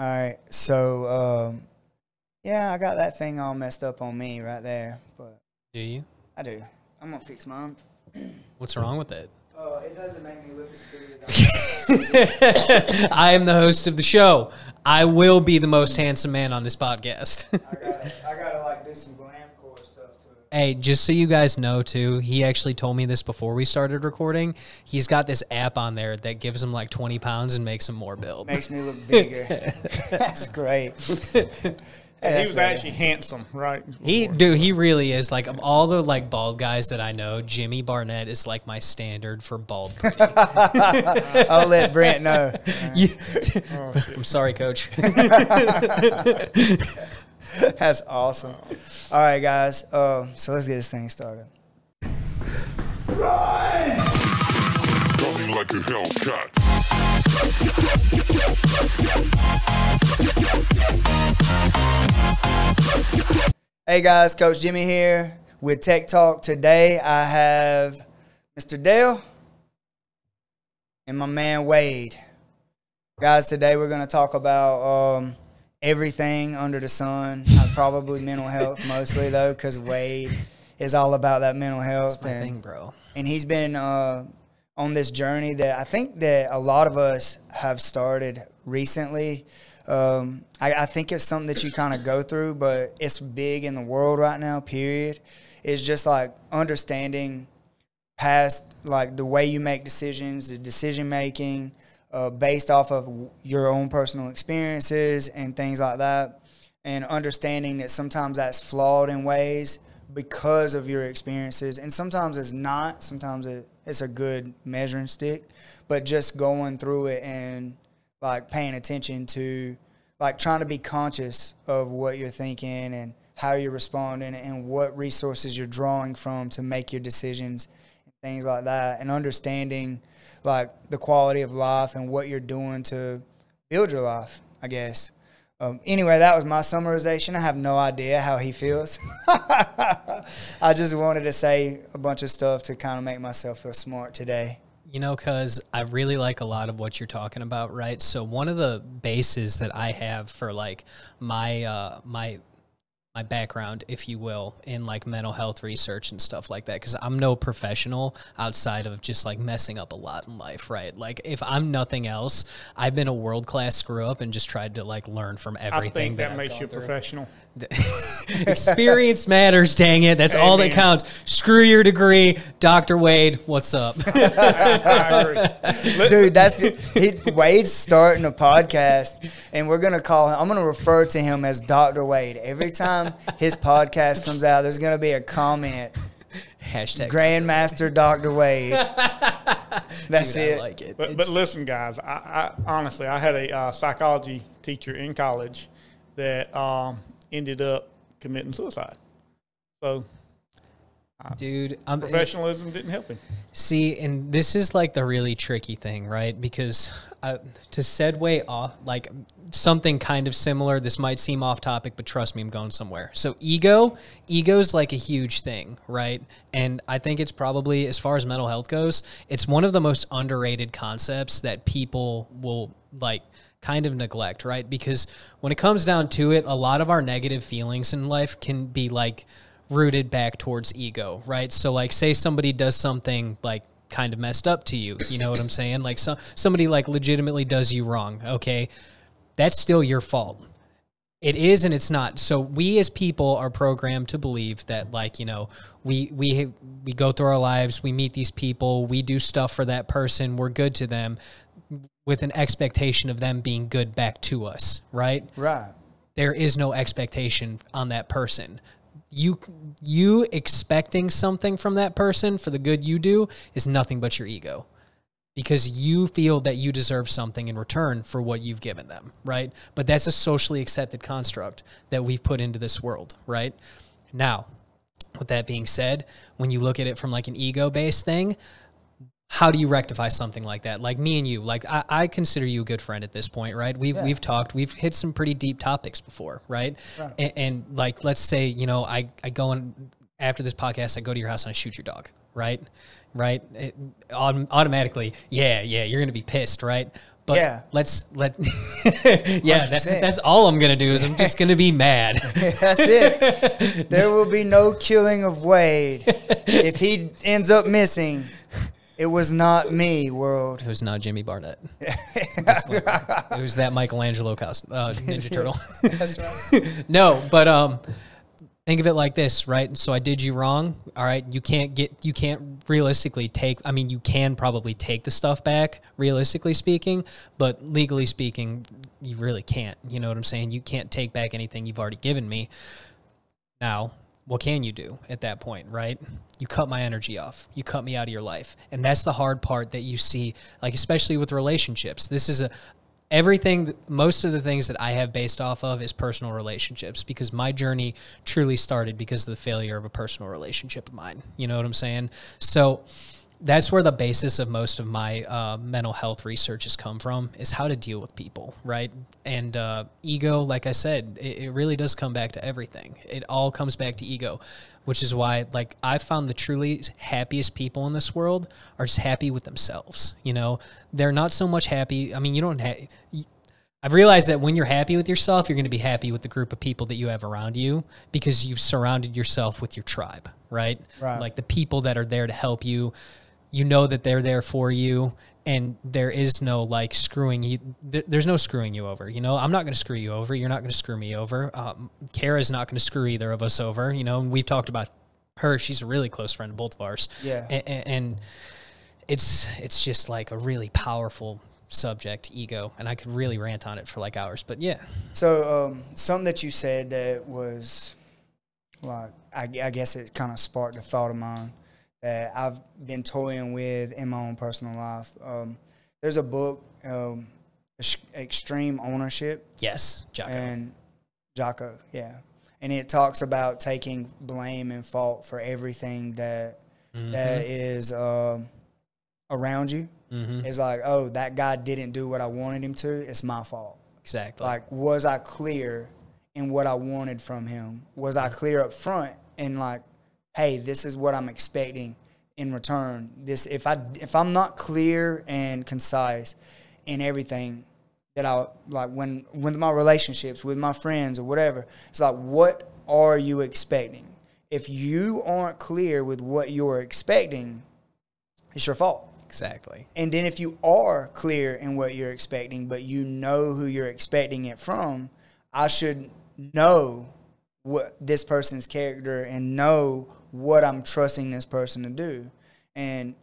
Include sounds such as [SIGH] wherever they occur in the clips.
All right. So, um, yeah, I got that thing all messed up on me right there, but Do you? I do. I'm gonna fix mine. What's wrong with it? Oh, it doesn't make me look as pretty as I. [LAUGHS] I am the host of the show. I will be the most handsome man on this podcast. I gotta, I gotta like do some glamcore stuff to it. Hey, just so you guys know too, he actually told me this before we started recording. He's got this app on there that gives him like 20 pounds and makes him more build. Makes me look bigger. [LAUGHS] That's great. [LAUGHS] Hey, he was better. actually handsome, right? He, dude, he really is. Like of all the like bald guys that I know, Jimmy Barnett is like my standard for bald. [LAUGHS] Pretty. I'll let Brent know. You- Oh, I'm sorry, coach. [LAUGHS] That's awesome. All right, guys. Uh, so let's get this thing started. Coming like a Hellcat. Hey guys, Coach Jimmy here with Tech Talk. Today I have Mr. Dale and my man Wade. Guys, today we're going to talk about um, everything under the sun. [LAUGHS] Probably mental health mostly though, because Wade is all about that mental health. my and, thing, bro. and he's been uh, on this journey that I think that a lot of us have started recently. Um, I, I think it's something that you kind of go through, but it's big in the world right now. Period. It's just like understanding past like the way you make decisions, the decision making, uh, based off of your own personal experiences and things like that, and understanding that sometimes that's flawed in ways because of your experiences, and sometimes it's not. Sometimes it, it's a good measuring stick, but just going through it and like paying attention to like trying to be conscious of what you're thinking and how you're responding and what resources you're drawing from to make your decisions and things like that. And understanding like the quality of life and what you're doing to build your life i guess. Um, anyway that was my summarization. I have no idea how he feels. [LAUGHS] I just wanted to say a bunch of stuff to kind of make myself feel smart today. You know, because I really like a lot of what you're talking about, right? So one of the bases that I have for like my uh, my my background, if you will, in like mental health research and stuff like that, because I'm no professional outside of just like messing up a lot in life, right? Like if I'm nothing else, I've been a world class screw up and just tried to like learn from everything. I think that I've makes you a through. professional. [LAUGHS] Experience matters, dang it. That's all that counts. Screw your degree. Dr. Wade, what's up? [LAUGHS] Dude, that's the, he, Wade's starting a podcast, and we're gonna call him. I'm gonna refer to him as Doctor Wade. Every time his podcast comes out, there's gonna be a comment. Hashtag Grandmaster Doctor Wade. [LAUGHS] That's Dude, it. I like it. But, but listen, guys. I, I honestly, I had a uh, psychology teacher in college that um, ended up committing suicide. So dude, I'm professionalism didn't help him. See, and this is like the really tricky thing, right? Because uh, to segue off, like something kind of similar, this might seem off topic, but trust me, I'm going somewhere. So, ego, ego's like a huge thing, right? And I think it's probably, as far as mental health goes, it's one of the most underrated concepts that people will like kind of neglect, right? Because when it comes down to it, a lot of our negative feelings in life can be like, rooted back towards ego, right? So like say somebody does something like kind of messed up to you, you know what I'm saying? Like so, somebody like legitimately does you wrong, okay? That's still your fault. It is and it's not. So we as people are programmed to believe that like, you know, we we we go through our lives, we meet these people, we do stuff for that person, we're good to them with an expectation of them being good back to us, right? Right. there is no expectation on that person. You you expecting something from that person for the good you do is nothing but your ego. Because you feel that you deserve something in return for what you've given them, right? But that's a socially accepted construct that we've put into this world, right? Now, with that being said, when you look at it from like an ego based thing, how do you rectify something like that? Like me and you, like I, I consider you a good friend at this point, right? We've Yeah. we've talked, we've hit some pretty deep topics before, right? And, and like let's say, you know, I I go and after this podcast, I go to your house and I shoot your dog, right? Right? It, automatically, yeah, yeah, you're gonna be pissed, right? But Yeah. let's let [LAUGHS] yeah, that, that's all I'm gonna do is I'm just gonna be [LAUGHS] mad. That's it. there will be no killing of Wade. If he ends up missing, it was not me, world. It was not Jimmy Barnett. [LAUGHS] It was that Michelangelo costume, uh, Ninja Turtle. That's right. no, but um, think of it like this, right? So I did you wrong. All right, you can't get, you can't realistically take. I mean, you can probably take the stuff back, realistically speaking, but legally speaking, you really can't. You know what I'm saying? You can't take back anything you've already given me. Now, what can you do at that point, right? You cut my energy off. You cut me out of your life. And that's the hard part that you see, like, especially with relationships. This is a, everything, most of the things that I have based off of is personal relationships because my journey truly started because of the failure of a personal relationship of mine. You know what I'm saying? So, that's where the basis of most of my uh, mental health research has come from is how to deal with people right and uh, ego like i said it, it really does come back to everything it all comes back to ego which is why like i found the truly happiest people in this world are just happy with themselves you know they're not so much happy i mean you don't have I've realized that when you're happy with yourself, you're going to be happy with the group of people that you have around you because you've surrounded yourself with your tribe, right? Right. Like the people that are there to help you. You know that they're there for you, and there is no like screwing you. There, there's no screwing you over. You know, I'm not going to screw you over. You're not going to screw me over. Um, Kara's not going to screw either of us over. You know, and we've talked about her. She's a really close friend of both of ours. Yeah. and, and it's it's just like a really powerful subject, ego, and I could really rant on it for like hours. But yeah, So, um, something that you said that was like, I, I guess it kind of sparked a thought of mine that I've been toying with in my own personal life. Um, there's a book, um, Extreme Ownership, yes, Jocko. and Jocko, yeah. And it talks about taking blame and fault for everything that that is um, around you. Mhm. It's like, oh, that guy didn't do what I wanted him to. It's my fault. exactly. Like, was I clear in what I wanted from him? Was I clear up front and like, hey, this is what I'm expecting in return? This if I if I'm not clear and concise in everything that I like when with my relationships with my friends or whatever, it's like, what are you expecting? If you aren't clear with what you're expecting, it's your fault. exactly. And then if you are clear in what you're expecting, but you know who you're expecting it from, I should know what this person's character and know what I'm trusting this person to do. And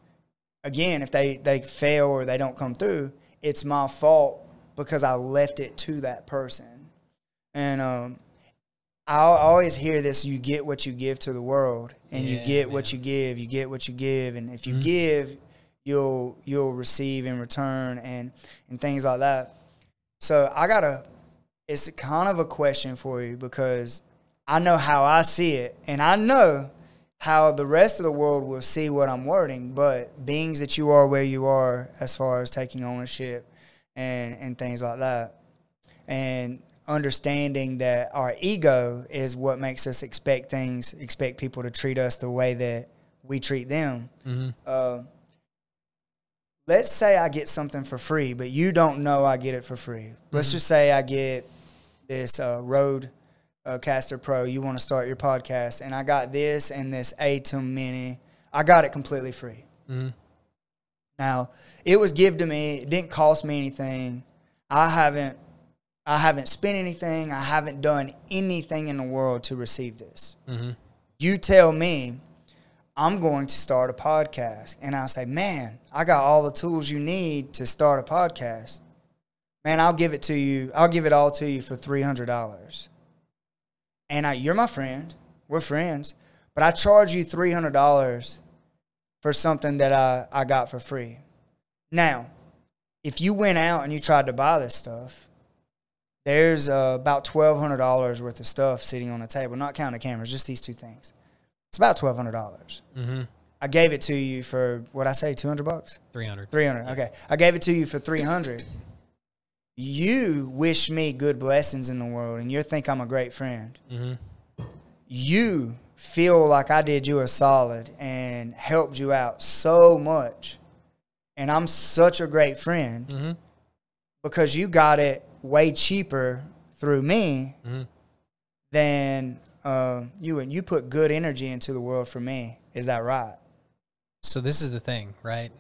again, if they, they fail or they don't come through, it's my fault because I left it to that person. And um, I always hear this you get what you give to the world, and you Yeah, get what you give, you get what you give. And if you give, you'll you'll receive in return and and things like that. So I gotta it's kind of a question for you because I know how I see it and I know how the rest of the world will see what I'm wording, but beings that you are where you are as far as taking ownership and and things like that. And understanding that our ego is what makes us expect things, expect people to treat us the way that we treat them. Uh, let's say I get something for free, but you don't know I get it for free. Let's just say I get this uh, Rode uh, Caster Pro. You want to start your podcast, and I got this and this ATEM Mini. I got it completely free. Now it was given to me. It didn't cost me anything. I haven't. I haven't spent anything. I haven't done anything in the world to receive this. You tell me I'm going to start a podcast. And I'll say, man, I got all the tools you need to start a podcast. Man, I'll give it to you. I'll give it all to you for $300. And I, you're my friend. We're friends. But I charge you $300 for something that I, I got for free. Now, if you went out and you tried to buy this stuff, there's uh, about $1,200 worth of stuff sitting on the table, not counting cameras, just these two things. It's about $1,200. dollars I gave it to you for what I say, 200 bucks? 300. 300. Okay. I gave it to you for 300. You wish me good blessings in the world and you think I'm a great friend. You feel like I did you a solid and helped you out so much, and I'm such a great friend Mm-hmm. because you got it way cheaper through me Mm-hmm. than uh, you and you put good energy into the world for me. Is that right? So this is the thing, right?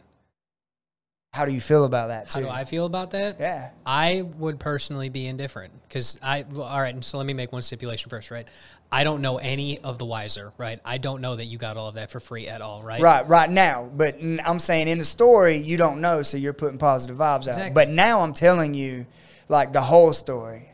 How do you feel about that How too? do I feel about that? yeah. I would personally be indifferent because I. Well, all right, so let me make one stipulation first, right? I don't know any of the wiser, right? I don't know that you got all of that for free at all, right? Right, right now. But I'm saying in the story, you don't know, so you're putting positive vibes out. But now I'm telling you, like the whole story.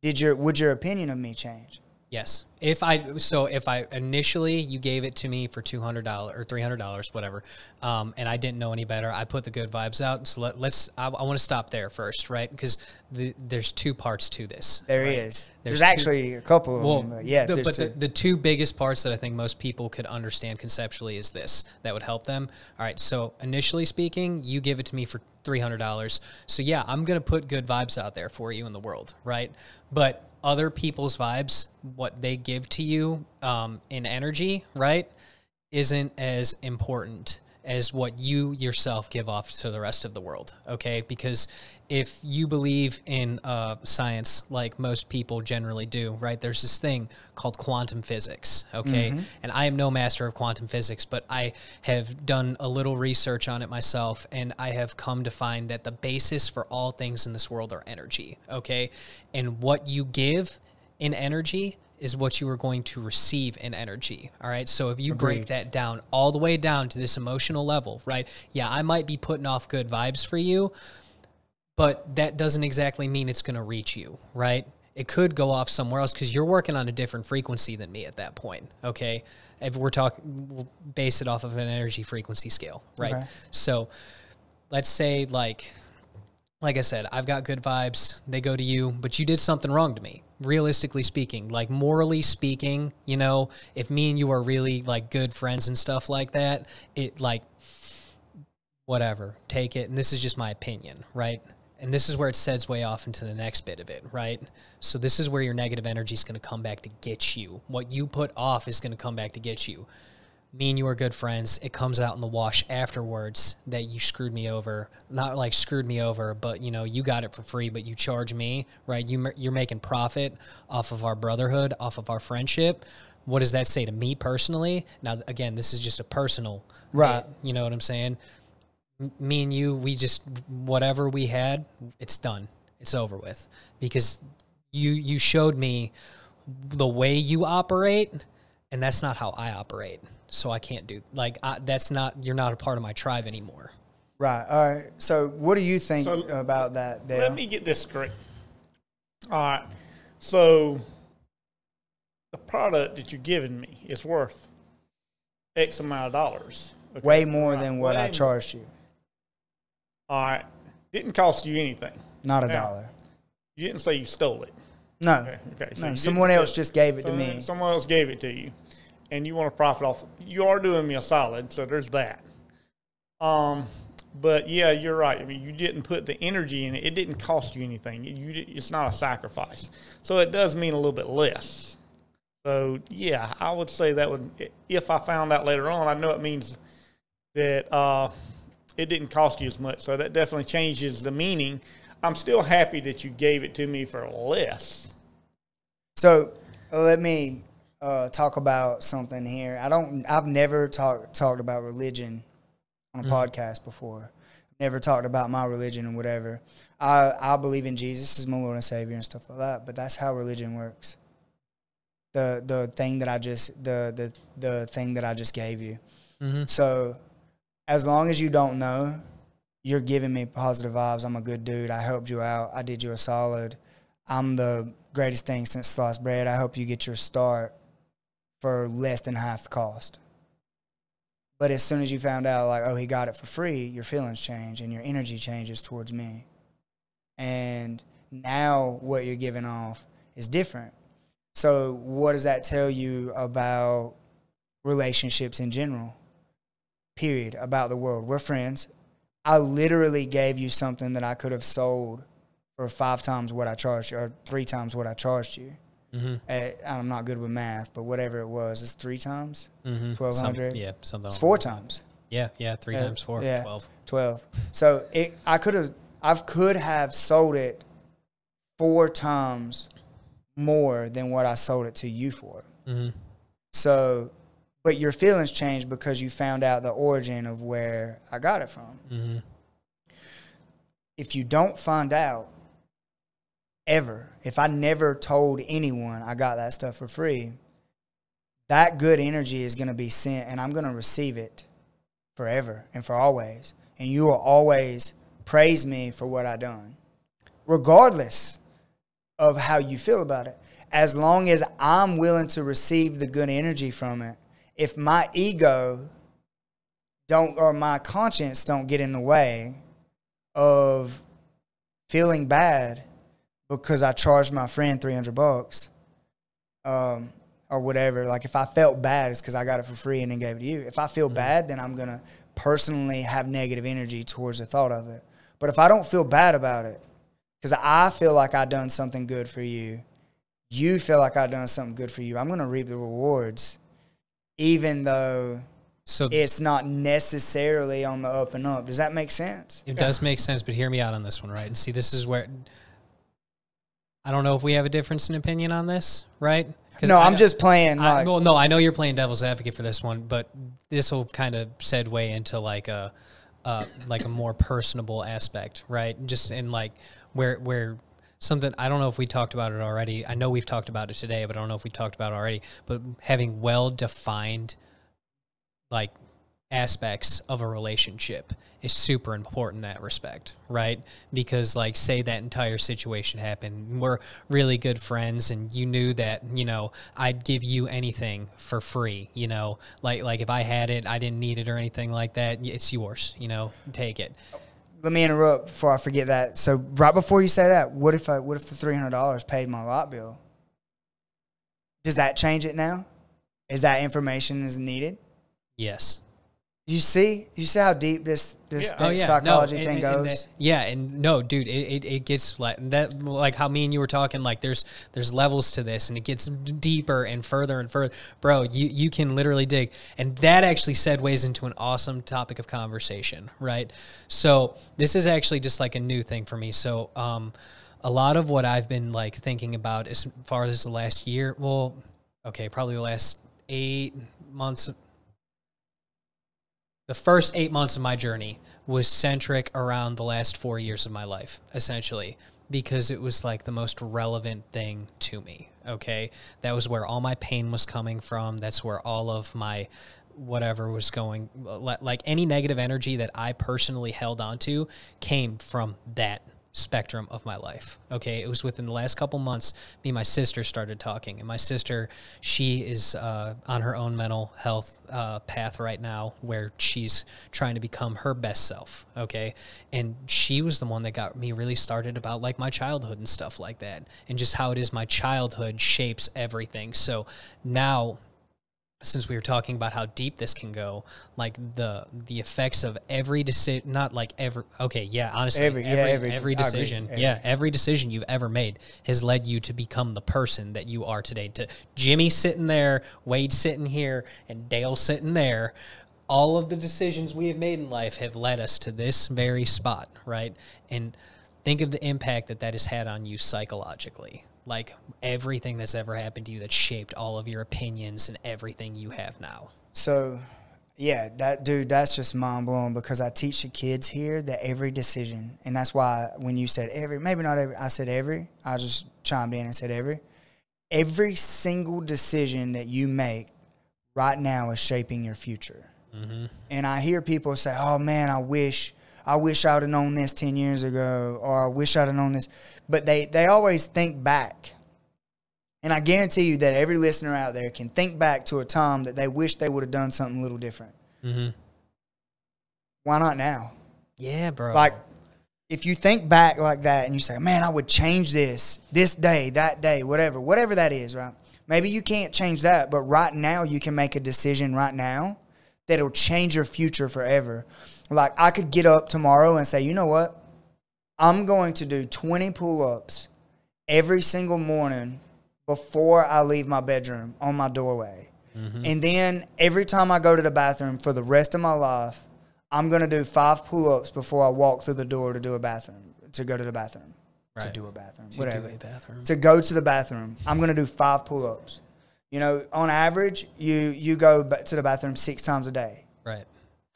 Did your would your opinion of me change? Yes. If I so if I initially you gave it to me for two hundred dollars or three hundred dollars, whatever, um, and I didn't know any better, I put the good vibes out. So let, let's. I, I want to stop there first, right? Because the, there's two parts to this. There right? is. There's There's, two- actually a couple of Well, them. Yeah, the, but the, the two biggest parts that I think most people could understand conceptually is this that would help them. All right, so initially speaking, you give it to me for three hundred dollars. So yeah, I'm gonna put good vibes out there for you in the world, right? But other people's vibes, what they give to you um, in energy, right, isn't as important as what you yourself give off to the rest of the world. Okay, because if you believe in uh, science, like most people generally do, right? There's this thing called quantum physics. Okay, and I am no master of quantum physics, but I have done a little research on it myself, and I have come to find that the basis for all things in this world are energy. Okay, and what you give in energy is what you are going to receive in energy. All right. So if you break that down all the way down to this emotional level, right? Yeah, I might be putting off good vibes for you, but that doesn't exactly mean it's going to reach you, right? It could go off somewhere else because you're working on a different frequency than me at that point. Okay. If we're talking, we'll base it off of an energy frequency scale, right? Okay. So let's say, like, like I said, I've got good vibes. They go to you, but you did something wrong to me. Realistically speaking, like morally speaking, you know, if me and you are really like good friends and stuff like that, it like whatever, take it. And this is just my opinion, right? And this is where it sets way off into the next bit of it, right? So this is where your negative energy is going to come back to get you. What you put off is going to come back to get you me and you are good friends. It comes out in the wash afterwards that you screwed me over. Not like screwed me over, but you know, you got it for free, but you charge me, right? You you're making profit off of our brotherhood, off of our friendship. What does that say to me personally? Now, again, this is just a personal, Right. bit, you know what I'm saying? M- Me and you, we just whatever we had, it's done. It's over with because you you showed me the way you operate and that's not how I operate. So I can't do like I, that's not you're not a part of my tribe anymore. right. All right. So what do you think So, about that, Dale? Let me get this straight. All right. So the product that you're giving me is worth X amount of dollars. Okay? Way more Right. than what Way I charged you. All right. Didn't cost you anything. Not a Now, dollar. You didn't say you stole it. No. Okay. Okay. So No, someone else just gave it to me. Someone else gave it to you, and you want to profit off. You are doing me a solid, so there's that. Um, but yeah, you're right. I mean, you didn't put the energy in it. It didn't cost you anything. You, it's not a sacrifice, so it does mean a little bit less. So yeah, I would say that would. If I found out later on, I know it means that uh, it didn't cost you as much. So that definitely changes the meaning. I'm still happy that you gave it to me for less. So uh, let me uh, talk about something here. I don't. I've never talked talked about religion on a podcast before. Never talked about my religion and whatever. I I believe in Jesus as my Lord and Savior and stuff like that. But that's how religion works. The the thing that I just the the the thing that I just gave you. So as long as you don't know, you're giving me positive vibes. I'm a good dude. I helped you out. I did you a solid. I'm the greatest thing since sliced bread. I hope you get your start for less than half the cost. But as soon as you found out, like, oh, he got it for free, your feelings change and your energy changes towards me. And now what you're giving off is different. So, what does that tell you about relationships in general? Period. About the world. We're friends. I literally gave you something that I could have sold for five times what I charged you, or three times what I charged you. At, I'm not good with math, but whatever it was, it's three times, Mhm. twelve hundred. Some- yeah, something. it's four times. Yeah, yeah, three Uh, times four, yeah. twelve. 12. So it, I could have, I could have sold it four times more than what I sold it to you for. Mhm. So, but your feelings change because you found out the origin of where I got it from. Mhm. If you don't find out ever, if I never told anyone I got that stuff for free, that good energy is going to be sent and I'm going to receive it forever and for always. And you will always praise me for what I done, regardless of how you feel about it. As long as I'm willing to receive the good energy from it, if my ego don't or my conscience don't get in the way of feeling bad because I charged my friend 300 bucks um, or whatever. Like if I felt bad, it's because I got it for free and then gave it to you. If I feel bad, then I'm going to personally have negative energy towards the thought of it. But if I don't feel bad about it, because I feel like I done something good for you, you feel like I done something good for you, I'm going to reap the rewards, even though So it's not necessarily on the up and up. Does that make sense? It does make sense, but hear me out on this one, right? And see, this is where I don't know if we have a difference in opinion on this, right? 'Cause No, I- I'm just playing I, like well, no, I know you're playing devil's advocate for this one, but this will kind of segue into like a, uh, like a more personable aspect, right? Just in like where where something I don't know if we talked about it already. I know we've talked about it today, but I don't know if we talked about it already. But having well defined like aspects of a relationship is super important in that respect, right? Because like say that entire situation happened, we're really good friends and you knew that, you know, I'd give you anything for free, you know, like like if I had it, I didn't need it or anything like that, it's yours, you know, take it. Let me interrupt before I forget that. So right before you say that, what if I, what if the three hundred dollars paid my lot bill? Does that change it now? Is that information is needed? Yes. You see, you see how deep this this Yeah. thing- Oh yeah, psychology no, thing and- and goes. that- yeah, and no, dude, it, it, it gets like that, like how me and you were talking. Like there's there's levels to this, and it gets deeper and further and further, bro. You you can literally dig, and that actually segues into an awesome topic of conversation, right? So this is actually just like a new thing for me. So um, a lot of what I've been like thinking about as far as the last year, well, okay, probably the last eight months the first eight months of my journey was centric around the last four years of my life, essentially, because it was like the most relevant thing to me. Okay. That was where all my pain was coming from. That's where all of my whatever was going, like any negative energy that I personally held onto came from that spectrum of my life. Okay, it was within the last couple months. Me and my sister started talking, and my sister, she is uh, on her own mental health uh, path right now, where she's trying to become her best self. Okay, and she was the one that got me really started about like my childhood and stuff like that, and just how it is my childhood shapes everything. So now since we were talking about how deep this can go, like the the effects of every decision, not like every, okay, yeah, honestly, Every- yeah, every- every decision, every. yeah, every decision you've ever made has led you to become the person that you are today. To Jimmy sitting there, Wade sitting here, and Dale sitting there. All of the decisions we have made in life have led us to this very spot, right? And think of the impact that that has had on you psychologically like everything that's ever happened to you that shaped all of your opinions and everything you have now. So, yeah, that dude, that's just mind blowing because I teach the kids here that every decision, and that's why when you said every, maybe not every, I said every, I just chimed in and said every. Every single decision that you make right now is shaping your future. Mm-hmm. And I hear people say, "Oh man, I wish, I wish I'd have known this ten years ago, or I wish I'd have known this," but they they always think back. And I guarantee you that every listener out there can think back to a time that they wish they would have done something a little different. Mm-hmm. Why not now? Yeah, bro. Like, if you think back like that and you say, man, I would change this, this day, that day, whatever, whatever that is, right? Maybe you can't change that, but right now you can make a decision right now that'll change your future forever. Like, I could get up tomorrow and say, you know what? I'm going to do 20 pull ups every single morning before I leave my bedroom on my doorway. Mm-hmm. And then every time I go to the bathroom for the rest of my life, I'm going to do five pull ups before I walk through the door to do a bathroom, to go to the bathroom, to do a bathroom, To do whatever. a bathroom. To go to the bathroom, I'm going to do five pull ups. You know, on average, you, you go to the bathroom six times a day Right.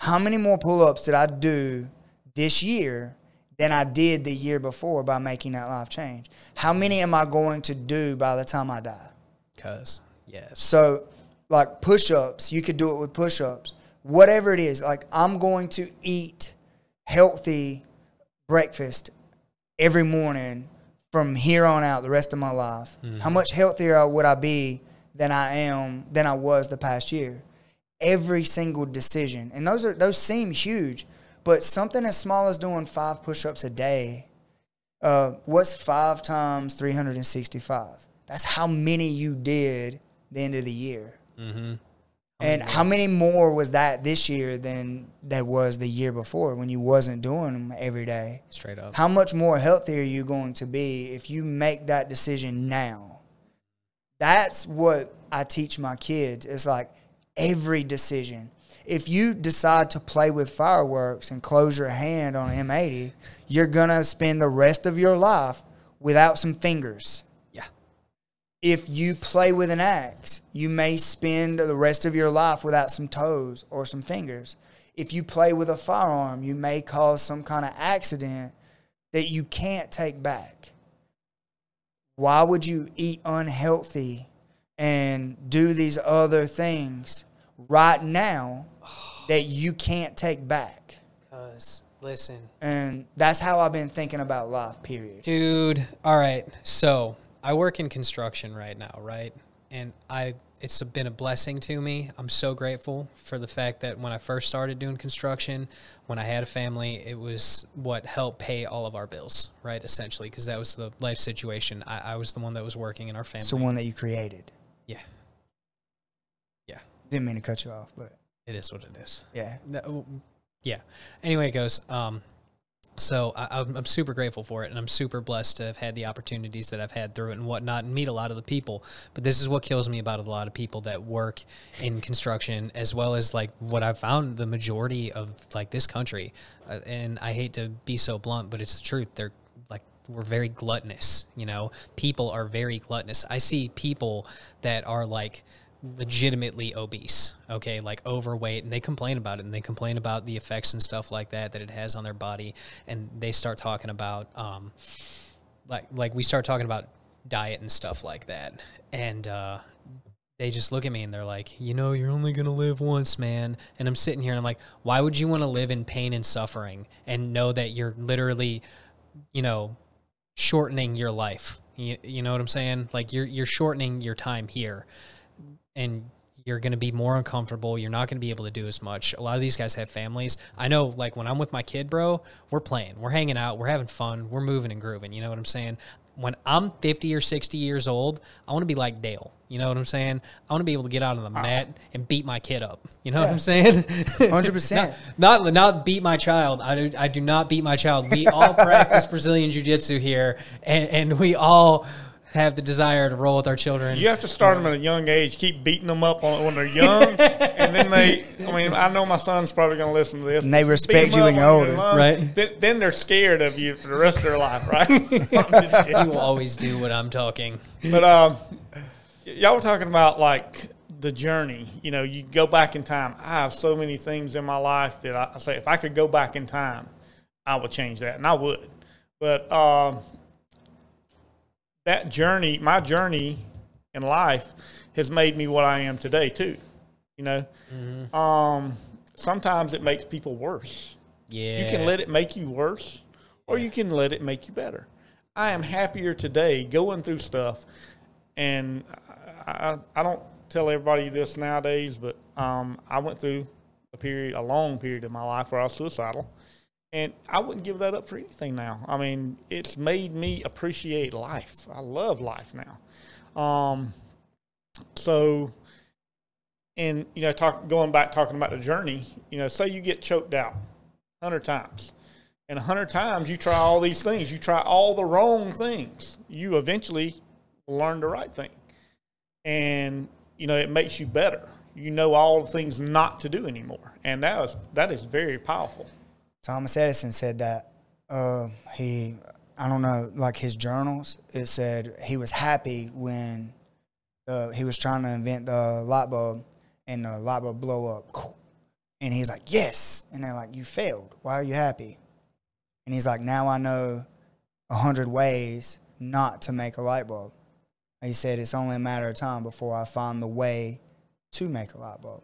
How many more pull-ups did I do this year than I did the year before by making that life change? How many am I going to do by the time I die? Cause yes. So, like push-ups, you could do it with push-ups. Whatever it is, like I'm going to eat healthy breakfast every morning from here on out the rest of my life. How mm-hmm. much healthier would I be than I am than I was the past year? Every single decision. And those are those seem huge, but something as small as doing 5 push-ups a day uh, what's 5 times 365? That's how many you did the end of the year. Mm-hmm. And how many more was that this year than that was the year before when you wasn't doing them every day? Straight up. How much more healthy are you going to be if you make that decision now? That's what I teach my kids. It's like every decision. If you decide to play with fireworks and close your hand on an M80, you're going to spend the rest of your life without some fingers Yeah. if you play with an axe, you may spend the rest of your life without some toes or some fingers. If you play with a firearm, you may cause some kind of accident that you can't take back. Why would you eat unhealthy and do these other things right now that you can't take back? Cause listen, And that's how I've been thinking about life, period. Dude, all right. So I work in construction right now, right? And I it's been a blessing to me. I'm so grateful for the fact that when I first started doing construction, when I had a family, it was what helped pay all of our bills, right? Essentially, because that was the life situation. I, I was the one that was working in our family. It's the one that you created. Didn't mean to cut you off, but it is what it is. yeah. No, yeah. Anyway, it goes. Um, so I, I'm, I'm super grateful for it, and I'm super blessed to have had the opportunities that I've had through it and whatnot, and meet a lot of the people. But this is what kills me about a lot of people that work in construction, as well as like what I've found the majority of like this country. Uh, and I hate to be so blunt, but it's the truth. They're like we're very gluttonous. You know, people are very gluttonous. I see people that are like legitimately obese, okay, like overweight, and they complain about it, and they complain about the effects and stuff like that that it has on their body, and they start talking about, um, like, like we start talking about diet and stuff like that, and uh, they just look at me and they're like, you know, you're only gonna live once, man, and I'm sitting here and I'm like, why would you want to live in pain and suffering and know that you're literally, you know, shortening your life? You, you know what I'm saying? Like you're you're shortening your time here and you're going to be more uncomfortable. You're not going to be able to do as much. A lot of these guys have families. I know, like, when I'm with my kid, bro, we're playing, we're hanging out, we're having fun, we're moving and grooving. You know what I'm saying? When I'm 50 or 60 years old, I want to be like Dale. You know what I'm saying? I want to be able to get out on the ah. mat and beat my kid up. You know what I'm saying? [LAUGHS] 100%. Not, not not beat my child. I do, I do not beat my child. We all [LAUGHS] practice Brazilian jiu-jitsu here, and, and we all have the desire to roll with our children. You have to start them at a young age. Keep beating them up on, when they're young, and then they. I mean, I know my son's probably going to listen to this. And they respect you up when you're older. young, Right. Then, then they're scared of you for the rest of their life, right? [LAUGHS] I'm just He kidding. will always do what I'm talking. But um, y- y'all were talking about like the journey. You know, you go back in time. I have so many things in my life that I, I say if I could go back in time, I would change that, and I would. But um, that journey, my journey in life, has made me what I am today too. You know, um, sometimes it makes people worse. Yeah. You can let it make you worse, or you can let it make you better. I am happier today going through stuff, and I, I, I don't tell everybody this nowadays, but um, I went through a period, a long period of my life where I was suicidal, and I wouldn't give that up for anything now. I mean, it's made me appreciate life. I love life now. Um, so, and you know, talk going back talking about the journey. You know, say you get choked out hundred times, and hundred times you try all these things. You try all the wrong things. You eventually learn the right thing. and you know it makes you better. You know all the things not to do anymore, and that was that is very powerful. Thomas Edison said that uh, he, I don't know, like his journals, it said he was happy when uh, he was trying to invent the light bulb and the light bulb blow up. And he's like, yes. And they're like, you failed. Why are you happy? And he's like, now I know a hundred ways not to make a light bulb. He said it's only a matter of time before I find the way to make a light bulb.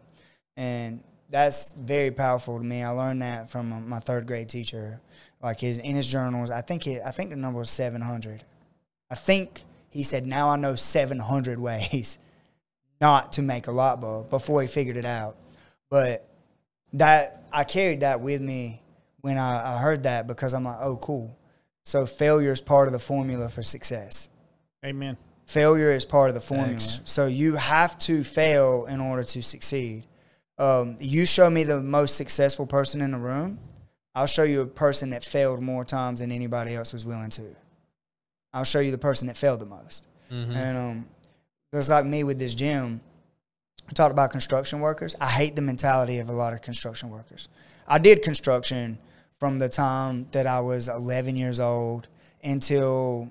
And that's very powerful to me. I learned that from my third grade teacher. Like his in his journals, I think it, I think the number was seven hundred. I think he said, "Now I know seven hundred ways [LAUGHS] not to make a light bulb." Before he figured it out, but that I carried that with me when I, I heard that because I'm like, "Oh, cool." So failure is part of the formula for success Amen. failure is part of the formula. Thanks. So you have to fail in order to succeed. Um, you show me the most successful person in the room, I'll show you a person that failed more times than anybody else was willing to. I'll show you the person that failed the most. And um, just like me with this gym, I talked about construction workers. I hate the mentality of a lot of construction workers. I did construction from the time that I was 11 years old until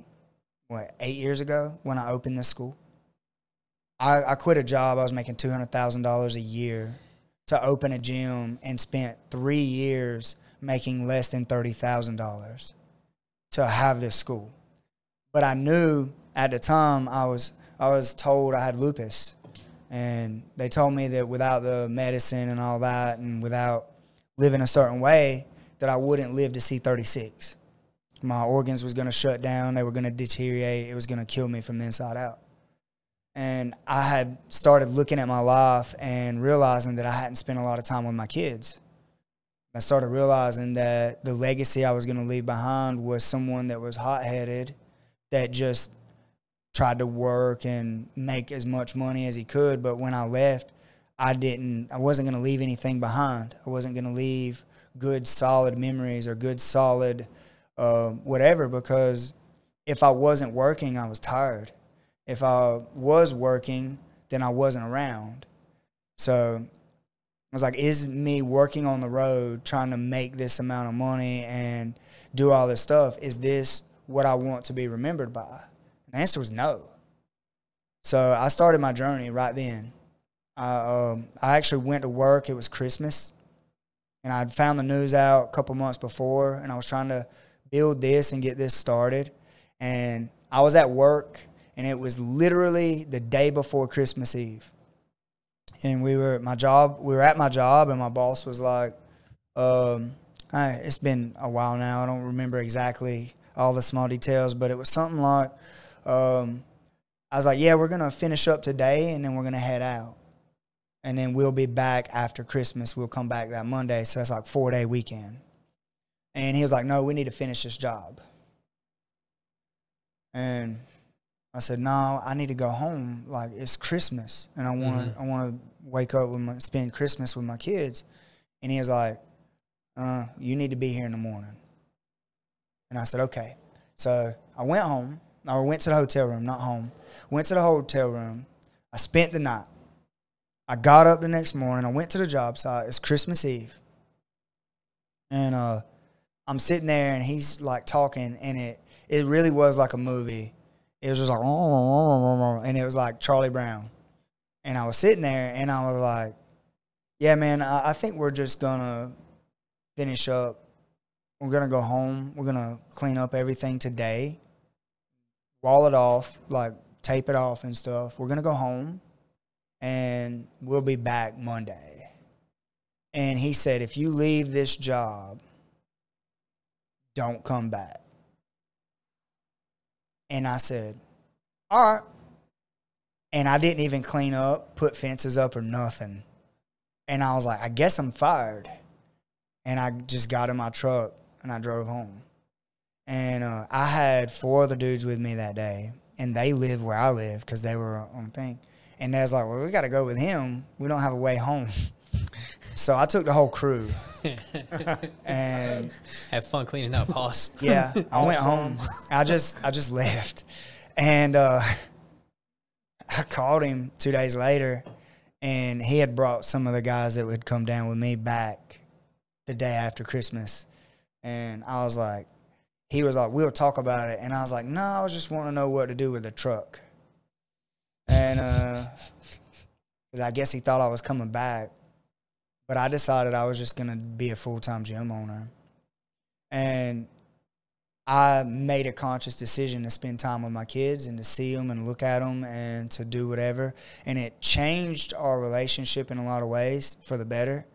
what eight years ago when I opened this school. I, I quit a job. I was making two hundred thousand dollars a year to open a gym and spent three years making less than thirty thousand dollars to have this school. But I knew at the time I was I was told I had lupus, and they told me that without the medicine and all that, and without living a certain way, that I wouldn't live to see thirty six my organs was going to shut down. They were going to deteriorate. It was going to kill me from the inside out and i had started looking at my life and realizing that i hadn't spent a lot of time with my kids. I started realizing that the legacy i was going to leave behind was someone that was hot-headed that just tried to work and make as much money as he could. But when i left i didn't i wasn't going to leave anything behind. I wasn't going to leave good solid memories or good solid uh, whatever because if I wasn't working, I was tired. If I was working, then I wasn't around. So I was like, is me working on the road trying to make this amount of money and do all this stuff, is this what I want to be remembered by? And the answer was no. So I started my journey right then. I, um, I actually went to work. It was Christmas. And I'd found the news out a couple months before, and I was trying to build this and get this started. And I was at work, and it was literally the day before Christmas Eve. And we were at my job. We were at my job, and my boss was like, um, I, "It's been a while now. I don't remember exactly all the small details, but it was something like." Um, I was like, "Yeah, we're gonna finish up today, and then we're gonna head out." and then we'll be back after Christmas. We'll come back that Monday, so that's like four day weekend. And he was like, "No, we need to finish this job." And I said, "No, I need to go home. Like it's Christmas, and I want to, I want to wake up with my spend Christmas with my kids." And he was like, uh, "You need to be here in the morning." And I said, "Okay." So I went home. I went to the hotel room, not home. Went to the hotel room. I spent the night. I got up the next morning. I went to the job site. It's Christmas Eve, and uh, I'm sitting there, and he's like talking, and it it really was like a movie. It was just like, and it was like Charlie Brown, and I was sitting there, and I was like, "Yeah, man, I, I think we're just gonna finish up. We're gonna go home. We're gonna clean up everything today, wall it off, like tape it off and stuff. We're gonna go home." and we'll be back Monday. And he said, if you leave this job, don't come back. And I said, all right. And I didn't even clean up, put fences up, or nothing. And I was like, I guess I'm fired. And I just got in my truck and I drove home. And uh, I had four other dudes with me that day, and they live where I live because they were on thing. And they was like, well, we got to go with him. We don't have a way home. [LAUGHS] so I took the whole crew. [LAUGHS] and Have fun cleaning up, boss. yeah, I went home. I just I just left, and uh, I called him two days later, and he had brought some of the guys that would come down with me back the day after Christmas, and I was like, he was like, we'll talk about it, and I was like, no, I was just want to know what to do with the truck, and uh, I guess he thought I was coming back, but I decided I was just gonna be a full time gym owner, and I made a conscious decision to spend time with my kids and to see them and look at them and to do whatever. And it changed our relationship in a lot of ways for the better.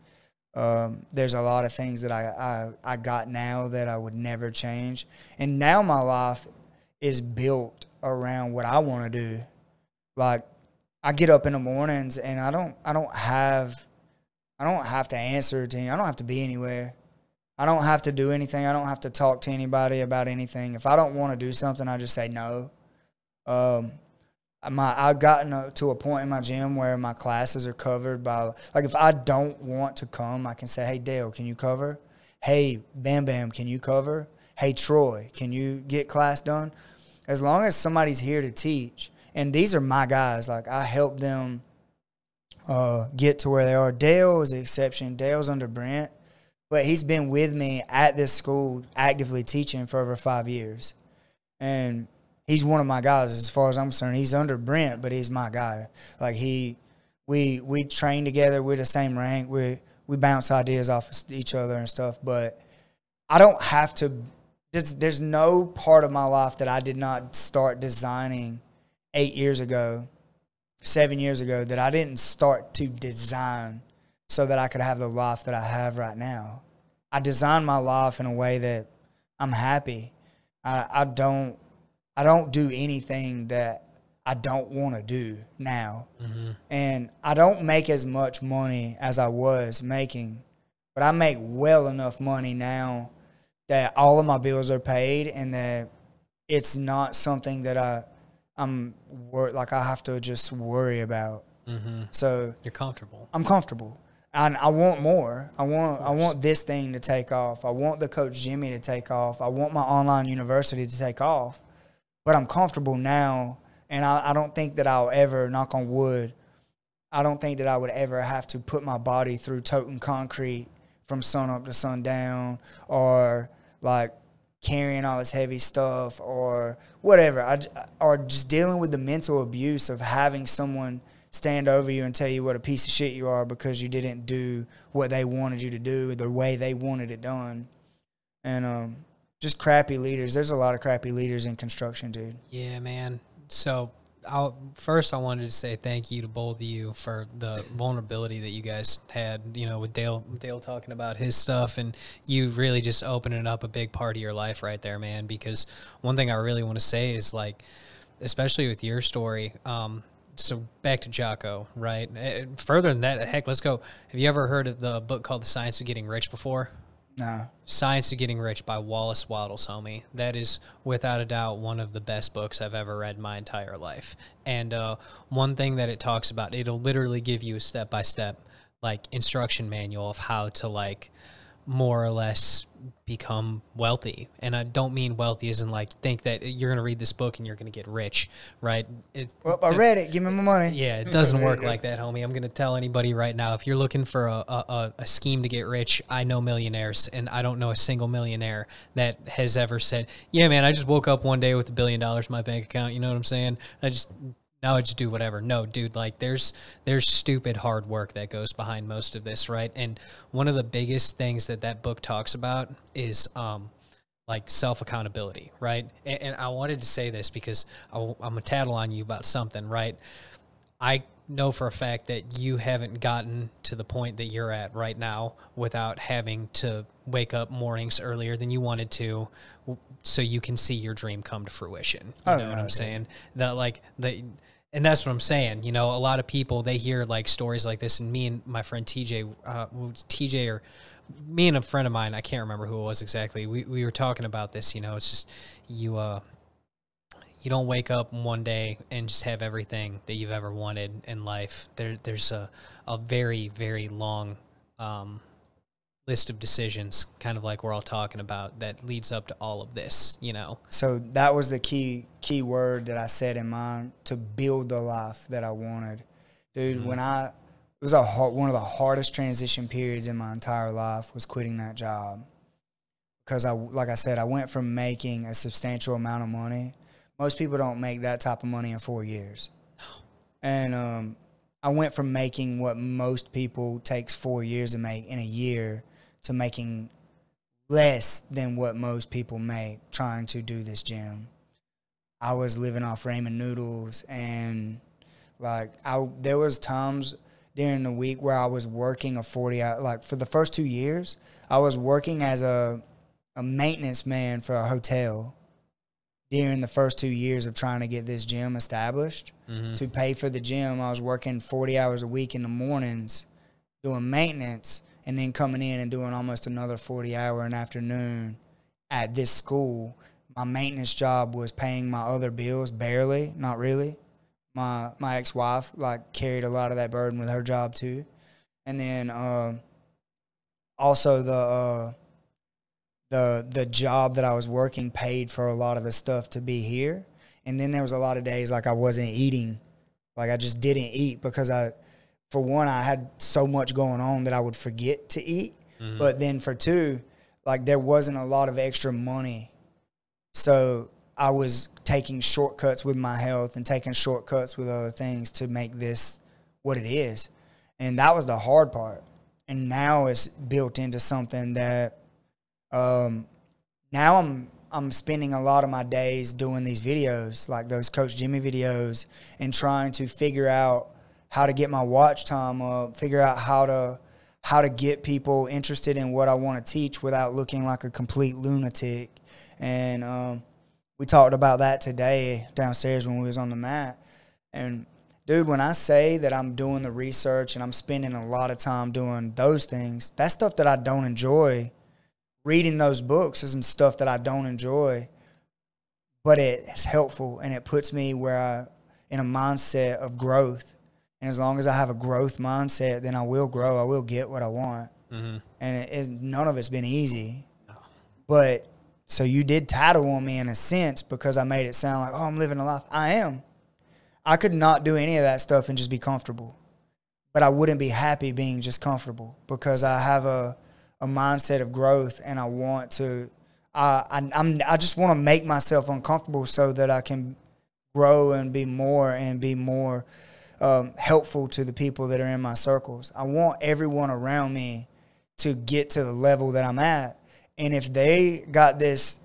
Um, there's a lot of things that I, I, I got now that I would never change. And now my life is built around what I want to do. Like I get up in the mornings and I don't I don't have I don't have to answer to I don't have to be anywhere. I don't have to do anything. I don't have to talk to anybody about anything. If I don't want to do something, I just say no. Um, my I've gotten to a point in my gym where my classes are covered by like if I don't want to come, I can say, "Hey Dale, can you cover?" "Hey Bam Bam, can you cover?" "Hey Troy, can you get class done?" As long as somebody's here to teach, and these are my guys, like I help them uh, get to where they are. Dale is an exception. Dale's under Brent but he's been with me at this school actively teaching for over five years. And he's one of my guys as far as I'm concerned. He's under Brent, but he's my guy. Like he we we train together, we're the same rank, we we bounce ideas off of each other and stuff, but I don't have to there's, there's no part of my life that I did not start designing eight years ago, seven years ago, that I didn't start to design so that I could have the life that I have right now. I designed my life in a way that I'm happy. I, I don't I don't do anything that I don't want to do now. Mm-hmm. And I don't make as much money as I was making, but I make well enough money now that all of my bills are paid and that it's not something that I I'm wor- like I have to just worry about. Mm-hmm. So You're comfortable. I'm comfortable. And I want more. I want I want this thing to take off. I want the coach Jimmy to take off. I want my online university to take off. But I'm comfortable now and I, I don't think that I'll ever knock on wood. I don't think that I would ever have to put my body through toting concrete from sun up to sundown or like carrying all this heavy stuff or whatever. I, or just dealing with the mental abuse of having someone stand over you and tell you what a piece of shit you are because you didn't do what they wanted you to do the way they wanted it done. And um, just crappy leaders. There's a lot of crappy leaders in construction, dude. Yeah, man. So, I'll, first, I wanted to say thank you to both of you for the vulnerability that you guys had. You know, with Dale, Dale talking about his stuff, and you really just opening up a big part of your life right there, man. Because one thing I really want to say is like, especially with your story. Um, so back to Jocko, right? Eh, Further than that, heck, let's go. Have you ever heard of the book called The Science of Getting Rich before? Nah. Science of Getting Rich by Wallace Wattles, homie. That is without a doubt one of the best books I've ever read my entire life. And uh, one thing that it talks about, it'll literally give you a step by step like instruction manual of how to like more or less become wealthy. And I don't mean wealthy as in like think that you're going to read this book and you're going to get rich, right? It, Well, I read it. Give me my money. yeah, it doesn't work like that, homie. I'm going to tell anybody right now if you're looking for a, a, a- a scheme to get rich, I know millionaires, and I don't know a single millionaire that has ever said, Yeah, man, I just woke up one day with a billion dollars in my bank account. You know what I'm saying? I just. Now I just do whatever. No, dude, like there's there's stupid hard work that goes behind most of this, right? And one of the biggest things that that book talks about is um, like self accountability, right? And, and I wanted to say this because I, am gonna tattle on you about something, right? I know for a fact that you haven't gotten to the point that you're at right now without having to wake up mornings earlier than you wanted to so you can see your dream come to fruition. You Oh, know what no, I'm saying? That like the and that's what I'm saying. You know, a lot of people they hear like stories like this, and me and my friend TJ, uh, TJ or me and a friend of mine, I can't remember who it was exactly. We we were talking about this. You know, it's just you uh you don't wake up one day and just have everything that you've ever wanted in life. There, there's a, a very, very long um, list of decisions, kind of like we're all talking about, that leads up to all of this. You know, So that was the key key word that I said in mine to build the life that I wanted, dude. When I it was a hard, one of the hardest transition periods in my entire life was quitting that job because I like I said I went from making a substantial amount of money. Most people don't make that type of money in four years, and um, I went from making what most people takes four years to make in a year to making less than what most people make trying to do this gym. I was living off ramen noodles and like I there was times during the week where I was working a 40 hour like for the first 2 years I was working as a a maintenance man for a hotel during the first 2 years of trying to get this gym established mm-hmm. to pay for the gym I was working 40 hours a week in the mornings doing maintenance and then coming in and doing almost another 40 hour an afternoon at this school. My maintenance job was paying my other bills barely not really. My my ex-wife like carried a lot of that burden with her job too. And then um also the uh the the job that I was working paid for a lot of the stuff to be here. And then there was a lot of days like I wasn't eating. Like I just didn't eat because I for one I had so much going on that I would forget to eat but then for two like there wasn't a lot of extra money so I was taking shortcuts with my health and taking shortcuts with other things to make this what it is. And that was the hard part. And now it's built into something that um, now I'm I'm spending a lot of my days doing these videos, like those Coach Jimmy videos, and trying to figure out how to get my watch time up, figure out how to how to get people interested in what I want to teach without looking like a complete lunatic. And um, we talked about that today downstairs when we was on the mat. And dude, when I say that I'm doing the research and I'm spending a lot of time doing those things, that's stuff that I don't enjoy. Reading those books isn't stuff that I don't enjoy, but it's helpful and it puts me where I in a mindset of growth. And as long as I have a growth mindset, then I will grow. I will get what I want. Mm-hmm. And it is, none of it's been easy. But so you did tattle on me in a sense because I made it sound like, oh, I'm living a life. I am. I could not do any of that stuff and just be comfortable. But I wouldn't be happy being just comfortable because I have a, a mindset of growth and I want to, I, I, I'm, I just want to make myself uncomfortable so that I can grow and be more and be more um, helpful to the people that are in my circles. I want everyone around me to get to the level that I'm at. And if they got this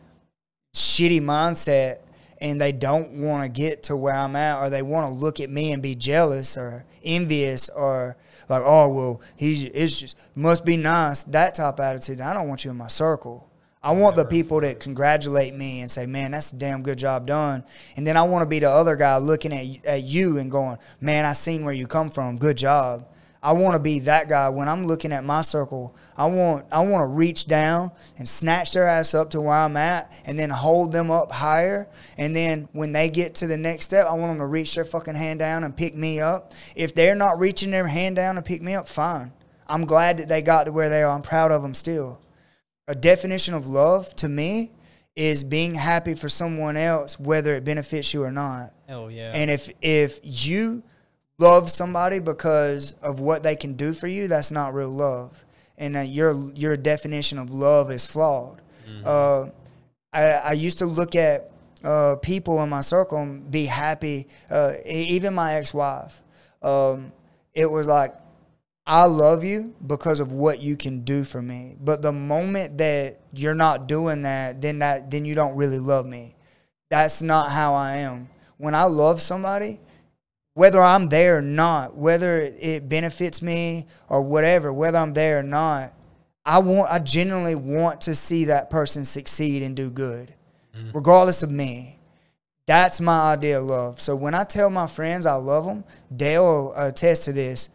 shitty mindset and they don't want to get to where I'm at or they want to look at me and be jealous or envious or like, oh well, he's it's just must be nice, that type attitude, I don't want you in my circle. I want the people that congratulate me and say, "Man, that's a damn good job done." And then I want to be the other guy looking at at you and going, "Man, I seen where you come from. Good job." I want to be that guy when I'm looking at my circle. I want I want to reach down and snatch their ass up to where I'm at, and then hold them up higher. And then when they get to the next step, I want them to reach their fucking hand down and pick me up. If they're not reaching their hand down and pick me up, fine. I'm glad that they got to where they are. I'm proud of them still a definition of love to me is being happy for someone else whether it benefits you or not. Hell yeah. and if if you love somebody because of what they can do for you that's not real love. And uh, your your definition of love is flawed. Uh, I, I used to look at uh, people in my circle and be happy uh, even my ex-wife. Um, it was like I love you because of what you can do for me. But the moment that you're not doing that, then that then you don't really love me. That's not how I am. When I love somebody, whether I'm there or not, whether it benefits me or whatever, whether I'm there or not, I want I genuinely want to see that person succeed and do good, mm-hmm. regardless of me. That's my idea of love. So when I tell my friends I love them, Dale will attest to this.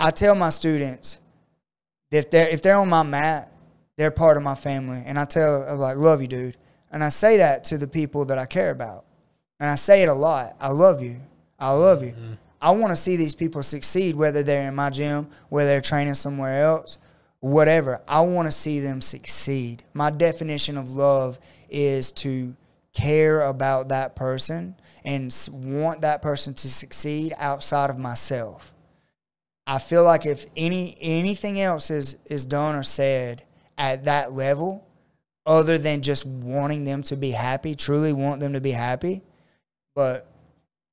I tell my students if they're if they're on my mat, they're part of my family, and I tell I'm like love you, dude, and I say that to the people that I care about, and I say it a lot. I love you. I love you. Mm-hmm. I want to see these people succeed, whether they're in my gym, whether they're training somewhere else, whatever. I want to see them succeed. My definition of love is to care about that person and want that person to succeed outside of myself. I feel like if any anything else is is done or said at that level, other than just wanting them to be happy, truly want them to be happy, but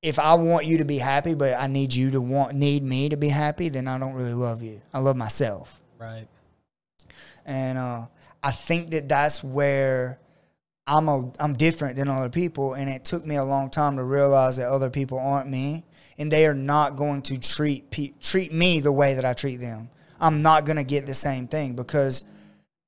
if I want you to be happy, but I need you to want need me to be happy, then I don't really love you. I love myself, Right. and uh, I think that that's where I'm a I'm different than other people, and it took me a long time to realize that other people aren't me, and they are not going to treat pe- treat me the way that I treat them. I'm not going to get the same thing because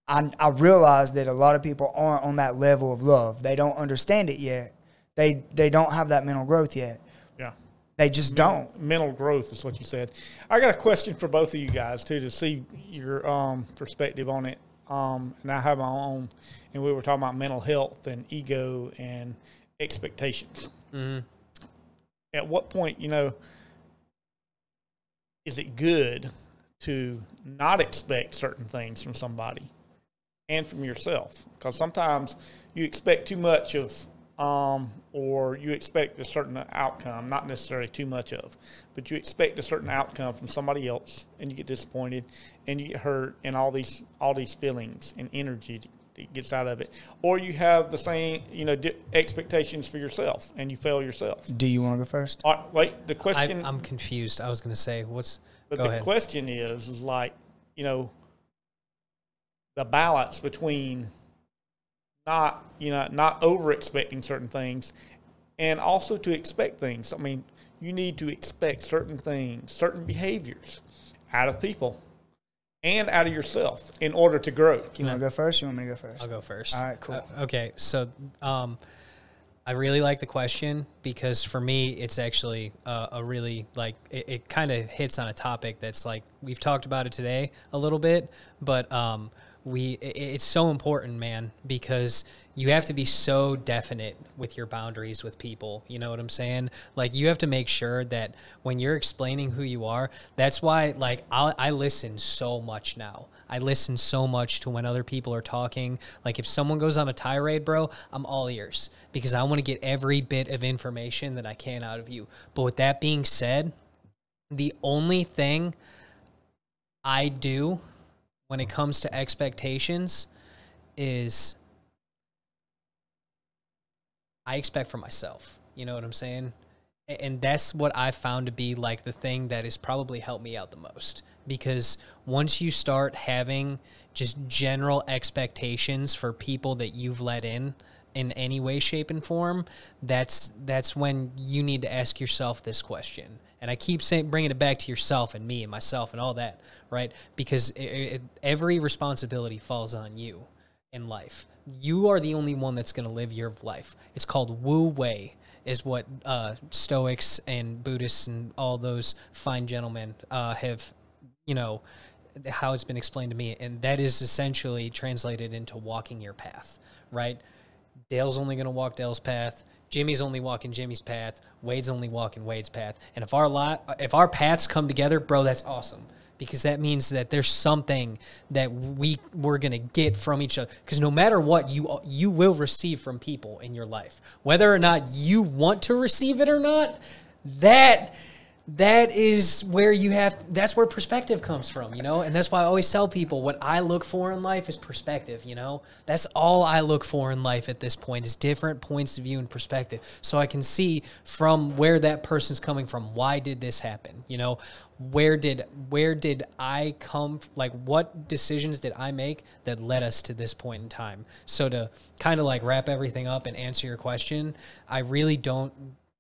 I I realize that a lot of people aren't on that level of love. They don't understand it yet. They they don't have that mental growth yet. Yeah. They just don't. Mental growth is what you said. I got a question for both of you guys too to see your um, perspective on it. Um, and I have my own, and we were talking about mental health and ego and expectations. At what point, you know, is it good to not expect certain things from somebody and from yourself? Because sometimes you expect too much of, um, or you expect a certain outcome, not necessarily too much of, but you expect a certain outcome from somebody else, and you get disappointed, and you get hurt, and all these all these feelings and energy gets out of it, or you have the same, you know, di- expectations for yourself, and you fail yourself. Do you want to go first? All right, wait, the I, question. I'm confused. I was going to say, what's. But go the ahead. question is, is like, you know, the balance between not, you know, not over expecting certain things and also to expect things. I mean, you need to expect certain things, certain behaviors out of people and out of yourself in order to grow. You want to go first? You want me to go first? I'll go first. All right, cool. Uh, okay, so um, I really like the question because for me, it's actually uh, a really like it, it kind of hits on a topic that's like we've talked about it today a little bit, but um, we it, it's so important, man, because you have to be so definite with your boundaries with people. You know what I'm saying? Like you have to make sure that when you're explaining who you are, that's why like I, I listen so much now. I listen so much to when other people are talking. Like if someone goes on a tirade, bro, I'm all ears because I want to get every bit of information that I can out of you. But with that being said, the only thing I do when it comes to expectations is I expect for myself. You know what I'm saying? And that's what I found to be like the thing that has probably helped me out the most. Because once you start having just general expectations for people that you've let in in any way, shape, and form, that's that's when you need to ask yourself this question. And I keep saying, bringing it back to yourself and me and myself and all that, right? Because it, it, every responsibility falls on you in life. You are the only one that's going to live your life. It's called Wu Wei, is what uh, Stoics and Buddhists and all those fine gentlemen uh, have, you know, how it's been explained to me. And that is essentially translated into walking your path, right? Dale's only going to walk Dale's path. Jimmy's only walking Jimmy's path. Wade's only walking Wade's path. And if our lot, if our paths come together, bro, that's awesome because that means that there's something that we we're gonna get from each other. Because no matter what, you you will receive from people in your life, whether or not you want to receive it or not. That that is where you have that's where perspective comes from you know? And that's why i always tell people what i look for in life is perspective you know? That's all i look for in life at this point is different points of view and perspective. So i can see from where that person's coming from. Why did this happen? You know where did where did i come like what decisions did i make that led us to this point in time? So to kind of like wrap everything up and answer your question i really don't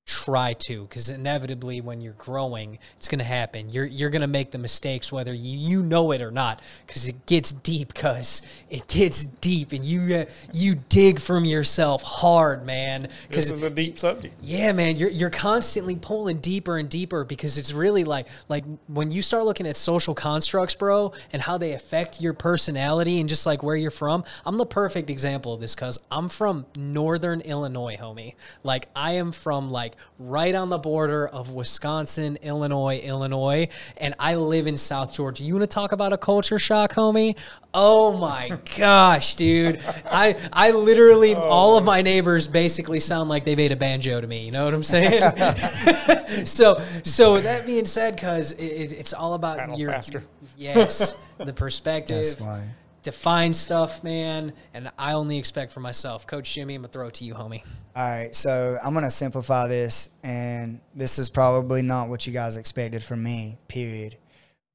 try to because inevitably when you're growing it's going to happen you're you're going to make the mistakes whether you, you know it or not because it gets deep cuz it gets deep and you uh, you dig from yourself hard man This because is a deep subject. yeah, man, you're you're constantly pulling deeper and deeper because it's really like like when you start looking at social constructs, bro, and how they affect your personality and just like where you're from. I'm the perfect example of this cuz I'm from northern Illinois, homie. Like I am from like right on the border of Wisconsin, Illinois, Illinois, and I live in South Georgia. You want to talk about a culture shock, homie? Oh my [LAUGHS] gosh, dude! I I literally oh. all of my neighbors basically sound like they've ate a banjo to me. You know what I'm saying? [LAUGHS] so so that being said, cause it, it- it's all about Paddle your faster. yes the [LAUGHS] perspective That's funny. Define stuff, man, and I only expect for myself. Coach Jimmy, I'm gonna throw it to you, homie. All right, so I'm gonna simplify this, and this is probably not what you guys expected from me. Period.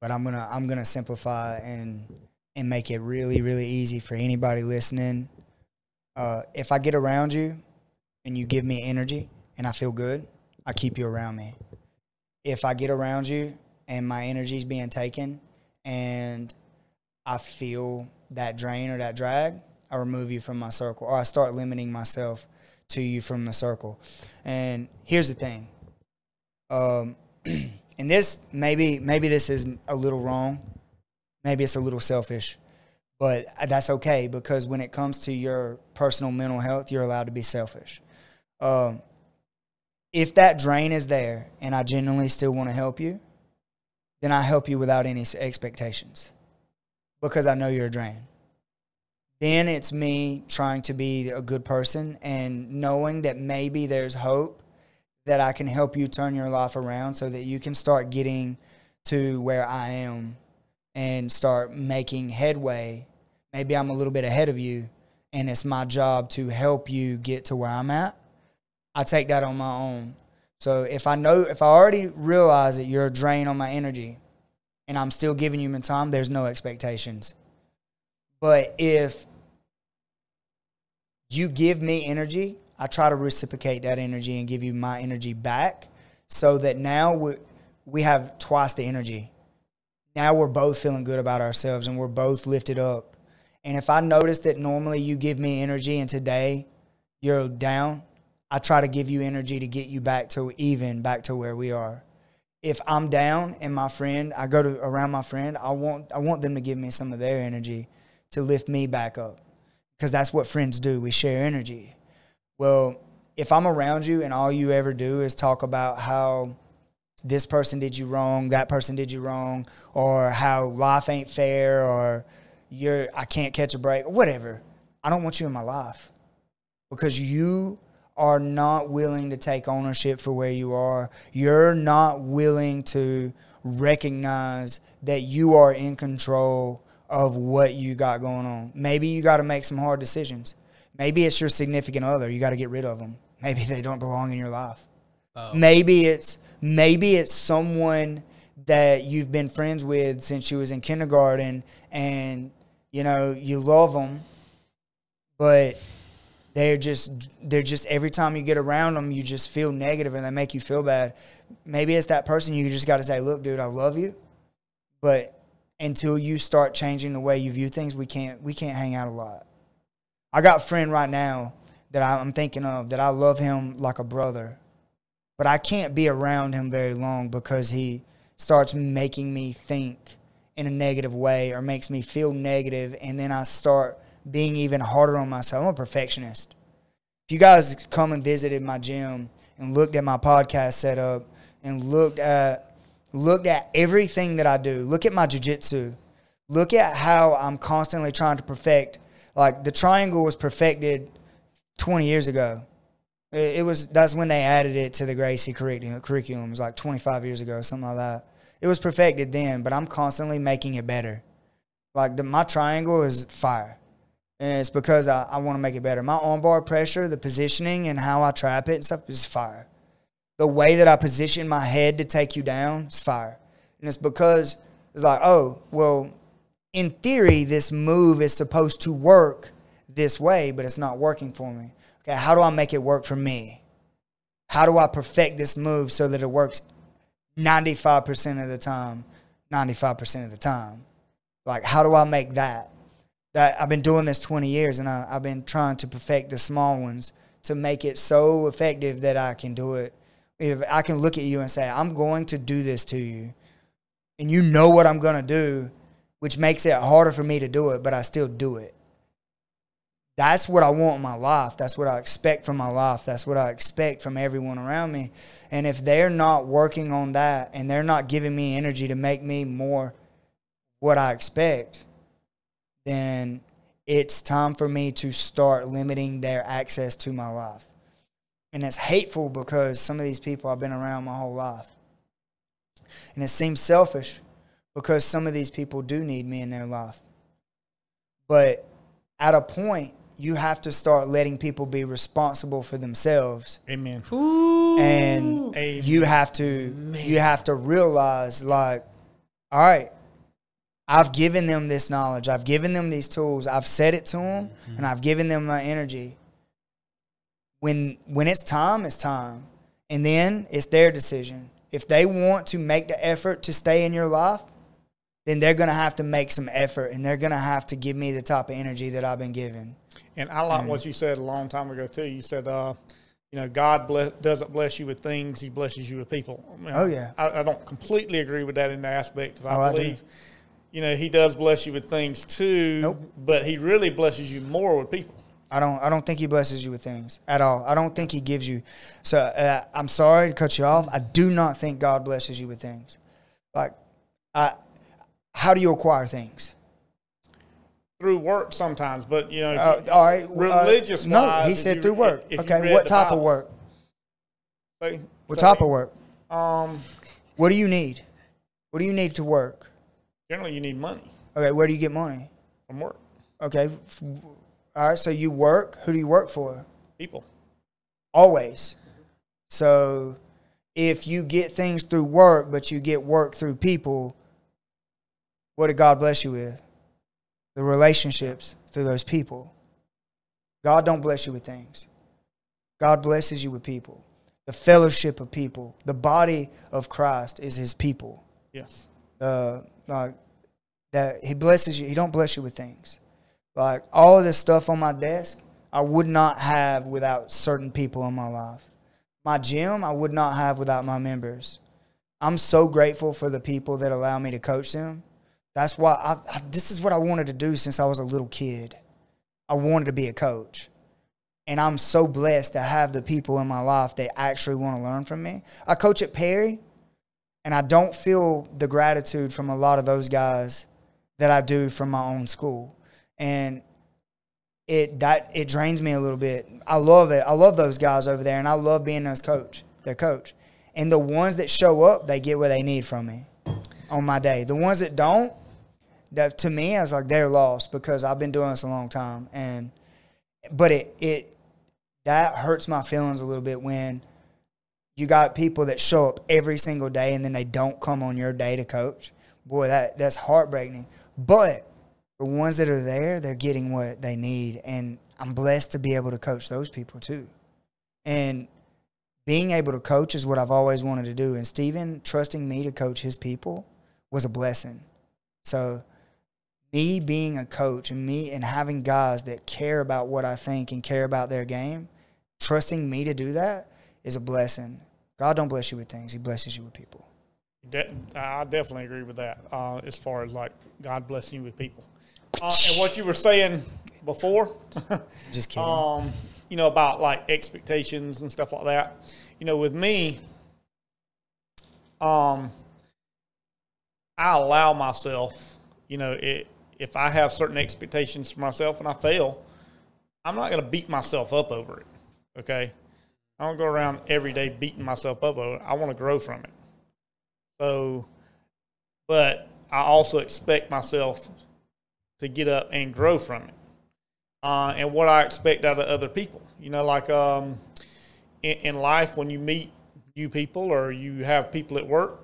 But I'm gonna I'm gonna simplify and and make it really really easy for anybody listening. Uh, if I get around you, and you give me energy, and I feel good, I keep you around me. If I get around you and my energy is being taken, and I feel that drain or that drag, I remove you from my circle, or I start limiting myself to you from the circle. And here's the thing, um, [CLEARS THROAT] and this maybe maybe this is a little wrong, maybe it's a little selfish, but that's okay because when it comes to your personal mental health, you're allowed to be selfish. Um, if that drain is there and I genuinely still want to help you, then I help you without any expectations because I know you're a drain. Then it's me trying to be a good person and knowing that maybe there's hope that I can help you turn your life around so that you can start getting to where I am and start making headway. Maybe I'm a little bit ahead of you and it's my job to help you get to where I'm at. I take that on my own. So if I know, if I already realize that you're a drain on my energy and I'm still giving you my time, there's no expectations. But if you give me energy, I try to reciprocate that energy and give you my energy back so that now we, we have twice the energy. Now we're both feeling good about ourselves and we're both lifted up. And if I notice that normally you give me energy and today you're down, I try to give you energy to get you back to even, back to where we are. If I'm down and my friend, I go to around my friend, I want I want them to give me some of their energy to lift me back up. Because that's what friends do. We share energy. Well, if I'm around you and all you ever do is talk about how this person did you wrong, that person did you wrong, or how life ain't fair, or you're I can't catch a break, whatever. I don't want you in my life because you are not willing to take ownership for where you are. You're not willing to recognize that you are in control of what you got going on. Maybe you got to make some hard decisions. Maybe it's your significant other. You got to get rid of them. Maybe they don't belong in your life. Oh. Maybe it's maybe it's someone that you've been friends with since you was in kindergarten and you know you love them but they're just they're just every time you get around them you just feel negative and they make you feel bad. Maybe it's that person you just got to say look dude i love you. But until you start changing the way you view things we can't we can't hang out a lot. I got a friend right now that i'm thinking of that i love him like a brother but i can't be around him very long because he starts making me think in a negative way or makes me feel negative and then i start being even harder on myself i'm a perfectionist if you guys come and visited my gym and looked at my podcast setup and looked at looked at everything that I do, look at my jujitsu, look at how I'm constantly trying to perfect. Like the triangle was perfected 20 years ago. It, was that's when they added it to the Gracie curriculum. Curriculum it was like 25 years ago, something like that. It was perfected then, but I'm constantly making it better. Like the, my triangle is fire and it's because I, I want to make it better. My armbar pressure, the positioning, and how I trap it and stuff is fire. The way that I position my head to take you down is fire, and it's because it's like, oh, well, in theory, this move is supposed to work this way, but it's not working for me. Okay, how do I make it work for me? How do I perfect this move so that it works 95% of the time, 95% of the time? Like, how do I make that? That I've been doing this 20 years and I, I've been trying to perfect the small ones to make it so effective that I can do it. If I can look at you and say, I'm going to do this to you, and you know what I'm going to do, which makes it harder for me to do it, but I still do it. that's what I want in my life. That's what I expect from my life. That's what I expect from everyone around me. And if they're not working on that and they're not giving me energy to make me more what I expect, then it's time for me to start limiting their access to my life. And it's hateful because some of these people I've been around my whole life. And it seems selfish because some of these people do need me in their life. But at a point, you have to start letting people be responsible for themselves Amen. and Amen. you have to you have to realize like all right i've given them this knowledge. I've given them these tools. I've said it to them and i've given them my energy. When when it's time it's time. And then it's their decision. If they want to make the effort to stay in your life then they're going to have to make some effort and they're going to have to give me the type of energy that i've been given. And I like what you said a long time ago too. You said, uh, you know, God bless, doesn't bless you with things; He blesses you with people. I mean, Oh, yeah. I, I don't completely agree with that in the aspect of I Oh, I believe, you know, He does bless you with things too. Nope. But He really blesses you more with people. I don't. I don't think he blesses you with things at all. I don't think he gives you. So uh, I'm sorry to cut you off. I do not think God blesses you with things. Like, I. How do you acquire things? through work sometimes, but you know, Uh, you- all right. uh, religious no, he said you- through work. Okay. What type of work? say- What say- type of work? Um, What do you need? What do you need to work? Generally, you need money Okay. Where do you get money? from work, Okay. f- All right. So you work. Who do you work for? people. Always. So if you get things through work, but you get work through people, what did God bless you with? The relationships through those people. God don't bless you with things. God blesses you with people. The fellowship of people. The body of Christ is his people. Yes. Uh, like that he blesses you. He don't bless you with things. Like all of this stuff on my desk, I would not have without certain people in my life. My gym, I would not have without my members. I'm so grateful for the people that allow me to coach them. That's why I, I, this is what I wanted to do since I was a little kid. I wanted to be a coach. And I'm so blessed to have the people in my life that actually want to learn from me. I coach at Perry, and I don't feel the gratitude from a lot of those guys that I do from my own school. And it that it drains me a little bit. I love it. I love those guys over there and I love being their coach, their coach. And the ones that show up, they get what they need from me on my day. The ones that don't, that to me I was like they're lost because I've been doing this a long time and but it it that hurts my feelings a little bit when you got people that show up every single day and then they don't come on your day to coach. Boy, that that's heartbreaking. But the ones that are there, they're getting what they need, and I'm blessed to be able to coach those people too. And being able to coach is what I've always wanted to do. And Steven trusting me to coach his people was a blessing. So me being a coach and me and having guys that care about what I think and care about their game, trusting me to do that is a blessing. God don't bless you with things; He blesses you with people. De- I definitely agree with that. Uh, as far as like God blessing you with people, uh, and what you were saying before, [LAUGHS] Just kidding. um, you know about like expectations and stuff like that. You know, with me, um, I allow myself. You know, it, if I have certain expectations for myself and I fail, I'm not going to beat myself up over it. Okay, I don't go around every day beating myself up over it. I want to grow from it. So, but I also expect myself to get up and grow from it. Uh, and what I expect out of other people, you know, like um, in, in life when you meet new people or you have people at work,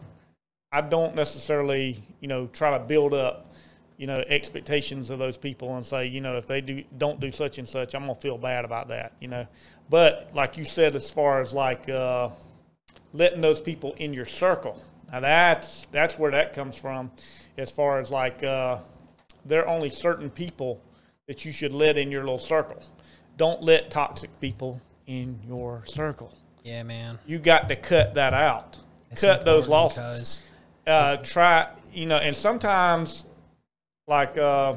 I don't necessarily, you know, try to build up, you know, expectations of those people and say, you know, if they do don't do such and such, I'm gonna feel bad about that, you know. But like you said, as far as like uh, letting those people in your circle. Now that's that's where that comes from, as far as like uh, there are only certain people that you should let in your little circle. Don't let toxic people in your circle. Yeah, man. You got to cut that out. It's cut those losses. Uh, try you know, and sometimes like uh,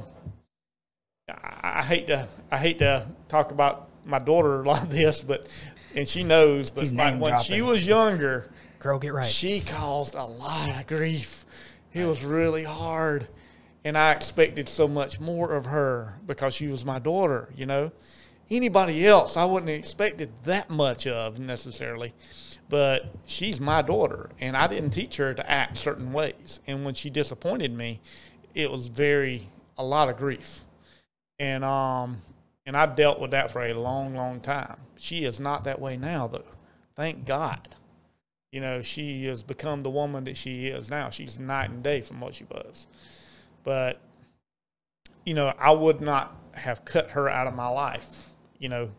I, I hate to I hate to talk about my daughter like [LAUGHS] this, but and she knows. But like when she was younger, Girl, get right. she caused a lot of grief. It was really hard. And I expected so much more of her because she was my daughter, you know. Anybody else, I wouldn't have expected that much of necessarily. But she's my daughter, and I didn't teach her to act certain ways. And when she disappointed me, it was very, a lot of grief. And, um, and I've dealt with that for a long, long time. She is not that way now, though. Thank God you know, she has become the woman that she is now. She's night and day from what she was. But, you know, I would not have cut her out of my life, you know,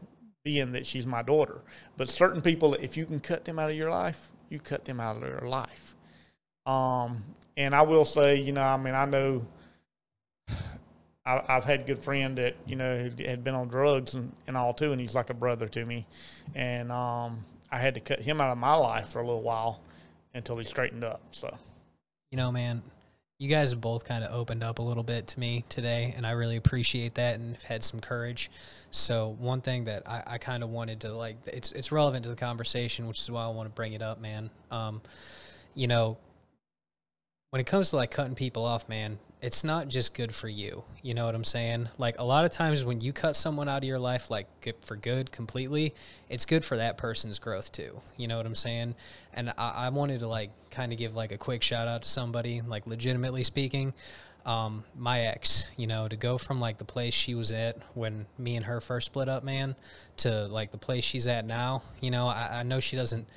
being that she's my daughter. But certain people, if you can cut them out of your life, you cut them out of their life. Um, and I will say, you know, I mean, I know I, I've had a good friend that you know had been on drugs and, and all too, and he's like a brother to me. And um, I had to cut him out of my life for a little while until he straightened up. So you know, man, you guys have both kind of opened up a little bit to me today, and I really appreciate that and have had some courage. So one thing that I, I kind of wanted to like, it's it's relevant to the conversation, which is why I want to bring it up, man. Um, you know, when it comes to like cutting people off, man, it's not just good for you. You know what I'm saying? Like a lot of times when you cut someone out of your life, like for good completely, it's good for that person's growth too. You know what I'm saying? And I, I wanted to like kind of give like a quick shout out to somebody, like legitimately speaking. Um, my ex, you know, to go from like the place she was at when me and her first split up, man, to like the place she's at now. You know, I, I know she doesn't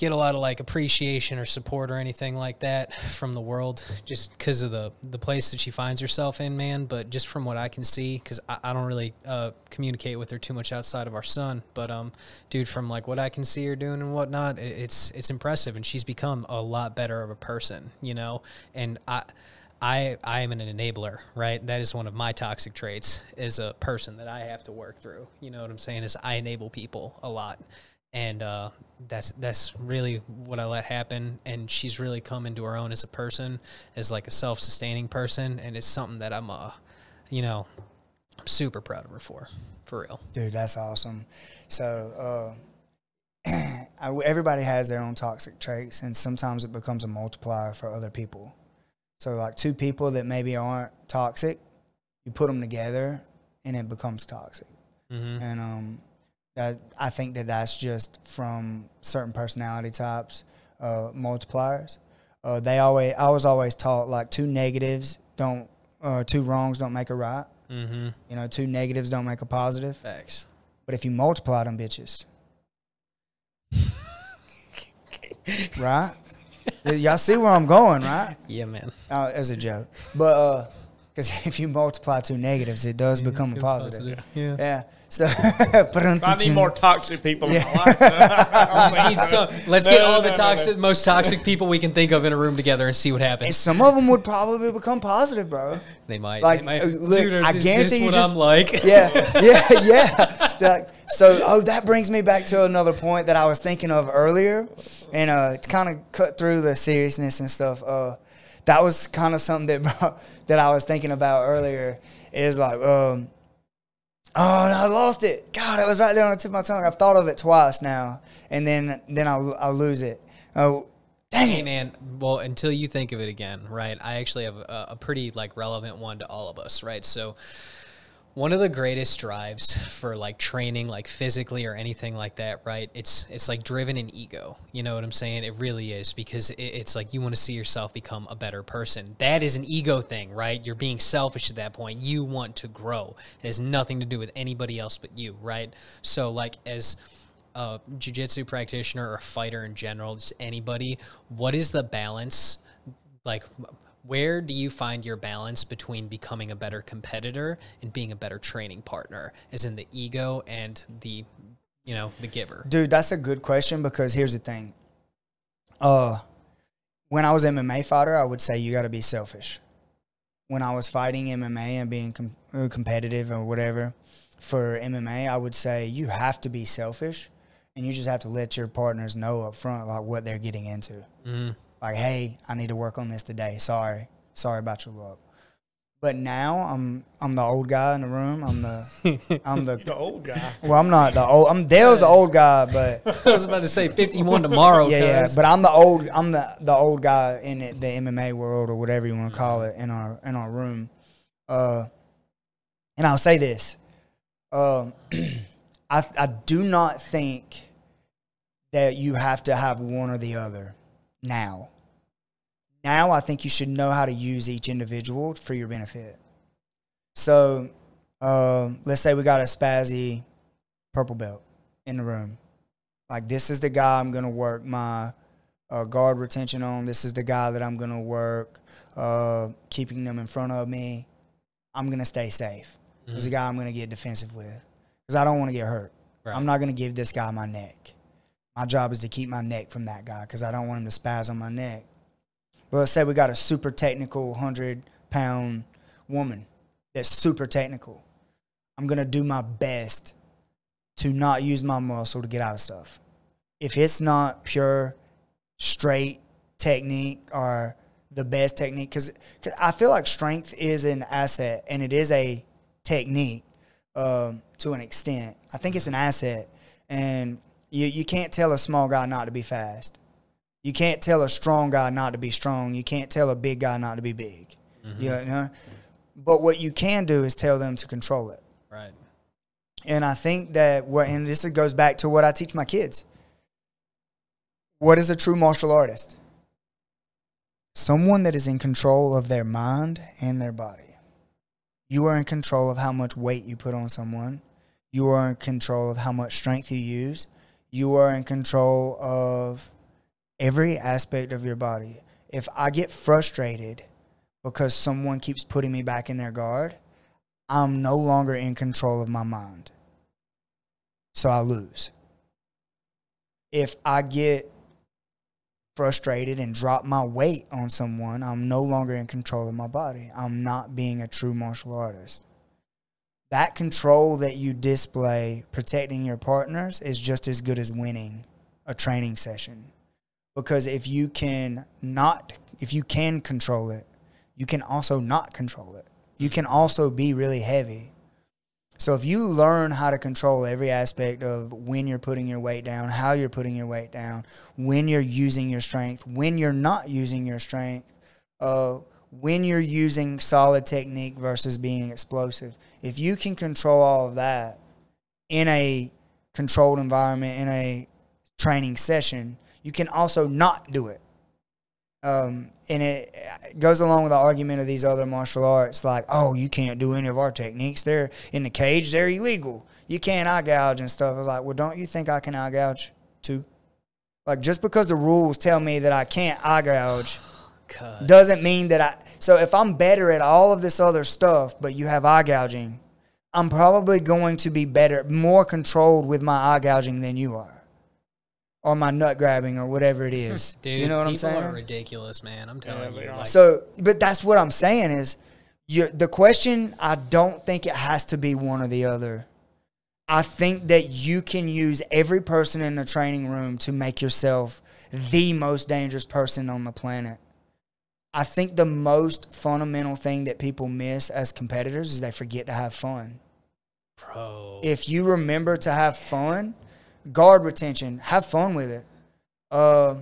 get a lot of like appreciation or support or anything like that from the world just because of the the place that she finds herself in man but just from what i can see because I, I don't really uh, communicate with her too much outside of our son but um dude from like what i can see her doing and whatnot it, it's it's impressive and she's become a lot better of a person you know and i I, I am an enabler, right? That is one of my toxic traits as a person that I have to work through. You know what I'm saying? Is I enable people a lot and uh, that's that's really what I let happen. And she's really come into her own as a person, as like a self-sustaining person, and it's something that I'm, uh, you know, I'm super proud of her for, for real. Dude, that's awesome. So, uh, [CLEARS THROAT] I, everybody has their own toxic traits, and sometimes it becomes a multiplier for other people. So, like two people that maybe aren't toxic, you put them together, and it becomes toxic. Mm-hmm. And um, I think that that's just from certain personality types, uh, multipliers. Uh, they always, I was always taught like two negatives don't, uh, two wrongs don't make a right. Mm-hmm. You know, two negatives don't make a positive. Facts. But if you multiply them bitches, [LAUGHS] right? Y'all see where I'm going, right? Yeah, man. Uh, as a joke, but because [LAUGHS] if you multiply two negatives, it does become a positive. Yeah. Yeah. So, but I need more toxic people in my Yeah. life. [LAUGHS] Just need some- let's get No, all the no, no, toxic, no. most toxic people we can think of in a room together and see what And happens. some of them would probably become positive, bro. They might. Like, they might uh, look, Dude, I guarantee this you what just- I'm like. [LAUGHS] Yeah, yeah, yeah. Like, so, oh, that brings me back to another point that I was thinking of earlier, and uh, to kind of cut through the seriousness and stuff. Uh, that was kind of something that [LAUGHS] brought- that I was thinking about earlier. Is like, um, oh, no, I lost it. God, it was right there on the tip of my tongue. I've thought of it twice now, and then then I'll I'll lose it. Oh, dang Hey it! man, well until you think of it again, right? I actually have a, a pretty like relevant one to all of us, right? So one of the greatest drives for like training like physically or anything like that right it's it's like driven in ego. You know what i'm saying? It really is because it, it's like you want to see yourself become a better person. That is an ego thing right? You're being selfish at that point. You want to grow. It has nothing to do with anybody else but you right? So like as a jiu-jitsu practitioner or a fighter in general just anybody what is the balance like where do you find your balance between becoming a better competitor and being a better training partner as in the ego and the you know the giver Dude, that's a good question because here's the thing. Uh, when I was MMA fighter, I would say you got to be selfish. When I was fighting MMA and being com- uh, competitive or whatever for MMA, I would say you have to be selfish, and you just have to let your partners know up front like what they're getting into. mm, Like, hey, I need to work on this today. Sorry, sorry about your luck. But now I'm I'm the old guy in the room. I'm the [LAUGHS] I'm the [LAUGHS] The old guy. well, I'm not the old. I'm Dale's the old guy, but [LAUGHS] I was about to say 51 tomorrow. yeah, yeah. But I'm the old. I'm the the old guy in it, the MMA world or whatever you want to call it in our in our room. Uh, and I'll say this: um, [CLEARS THROAT] I I do not think that you have to have one or the other now. Now I think you should know how to use each individual for your benefit. So, um, let's say we got a spazzy purple belt in the room. Like this is the guy I'm gonna work my uh, guard retention on. This is the guy that I'm gonna work uh, keeping them in front of me. I'm gonna stay safe. This is the guy I'm gonna get defensive with because I don't want to get hurt. Right. I'm not gonna give this guy my neck. My job is to keep my neck from that guy because I don't want him to spaz on my neck. But let's say we got a super technical hundred pound woman that's super technical. I'm gonna do my best to not use my muscle to get out of stuff. If it's not pure, straight technique or the best technique, because I feel like strength is an asset and it is a technique um, to an extent. I think it's an asset, and you you can't tell a small guy not to be fast. You can't tell a strong guy not to be strong. You can't tell a big guy not to be big. You mm-hmm. know? But what you can do is tell them to control it. right. And I think that what, and this goes back to what I teach my kids. What is a true martial artist? Someone that is in control of their mind and their body. You are in control of how much weight you put on someone. You are in control of how much strength you use. You are in control of every aspect of your body. If I get frustrated because someone keeps putting me back in their guard, I'm no longer in control of my mind. So I lose. If I get frustrated and drop my weight on someone, I'm no longer in control of my body. I'm not being a true martial artist. That control that you display protecting your partners is just as good as winning a training session. Because if you can not if you can control it, you can also not control it. You can also be really heavy. So if you learn how to control every aspect of when you're putting your weight down, how you're putting your weight down, when you're using your strength, when you're not using your strength, uh, when you're using solid technique versus being explosive, if you can control all of that in a controlled environment, in a training session, you can also not do it. Um, and it, goes along with the argument of these other martial arts, like, oh, you can't do any of our techniques. They're in the cage, they're illegal. You can't eye gouge and stuff. It's like, well, don't you think I can eye gouge too? Like, just because the rules tell me that I can't eye gouge God. doesn't mean that I. So if I'm better at all of this other stuff, but you have eye gouging, I'm probably going to be better, more controlled with my eye gouging than you are, or my nut grabbing, or whatever it is. [LAUGHS] Dude, you know what I'm people saying? are ridiculous, man. I'm telling they you. are. Like, So, but that's what I'm saying is, you the question. I don't think it has to be one or the other. I think that you can use every person in the training room to make yourself the most dangerous person on the planet. I think the most fundamental thing that people miss as competitors is they forget to have fun. bro. If you remember to have fun, guard retention, have fun with it. Uh,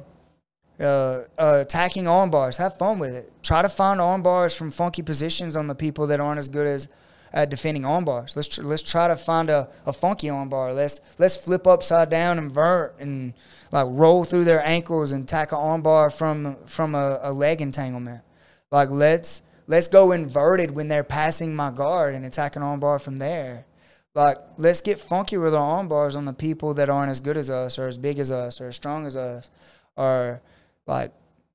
uh, uh, attacking arm bars, have fun with it. Try to find arm bars from funky positions on the people that aren't as good as at defending arm bars. Let's tr- let's try to find a, a funky arm bar. Let's let's flip upside down and vert and like roll through their ankles and tack an arm bar from from a, a leg entanglement. Like let's let's go inverted when they're passing my guard and attack an arm bar from there. Like let's get funky with our armbars on the people that aren't as good as us or as big as us or as strong as us or like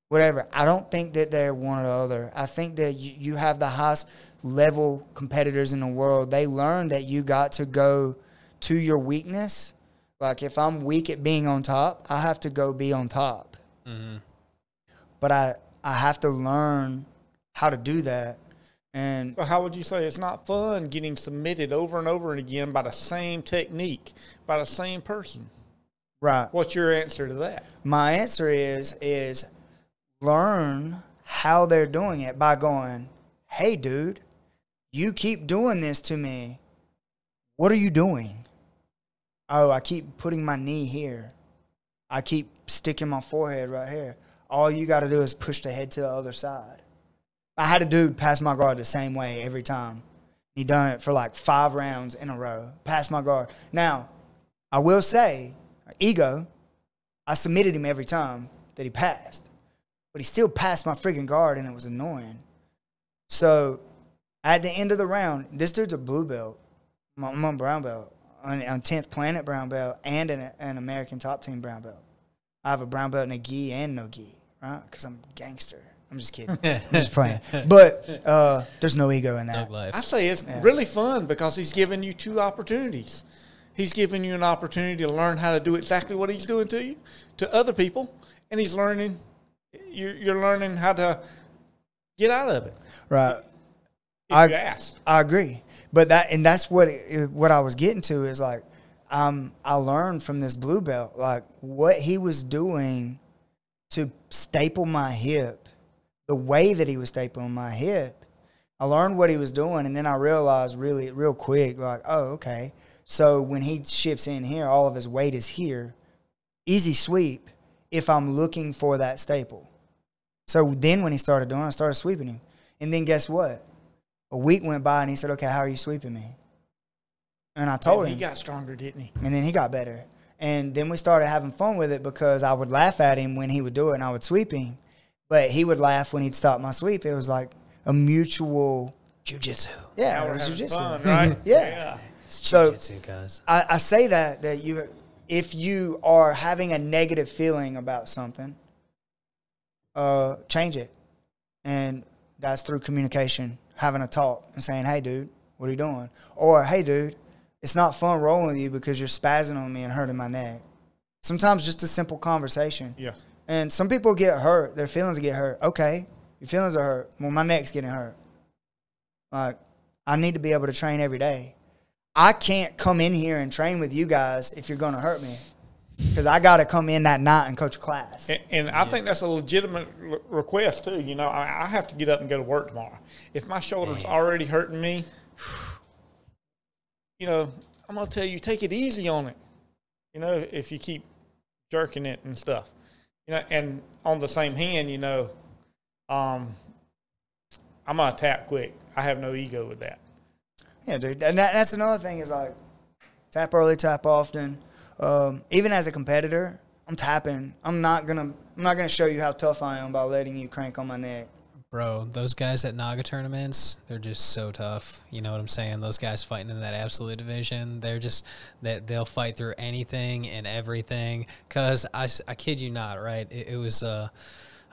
whatever. I don't think that they're one or the other. I think that you, you have the highest level competitors in the world. They learn that you got to go to your weakness. Like if I'm weak at being on top, I have to go be on top. Mm-hmm. But I I have to learn how to do that. And So how would you say it's not fun getting submitted over and over and again by the same technique, by the same person? right. What's your answer to that? My answer is is learn how they're doing it by going, "Hey dude, You keep doing this to me. What are you doing? Oh, I keep putting my knee here. I keep sticking my forehead right here. All you got to do is push the head to the other side. I had a dude pass my guard the same way every time. He done it for like five rounds in a row. Pass my guard. Now, I will say, ego, I submitted him every time that he passed. But he still passed my freaking guard and it was annoying. So at the end of the round, this dude's a blue belt. I'm on brown belt, on, on 10th Planet brown belt, and an, an American top team brown belt. I have a brown belt in a gi and no gi, right? Because I'm a gangster. I'm just kidding. I'm just [LAUGHS] playing. But uh, there's no ego in that. I say it's really fun because he's giving you two opportunities. He's giving you an opportunity to learn how to do exactly what he's doing to you, to other people, and he's learning. You're, you're learning how to get out of it. Right. If I- you ask, I agree, but that and that's what it, what I was getting to is like, um, I learned from this blue belt like what he was doing to staple my hip, the way that he was stapling my hip. I learned what he was doing, and then I realized really real quick like, oh okay. So when he shifts in here, all of his weight is here. Easy sweep if I'm looking for that staple. So then when he started doing, I started sweeping him, and then guess what? A week went by and he said, "Okay, how are you sweeping me?" And I told and him, he got stronger, didn't he? and then he got better. And then we started having fun with it because I would laugh at him when he would do it and I would sweep him, but he would laugh when he'd stop my sweep. It was like a mutual, Jiu-jitsu. yeah, Now it was jujitsu. fun, right? [LAUGHS] Yeah. So Jiu-jitsu, guys. I, I say that that you, if you are having a negative feeling about something, uh, change it, and that's through communication, having a talk and saying, "Hey, dude, what are you doing?" Or, "Hey, dude, it's not fun rolling with you because you're spazzing on me and hurting my neck." Sometimes just a simple conversation. Yeah. And some people get hurt, their feelings get hurt. Okay, your feelings are hurt. Well, my neck's getting hurt. Like, I need to be able to train every day. I can't come in here and train with you guys if you're going to hurt me. Because I got to come in that night and coach a class. And, and I think that's a legitimate re- request too. You know, I, I have to get up and go to work tomorrow. If my shoulder's already hurting me, you know, I'm gonna tell you take it easy on it. You know, if you keep jerking it and stuff, you know, and on the same hand, you know, um, I'm gonna tap quick. I have no ego with that. Yeah, dude. And that, that's another thing is like tap early, tap often. Um, even as a competitor, I'm tapping. I'm not gonna. I'm not gonna show you how tough I am by letting you crank on my neck. Bro, those guys at Naga tournaments, they're just so tough. You know what I'm saying? Those guys fighting in that absolute division, they're just that they'll fight through anything and everything. Cause I, I kid you not, right? It, it was uh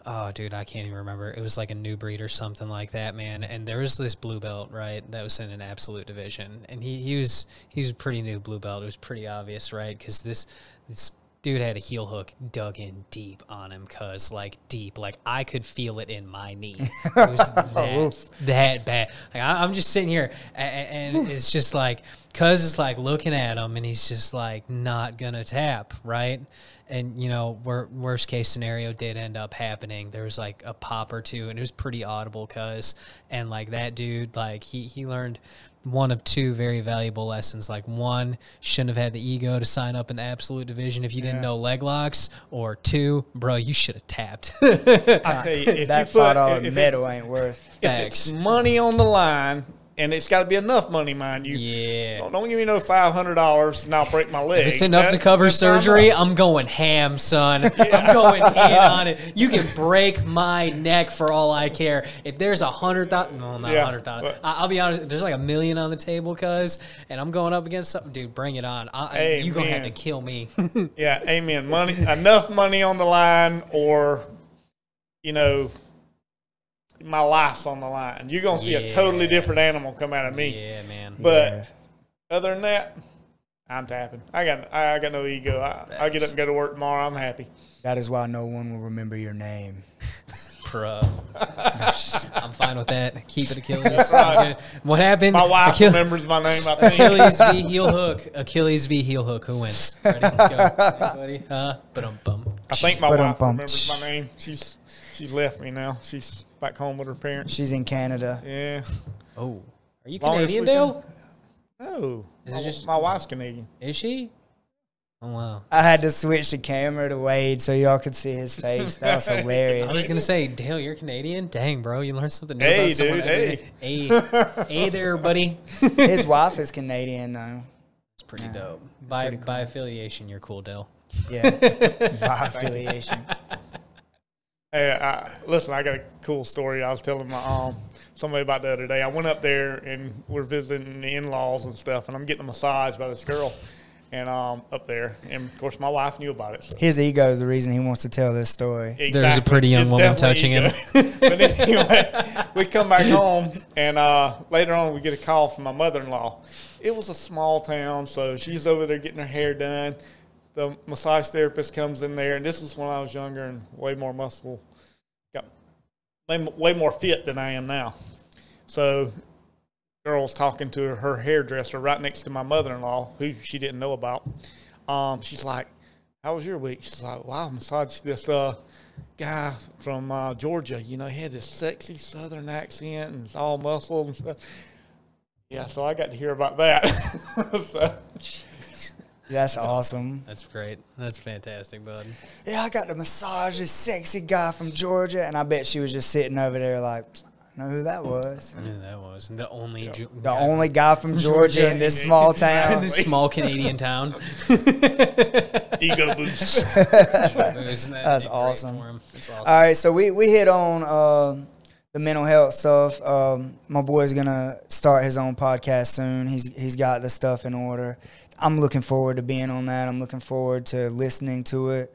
oh dude, I can't even remember. It was like a new breed or something like that, man. And there was this blue belt, right? That was in an absolute division, and he he was he was a pretty new blue belt. It was pretty obvious, right? Because this this dude had a heel hook dug in deep on him cuz like deep like i could feel it in my knee. It was [LAUGHS] that, that bad. Like I, i'm just sitting here and, and it's just like cuz it's like looking at him and he's just like not gonna tap right? And you know wor- worst case scenario did end up happening. There was like a pop or two and it was pretty audible cuz and like that dude like he he learned one of two very valuable lessons. Like one, shouldn't have had the ego to sign up in the absolute division if you didn't know leg locks. Or two, bro, you should have tapped. [LAUGHS] I [LAUGHS] tell you, if that you put five dollar if it's- medal ain't worth. if it's money on the line, and it's got to be enough money, mind you. Yeah. Don't, don't give me no five hundred dollars and I'll break my leg. If it's enough to cover surgery. I'm going ham, son. [LAUGHS] I'm going in on it. You can break my neck for all I care. If there's a hundred thousand, no, not a Yeah, hundred thousand. I- I'll be honest. There's like a million on the table, cuz, and I'm going up against something, dude. Bring it on. I, Hey, you gonna have to kill me. [LAUGHS] Yeah, amen. Money, enough money on the line, or you know, my life's on the line. You're gonna see a totally different animal come out of me. yeah, man. But Yeah. other than that, I'm tapping. I got, I got no ego. I, I get up and go to work tomorrow. I'm happy. That is why no one will remember your name. [LAUGHS] Pro. [LAUGHS] I'm fine with that. Keep it Achilles. I'm. What happened? My wife Achilles, remembers my name. I think. Achilles v heel hook. Achilles v heel hook. Who wins? Ready? Go. [LAUGHS] Everybody. Uh, but um bum. I think my But, wife remembers my name. She's she's left me now. She's back home with her parents. She's in Canada. Yeah. Oh, are Are you Long as Canadian, Dale? No, Is it just- my wife's Canadian. Is she? Oh wow. I had to switch the camera to Wade so y'all could see his face. That was [LAUGHS] hilarious. I was gonna say, Dale, you're Canadian. Dang, bro, you learn something new Hey, about someone dude, every day. Hey, hey there, buddy. [LAUGHS] His wife is Canadian though. It's pretty dope. By pretty cool. by affiliation, you're cool, Dale. Yeah, [LAUGHS] by affiliation. Hey, I, listen, I got a cool story. I was telling my um somebody about the other day. I went up there and we're visiting the in laws and stuff, and I'm getting a massage by this girl, and um up there, and of course my wife knew about it. So. His ego is the reason he wants to tell this story. There's a pretty young It's woman definitely touching him. [LAUGHS] but anyway, we come back home, and uh, later on we get a call from my mother-in-law. It was a small town, so she's over there getting her hair done. The massage therapist comes in there, and this was when I was younger and way more muscle, got way, way more fit than I am now. So, girl's talking to her, her hairdresser right next to my mother-in-law, who she didn't know about. Um, she's like, "How was your week?" She's like, "Wow, massaged this uh, guy from uh, Georgia. You know, he had this sexy Southern accent and it's all muscle and stuff." Yeah, so I got to hear about that. [LAUGHS] so, That's awesome. That's great. That's fantastic, bud. Yeah, I got to massage this sexy guy from Georgia, and I bet she was just sitting over there like, I know who that was. I knew who that was the only Ju- The guy only guy from [LAUGHS] Georgia in this small [LAUGHS] in town. this small Canadian town. [LAUGHS] ego boost. That's That's awesome. Awesome. All right, so we, we hit on um the mental health stuff. Um, my boy's gonna start his own podcast soon. He's he's got the stuff in order. I'm looking forward to being on that. I'm looking forward to listening to it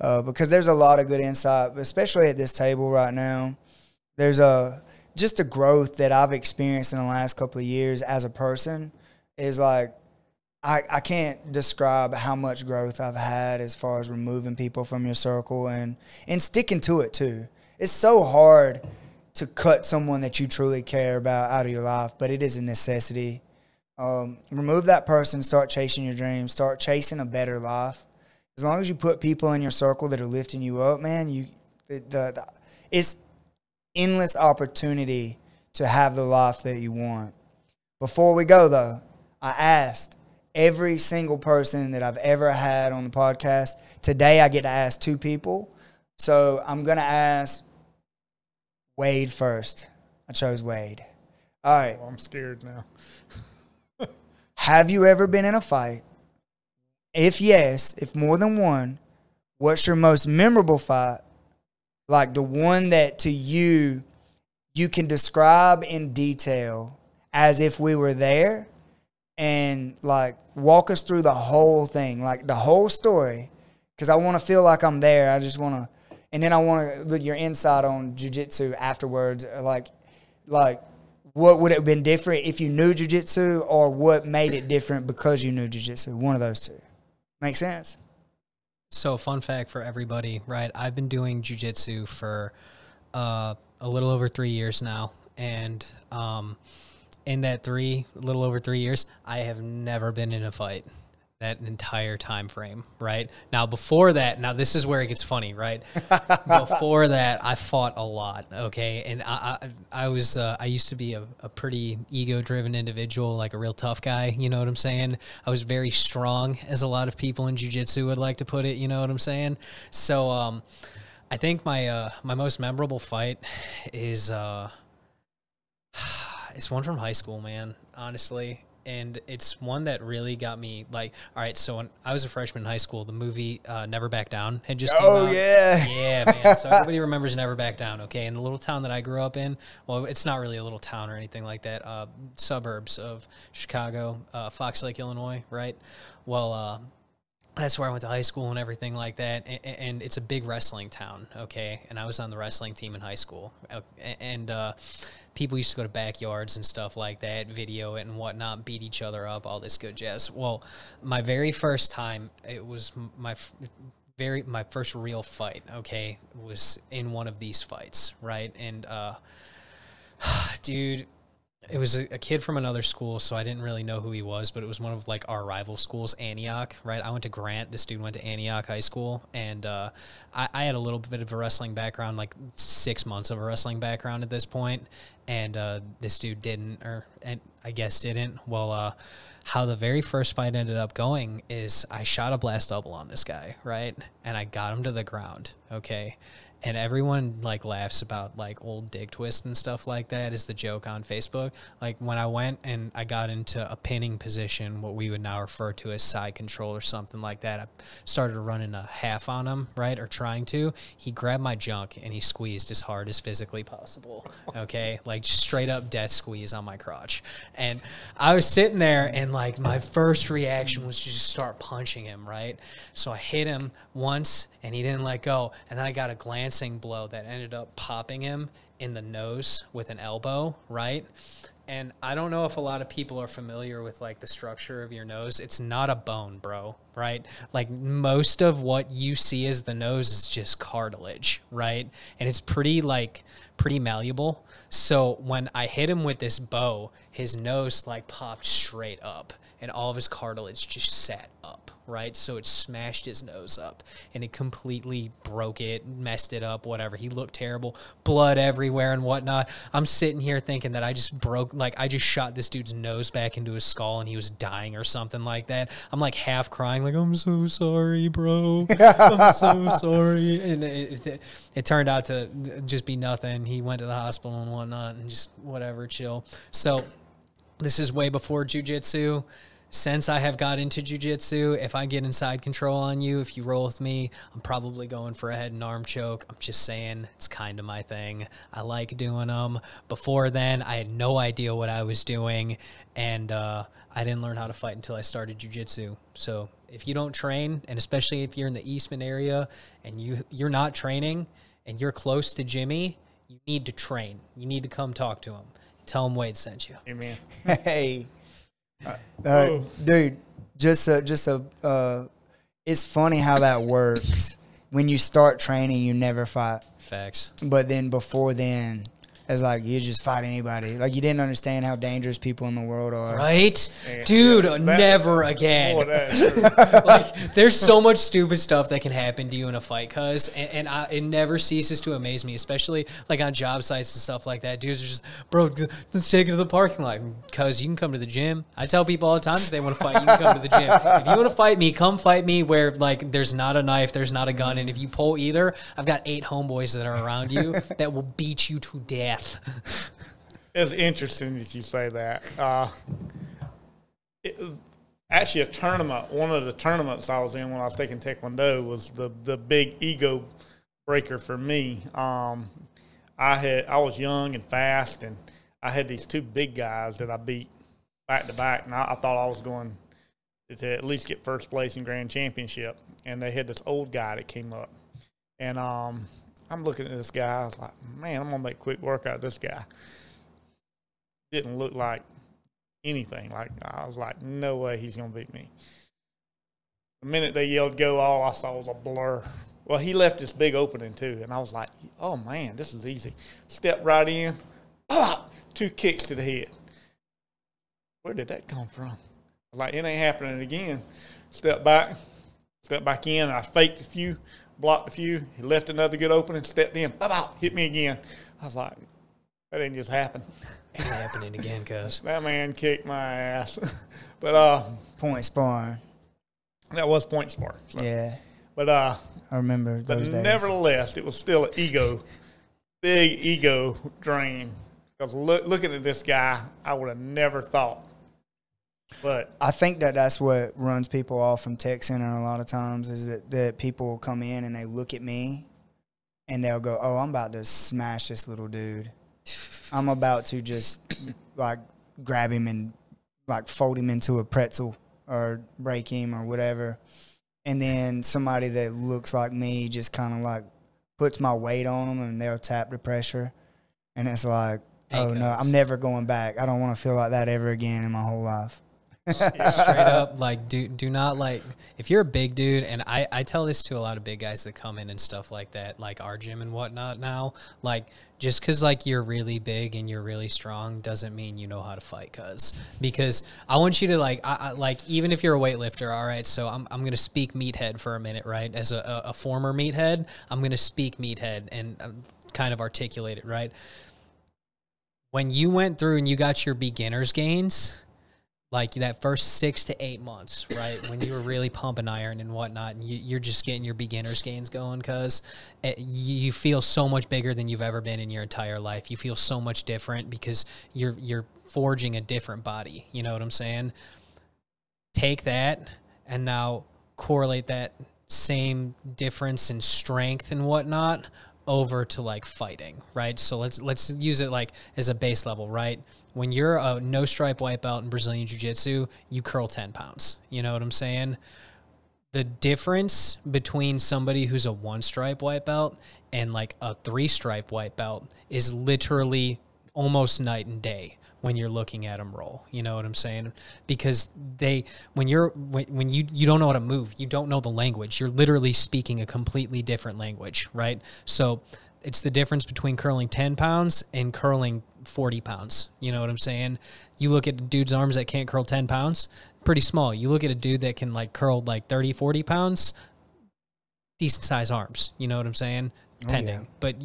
uh, because there's a lot of good insight, especially at this table right now. There's a just a growth that I've experienced in the last couple of years as a person is like I, I can't describe how much growth I've had as far as removing people from your circle and and sticking to it too. It's so hard to cut someone that you truly care about out of your life, but it is a necessity. Um, remove that person, start chasing your dreams, start chasing a better life. As long as you put people in your circle that are lifting you up, man, you the, the, the it's endless opportunity to have the life that you want. Before we go though, I asked every single person that I've ever had on the podcast. Today I get to ask two people. So I'm going to ask Wade first. I chose Wade. All right. I'm scared now. [LAUGHS] Have you ever been in a fight? If yes, if more than one, what's your most memorable fight? Like the one that to you you can describe in detail as if we were there and like walk us through the whole thing, like the whole story cuz I want to feel like I'm there. I just want to and then I want to look your insight on jujitsu afterwards like like what would it have been different if you knew jujitsu or what made it different because you knew jujitsu? One of those two. Make sense? So, fun fact for everybody, right? I've been doing jujitsu for uh, a little over three years now, and um, in that three, a little over three years, I have never been in a fight that entire time frame. Right now, before that, now this is where it gets funny, right? [LAUGHS] before that, I fought a lot. Okay, and I I, I was uh, I used to be a, a pretty ego driven individual, like a real tough guy. You know what I'm saying? I was very strong, as a lot of people in jujitsu would like to put it. You know what I'm saying? So um, I think my uh, my most memorable fight is uh, [SIGHS] it's one from high school, man. Honestly. And it's one that really got me like, all right. So when I was a freshman in high school, the movie uh, Never Back Down had just came Oh yeah. Yeah, man. So [LAUGHS] everybody remembers Never Back Down, okay? In the little town that I grew up in, well, it's not really a little town or anything like that. Uh, suburbs of Chicago, uh, Fox Lake, Illinois, right? Well, uh, that's where I went to high school and everything like that. And, and it's a big wrestling town, okay? And I was on the wrestling team in high school. Uh, And uh, people used to go to backyards and stuff like that, video it and whatnot, beat each other up, all this good jazz. Well, my very first time, it was my very my first real fight. Okay, was in one of these fights, right? And uh, [SIGHS] dude, it was a, a kid from another school, so I didn't really know who he was, but it was one of like our rival schools, Antioch, right? I went to Grant. This dude went to Antioch High School, and uh, I, I had a little bit of a wrestling background, like six months of a wrestling background at this point, and uh, this dude didn't, or and I guess didn't. Well, uh, how the very first fight ended up going is I shot a blast double on this guy, right, and I got him to the ground, okay, and everyone like laughs about like old dick twist and stuff like that is the joke on Facebook. Like when I went and I got into a pinning position, what we would now refer to as side control or something like that. I started running a half on him, right, or trying to. He grabbed my junk and he squeezed as hard as physically possible. [LAUGHS] Okay, like straight up death squeeze on my crotch. And I was sitting there and like my first reaction was to just start punching him, right? So I hit him once and he didn't let go. And then I got a glancing blow that ended up popping him in the nose with an elbow, right? And I don't know if a lot of people are familiar with like the structure of your nose. It's not a bone, bro, right? Like most of what you see as the nose is just cartilage, right? And it's pretty like pretty malleable. So when I hit him with this bow, his nose like popped straight up and all of his cartilage just sat up, right? So it smashed his nose up and it completely broke it, messed it up, whatever. He looked terrible, blood everywhere and whatnot. I'm sitting here thinking that I just broke, like, I just shot this dude's nose back into his skull and he was dying or something like that. I'm like half crying, like, I'm so sorry, bro. I'm so [LAUGHS] sorry. And it, it, it turned out to just be nothing. He went to the hospital and whatnot and just whatever, chill. So, this is way before jujitsu. Since I have got into jujitsu, if I get inside control on you, if you roll with me, I'm probably going for a head and arm choke. I'm just saying, it's kind of my thing. I like doing them. Before then, I had no idea what I was doing, and uh, I didn't learn how to fight until I started jujitsu. So if you don't train, and especially if you're in the Eastman area and you you're not training and you're close to Jimmy, you need to train. You need to come talk to him. Tell him Wade sent you. Amen. [LAUGHS] Hey, uh, Oh. dude, just a, just a. Uh, it's funny how that works. when you start training, you never fight, Facts. but then before then, it's like you just fight anybody. Like you didn't understand how dangerous people in the world are. Right? Yeah, Dude, yeah, that- never [LAUGHS] again. Boy, [LAUGHS] like there's so much stupid stuff that can happen to you in a fight cuz and, and I, it never ceases to amaze me especially like on job sites and stuff like that dudes are just bro let's take it to the parking lot cuz you can come to the gym I tell people all the time if they want to fight you can come to the gym if you want to fight me come fight me where like there's not a knife there's not a gun and if you pull either I've got eight homeboys that are around you that will beat you to death [LAUGHS] It's interesting that you say that. Uh, it, actually, a tournament, one of the tournaments I was in when I was taking Taekwondo was the, the big ego breaker for me. Um, I had I was young and fast, and I had these two big guys that I beat back to back, and I, I thought I was going to at least get first place in grand championship. And they had this old guy that came up, and um, I'm looking at this guy. I was like, man, I'm gonna make quick work out of this guy didn't look like anything. Like I was like, no way he's gonna beat me. The minute they yelled go, all I saw was a blur. Well, he left this big opening too, and I was like, oh man, this is easy. Step right in, pop, two kicks to the head. Where did that come from? Like, it ain't happening again. Step back, step back in. I faked a few, blocked a few. He left another good opening, stepped in, pop, pop, hit me again. I was like, that didn't just happen. ain't happening again cuz [LAUGHS] That man kicked my ass. [LAUGHS] but uh, Point sparring. that was point spar. So. Yeah, But uh, I remember but those days. nevertheless, it was still an ego, big ego drain. Because look, looking at this guy, I would have never thought. But I think that that's what runs people off from tech center a lot of times is that, that people will come in and they look at me and they'll go, "Oh, I'm about to smash this little dude. I'm about to just like grab him and like fold him into a pretzel or break him or whatever." And then somebody that looks like me just kind of like puts my weight on them and they'll tap the pressure, and it's like, "Oh no, I'm never going back. I don't want to feel like that ever again in my whole life." [LAUGHS] straight up like do do not like if you're a big dude and I, I tell this to a lot of big guys that come in and stuff like that like our gym and whatnot now like just because like you're really big and you're really strong doesn't mean you know how to fight cuz because i want you to like I, I, like even if you're a weightlifter all right so i'm, I'm gonna speak meathead for a minute right? As a, a, a former meathead i'm gonna speak meathead and um, kind of articulate it right? When you went through and you got your beginners gains like that first six to eight months, right? when you were really pumping iron and whatnot, and you, are just getting your beginner's gains going because eh, you feel so much bigger than you've ever been in your entire life. You feel so much different because you're you're forging a different body. You know what I'm saying? Take that and now correlate that same difference in strength and whatnot over to like fighting, right? So let's let's use it like as a base level, right? When you're a no stripe belt in Brazilian Jiu Jitsu, you curl ten pounds. You know what I'm saying? The difference between somebody who's a one stripe belt and like a three stripe belt is literally almost night and day when you're looking at them roll. You know what I'm saying? Because they when you're when, when you you don't know how to move, you don't know the language. You're literally speaking a completely different language, right? So it's the difference between curling 10 pounds and curling 40 pounds. You know what I'm saying? You look at a dude's arms that can't curl 10 pounds, pretty small. You look at a dude that can like curl like 30, 40 pounds, decent size arms. You know what I'm saying? Depending. Oh, yeah. But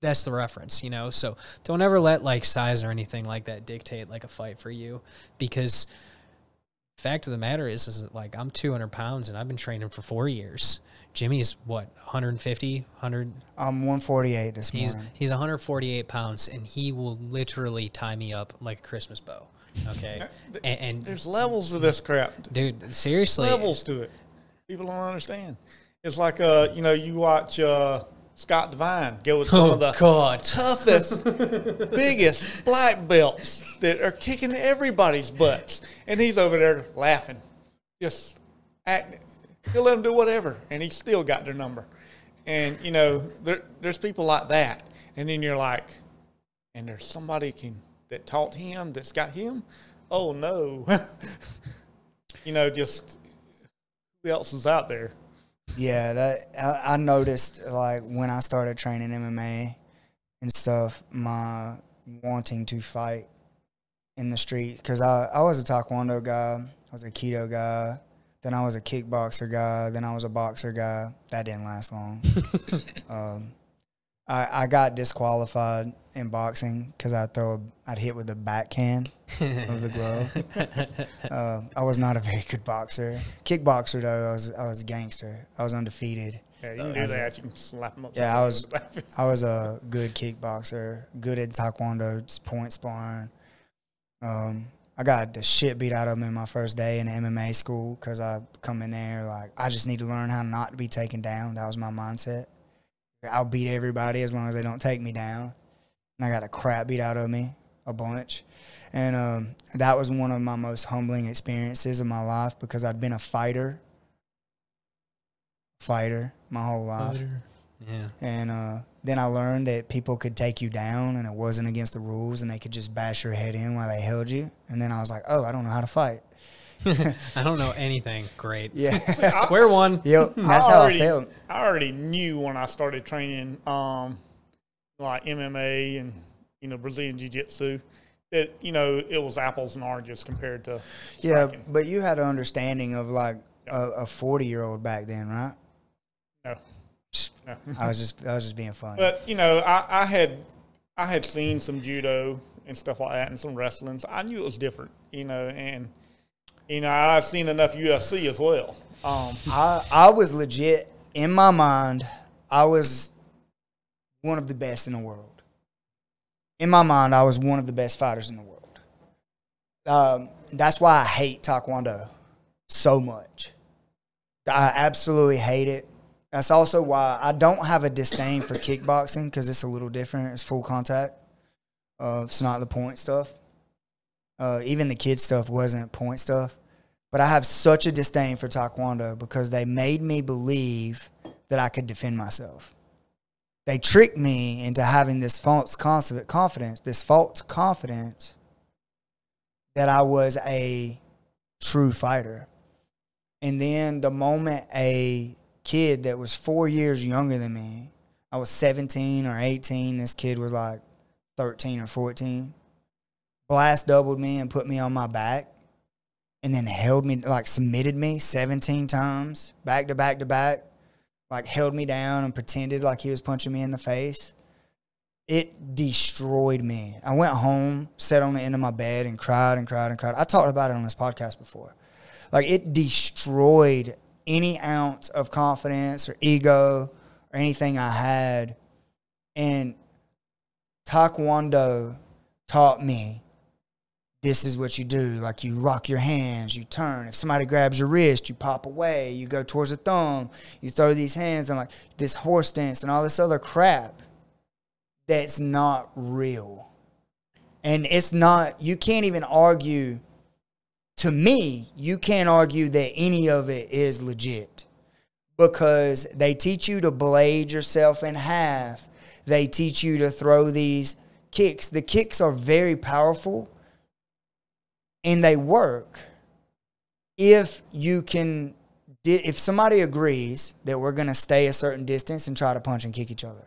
that's the reference, you know. So don't ever let like size or anything like that dictate like a fight for you, because fact of the matter is, is like I'm 200 pounds and I've been training for four years. Jimmy's what 150, 100. I'm 148 this he's, morning. He's 148 pounds and he will literally tie me up like a Christmas bow. Okay, [LAUGHS] and, and there's levels of this crap, dude. Seriously, levels to it. People don't understand. It's like uh, you know, you watch uh, Scott Devine go with some oh, of the God. toughest, [LAUGHS] biggest black belts that are kicking everybody's butts, and he's over there laughing, just acting. He'll let them do whatever, and he still got their number. And you know, there, there's people like that, and then you're like, and there's somebody can that taught him that's got him. Oh no, [LAUGHS] you know, just who else is out there? Yeah, that I, I noticed like when I started training MMA and stuff, my wanting to fight in the street because I, I was a taekwondo guy, I was a keto guy, then I was a kickboxer guy, then I was a boxer guy. That didn't last long. [LAUGHS] um, I, I got disqualified in boxing because I throw a, I'd hit with the backhand of the glove. [LAUGHS] Uh, I was not a very good boxer. Kickboxer though, I was I was a gangster. I was undefeated. Yeah, you can do that. You can slap them up. Yeah, I was I was a good kickboxer, good at taekwondo, point sparring. Um, I got the shit beat out of me my first day in MMA school because I come in there like I just need to learn how not to be taken down. That was my mindset. I'll beat everybody as long as they don't take me down. And I got a crap beat out of me a bunch. And um, that was one of my most humbling experiences of my life because I'd been a fighter, fighter my whole life. Fighter. Yeah. And uh, then I learned that people could take you down and it wasn't against the rules and they could just bash your head in while they held you. And then I was like, oh, I don't know how to fight. [LAUGHS] I don't know anything. Great. Yeah. [LAUGHS] Square one. [LAUGHS] Yep. That's I already, how I felt. I already knew when I started training, um, like MMA and you know Brazilian Jiu Jitsu, that you know it was apples and oranges compared to. Yeah, but you had an understanding of like a forty year old back then, right? No. I was just I was just being funny. But you know, I, I had I had seen some judo and stuff like that and some wrestling. So I knew it was different, you know, and you know, I've seen enough UFC as well. Um, I I was legit in my mind. I was one of the best in the world. In my mind, I was one of the best fighters in the world. Um, that's why I hate Taekwondo so much. I absolutely hate it. That's also why I don't have a disdain for kickboxing because it's a little different. It's full contact. Uh, it's not the point stuff. Uh, even the kid stuff wasn't point stuff. But I have such a disdain for Taekwondo because they made me believe that I could defend myself. They tricked me into having this false confidence, this false confidence that I was a true fighter. And then the moment a kid that was four years younger than me, I was 17 or 18, this kid was like 13 or 14, blast doubled me and put me on my back and then held me, like submitted me 17 times, back to back to back, like held me down and pretended like he was punching me in the face. It destroyed me. I went home, sat on the end of my bed, and cried and cried and cried. I talked about it on this podcast before. Like it destroyed any ounce of confidence or ego or anything I had. And Taekwondo taught me this is what you do. Like you lock your hands, you turn. If somebody grabs your wrist, you pop away, you go towards the thumb, you throw these hands and like this horse dance and all this other crap that's not real. And it's not, you can't even argue, to me, you can't argue that any of it is legit because they teach you to blade yourself in half. They teach you to throw these kicks. The kicks are very powerful and they work if you can if somebody agrees that we're going to stay a certain distance and try to punch and kick each other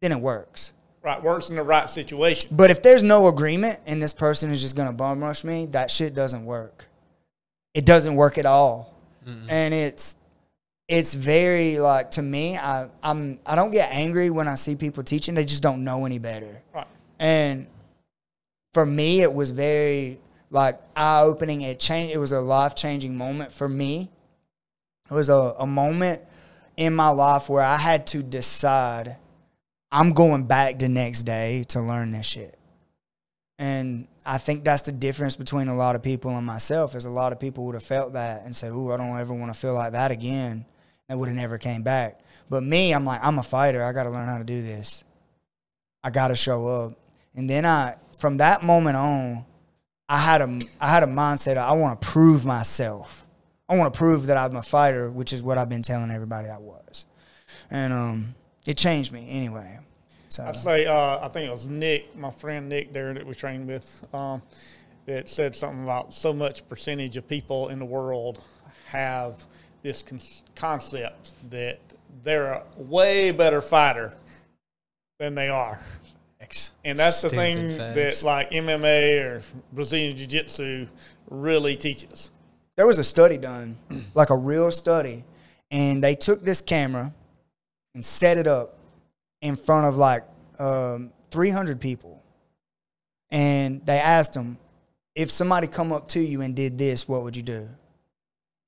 then it works Right, works in the right situation. but if there's no agreement and this person is just going to bum rush me that shit doesn't work it doesn't work at all and it's it's very like to me I, i'm i don't get angry when i see people teaching they just don't know any better Right. and for me, it was very like eye opening. It changed. It was a life changing moment for me. It was a, a moment in my life where I had to decide I'm going back the next day to learn this shit. And I think that's the difference between a lot of people and myself. Is a lot of people would have felt that and said, "Ooh, I don't ever want to feel like that again." And would have never came back. But me, I'm like, I'm a fighter. I got to learn how to do this. I got to show up. And then I, from that moment on, I had a, I had a mindset. Of, I want to prove myself. I want to prove that I'm a fighter, which is what I've been telling everybody I was. And um, it changed me anyway. So I'd say uh, I think it was Nick, my friend Nick there that we trained with, um, that said something about so much percentage of people in the world have this con- concept that they're a way better fighter than they are. And that's the thing facts. that like MMA or Brazilian Jiu Jitsu really teaches. there was a study done, [CLEARS THROAT] like a real study, and they took this camera and set it up in front of like um, 300 people, and they asked them, if somebody come up to you and did this, what would you do?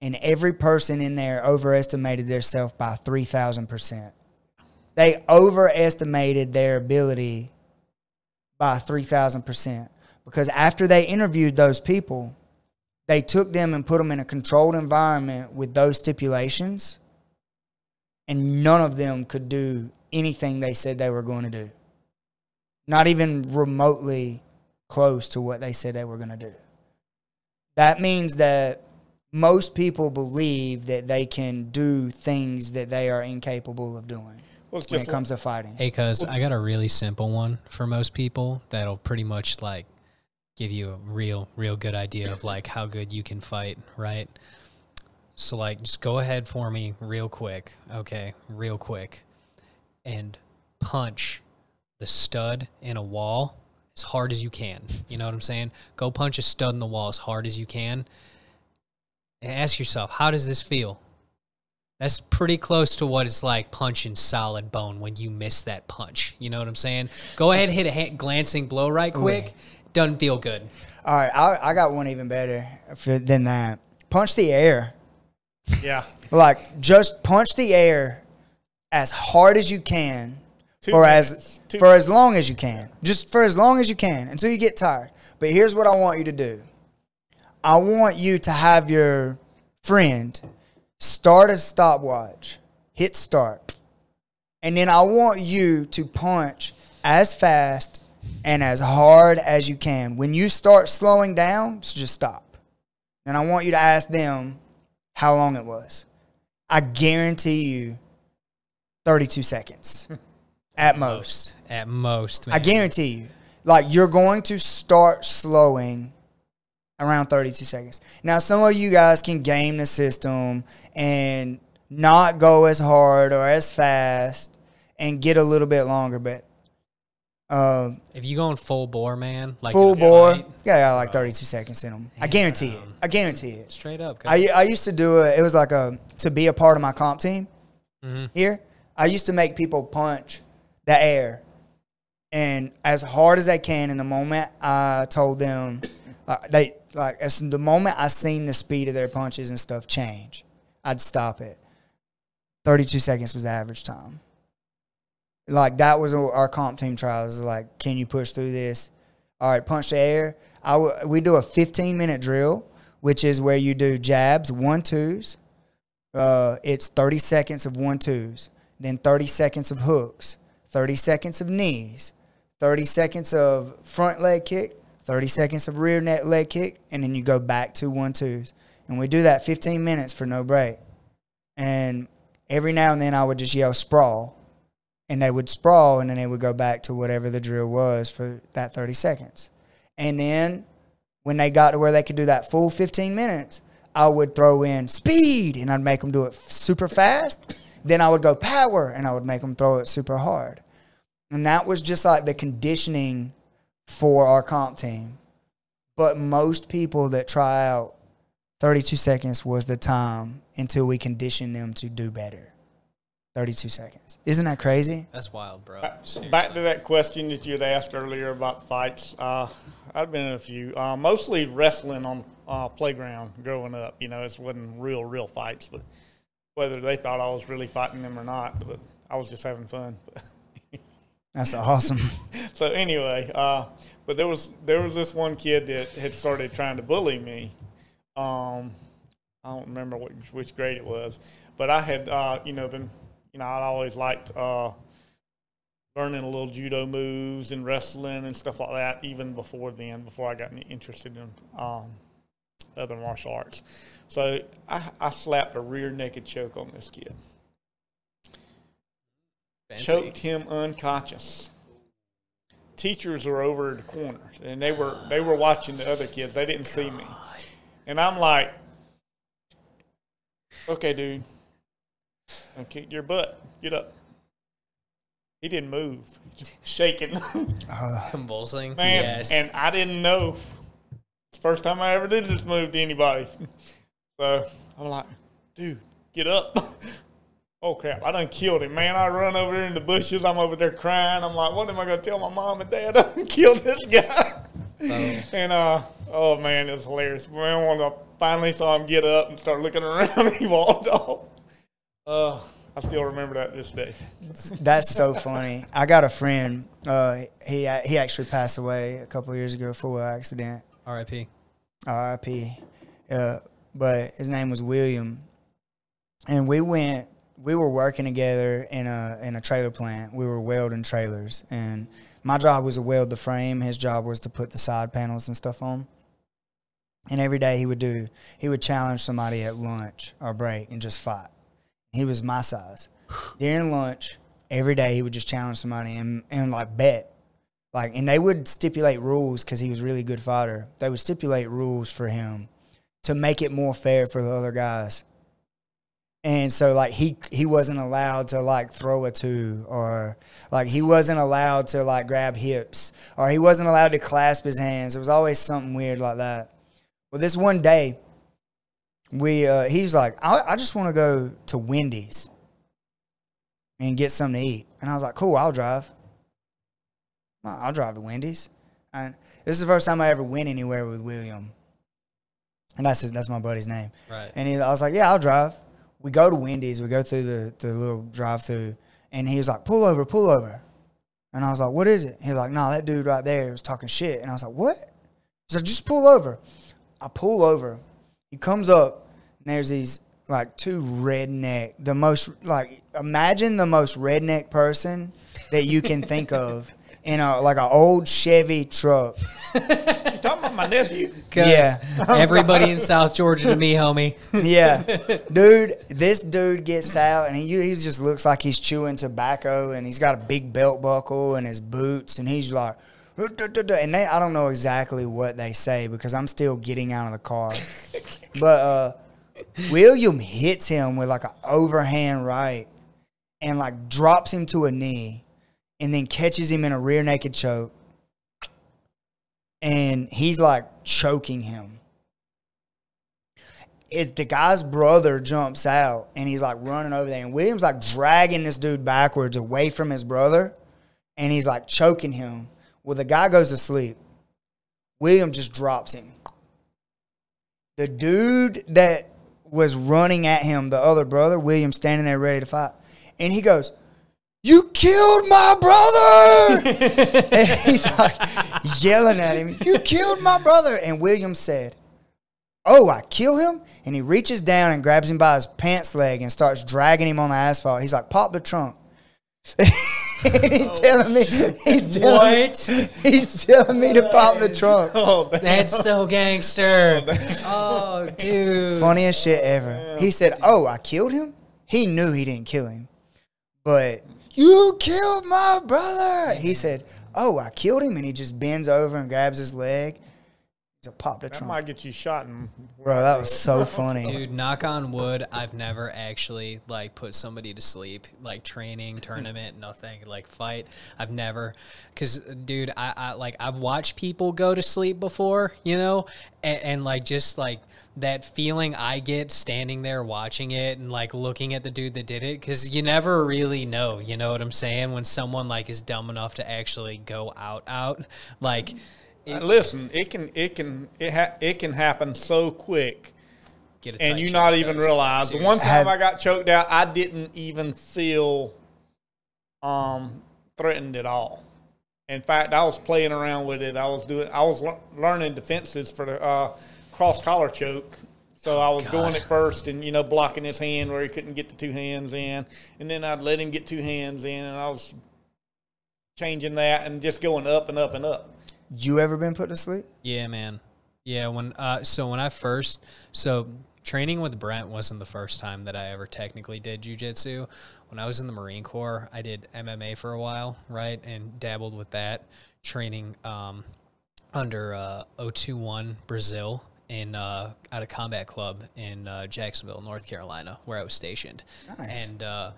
And every person in there overestimated themselves by 3,000%. They overestimated their ability by 3,000%. Because after they interviewed those people, they took them and put them in a controlled environment with those stipulations, and none of them could do anything they said they were going to do. Not even remotely close to what they said they were going to do. That means that most people believe that they can do things that they are incapable of doing Well, when just it comes to fighting. Hey, cuz I got a really simple one for most people that'll pretty much like give you a real, real good idea of like how good you can fight, right? So like just go ahead for me real quick, okay, real quick, and punch the stud in a wall as hard as you can. You know what I'm saying? Go punch a stud in the wall as hard as you can. And ask yourself, how does this feel? That's pretty close to what it's like punching solid bone when you miss that punch. You know what I'm saying? Go ahead, hit a glancing blow right quick. Doesn't feel good. All right, I, I got one even better for, than that. Punch the air. Yeah. Like just punch the air as hard as you can, Two or minutes. as Two- for as long as you can. Just for as long as you can until you get tired. But here's what I want you to do. I want you to have your friend start a stopwatch, hit start, and then I want you to punch as fast and as hard as you can. When you start slowing down, just stop. And I want you to ask them how long it was. I guarantee you 32 seconds [LAUGHS] at most. At most, man. I guarantee you. Like you're going to start slowing around 32 seconds. Now, some of you guys can game the system and not go as hard or as fast and get a little bit longer, but um, If you going full bore, man, like full bore, fight, yeah, yeah, like 32 seconds in them. I guarantee it. I guarantee it. straight up. I, I used to do it. It was like a to be a part of my comp team Mhm. here. I used to make people punch the air, and as hard as they can. In the moment I told them, uh, they like as the moment I seen the speed of their punches and stuff change, I'd stop it. Thirty-two seconds was the average time. Like that was our comp team trials. Like, can you push through this? All right, punch the air. I w- we do a 15 minute drill, which is where you do jabs, one twos. Uh, it's 30 seconds of one twos, then 30 seconds of hooks, 30 seconds of knees, 30 seconds of front leg kick, 30 seconds of rear net leg kick, and then you go back to one twos. And we do that 15 minutes for no break. And every now and then I would just yell sprawl and they would sprawl and then they would go back to whatever the drill was for that 30 seconds. And then when they got to where they could do that full 15 minutes, I would throw in speed and I'd make them do it super fast. Then I would go power and I would make them throw it super hard. And that was just like the conditioning for our comp team. But most people that try out 32 seconds was the time until we conditioned them to do better. 32 seconds. Isn't that crazy? That's wild, bro. Back to that question that you had asked earlier about fights. Uh, I've been in a few, uh, mostly wrestling on uh, playground growing up. You know, it wasn't real, real fights, but whether they thought I was really fighting them or not, but I was just having fun. [LAUGHS] That's awesome. [LAUGHS] so anyway, uh, but there was there was this one kid that had started trying to bully me. Um, I don't remember which, which grade it was, but I had uh, you know been you know I'd always liked uh, learning a little judo moves and wrestling and stuff like that even before then before I got interested in um, other martial arts. So I, I slapped a rear naked choke on this kid Fancy. choked him unconscious. Teachers were over at the corner, and they were they were watching the other kids. They didn't see me, and I'm like, "Okay, dude, I kicked your butt. Get up." He didn't move, shaking, [LAUGHS] Convulsing. man, yes. and I didn't know. It's the first time I ever did this move to anybody. So I'm like, dude, get up. [LAUGHS] Oh crap! I done killed him, man. I run over there in the bushes. I'm over there crying. I'm like, what am I gonna tell my mom and dad? [LAUGHS] I done killed this guy. And uh, oh man, it was hilarious. Man, when I finally saw him get up and start looking around, he walked off. Uh, I still remember that this day. [LAUGHS] That's so funny. I got a friend. Uh, he he actually passed away a couple of years ago for an accident. R.I.P. R.I.P. Uh, but his name was William, and we went. We were working together in a in a trailer plant. We were welding trailers, and my job was to weld the frame. His job was to put the side panels and stuff on. And every day he would do. He would challenge somebody at lunch or break and just fight. He was my size. During lunch, every day he would just challenge somebody and and like bet. Like and they would stipulate rules because he was really good fighter. They would stipulate rules for him to make it more fair for the other guys. And so like he he wasn't allowed to like throw a two or like he wasn't allowed to like grab hips or he wasn't allowed to clasp his hands. It was always something weird like that. Well this one day we uh he's like i, I just want to go to wendy's and get something to eat and i was like cool i'll drive I'll drive to Wendy's. And this is the first time I ever went anywhere with William. And that's his, that's my buddy's name. Right. And he, I was like, yeah, I'll drive. We go to Wendy's. We go through the, the little drive through. And he was like, pull over, pull over. And I was like, what is it? He's like, no, that dude right there was talking shit. And I was like, what? He's like, just pull over. I pull over. He comes up, and there's these like two redneck, the most like imagine the most redneck person that you can think of in a like an old Chevy truck. You talking about my nephew? 'Cause Yeah. everybody in South Georgia to me, homie. Yeah, [LAUGHS] dude, this dude gets out and he he just looks like he's chewing tobacco and he's got a big belt buckle and his boots and he's like, and they I don't know exactly what they say because I'm still getting out of the car. [LAUGHS] but uh, William hits him with like an overhand right and like drops him to a knee and then catches him in a rear naked choke. And he's like choking him. It's the guy's brother jumps out and he's like running over there. And William's like dragging this dude backwards away from his brother and he's like choking him. Well, the guy goes to sleep. William just drops him. The dude that was running at him, the other brother, William, standing there ready to fight, and he goes, You killed my brother! [LAUGHS] and he's like yelling at him, You killed my brother! And William said, Oh, I kill him? And he reaches down and grabs him by his pants leg and starts dragging him on the asphalt. He's like, Pop the trunk. [LAUGHS] [LAUGHS] he's telling me, he's [LAUGHS] telling me, What? he's telling me to pop the trunk. Oh. That's so gangster. Oh, [LAUGHS] oh dude. Funniest shit ever. He said, "Oh, I killed him." He knew he didn't kill him, but you killed my brother. He said, "Oh, I killed him," and he just bends over and grabs his leg. He's a pop the that trunk, might get you shot. And bro. That was so funny. Dude, knock on wood, I've never actually like put somebody to sleep, like training, [LAUGHS] tournament, nothing, like fight. I've never, cause dude, I, I like I've watched people go to sleep before, you know, and, and like just like that feeling I get standing there watching it and like looking at the dude that did it, cause you never really know, you know what I'm saying? When someone like is dumb enough to actually go out, out, like. Uh, listen, it can it can it ha- it can happen so quick, Get a and you not even those. realize. The Seriously. one time Have- I got choked out, I didn't even feel um threatened at all. In fact, I was playing around with it. I was doing I was lear- learning defenses for the uh, cross collar choke. So I was going at first and you know blocking his hand where he couldn't get the two hands in, and then I'd let him get two hands in, and I was changing that and just going up and up and up. You ever been put to sleep? Yeah, man. Yeah, when uh, so when I first so training with Brent wasn't the first time that I ever technically did jujitsu. When I was in the Marine Corps, I did MMA for a while, right, and dabbled with that training um, under uh, 021 Brazil in uh, at a combat club in uh, Jacksonville, North Carolina, where I was stationed. Nice. And uh,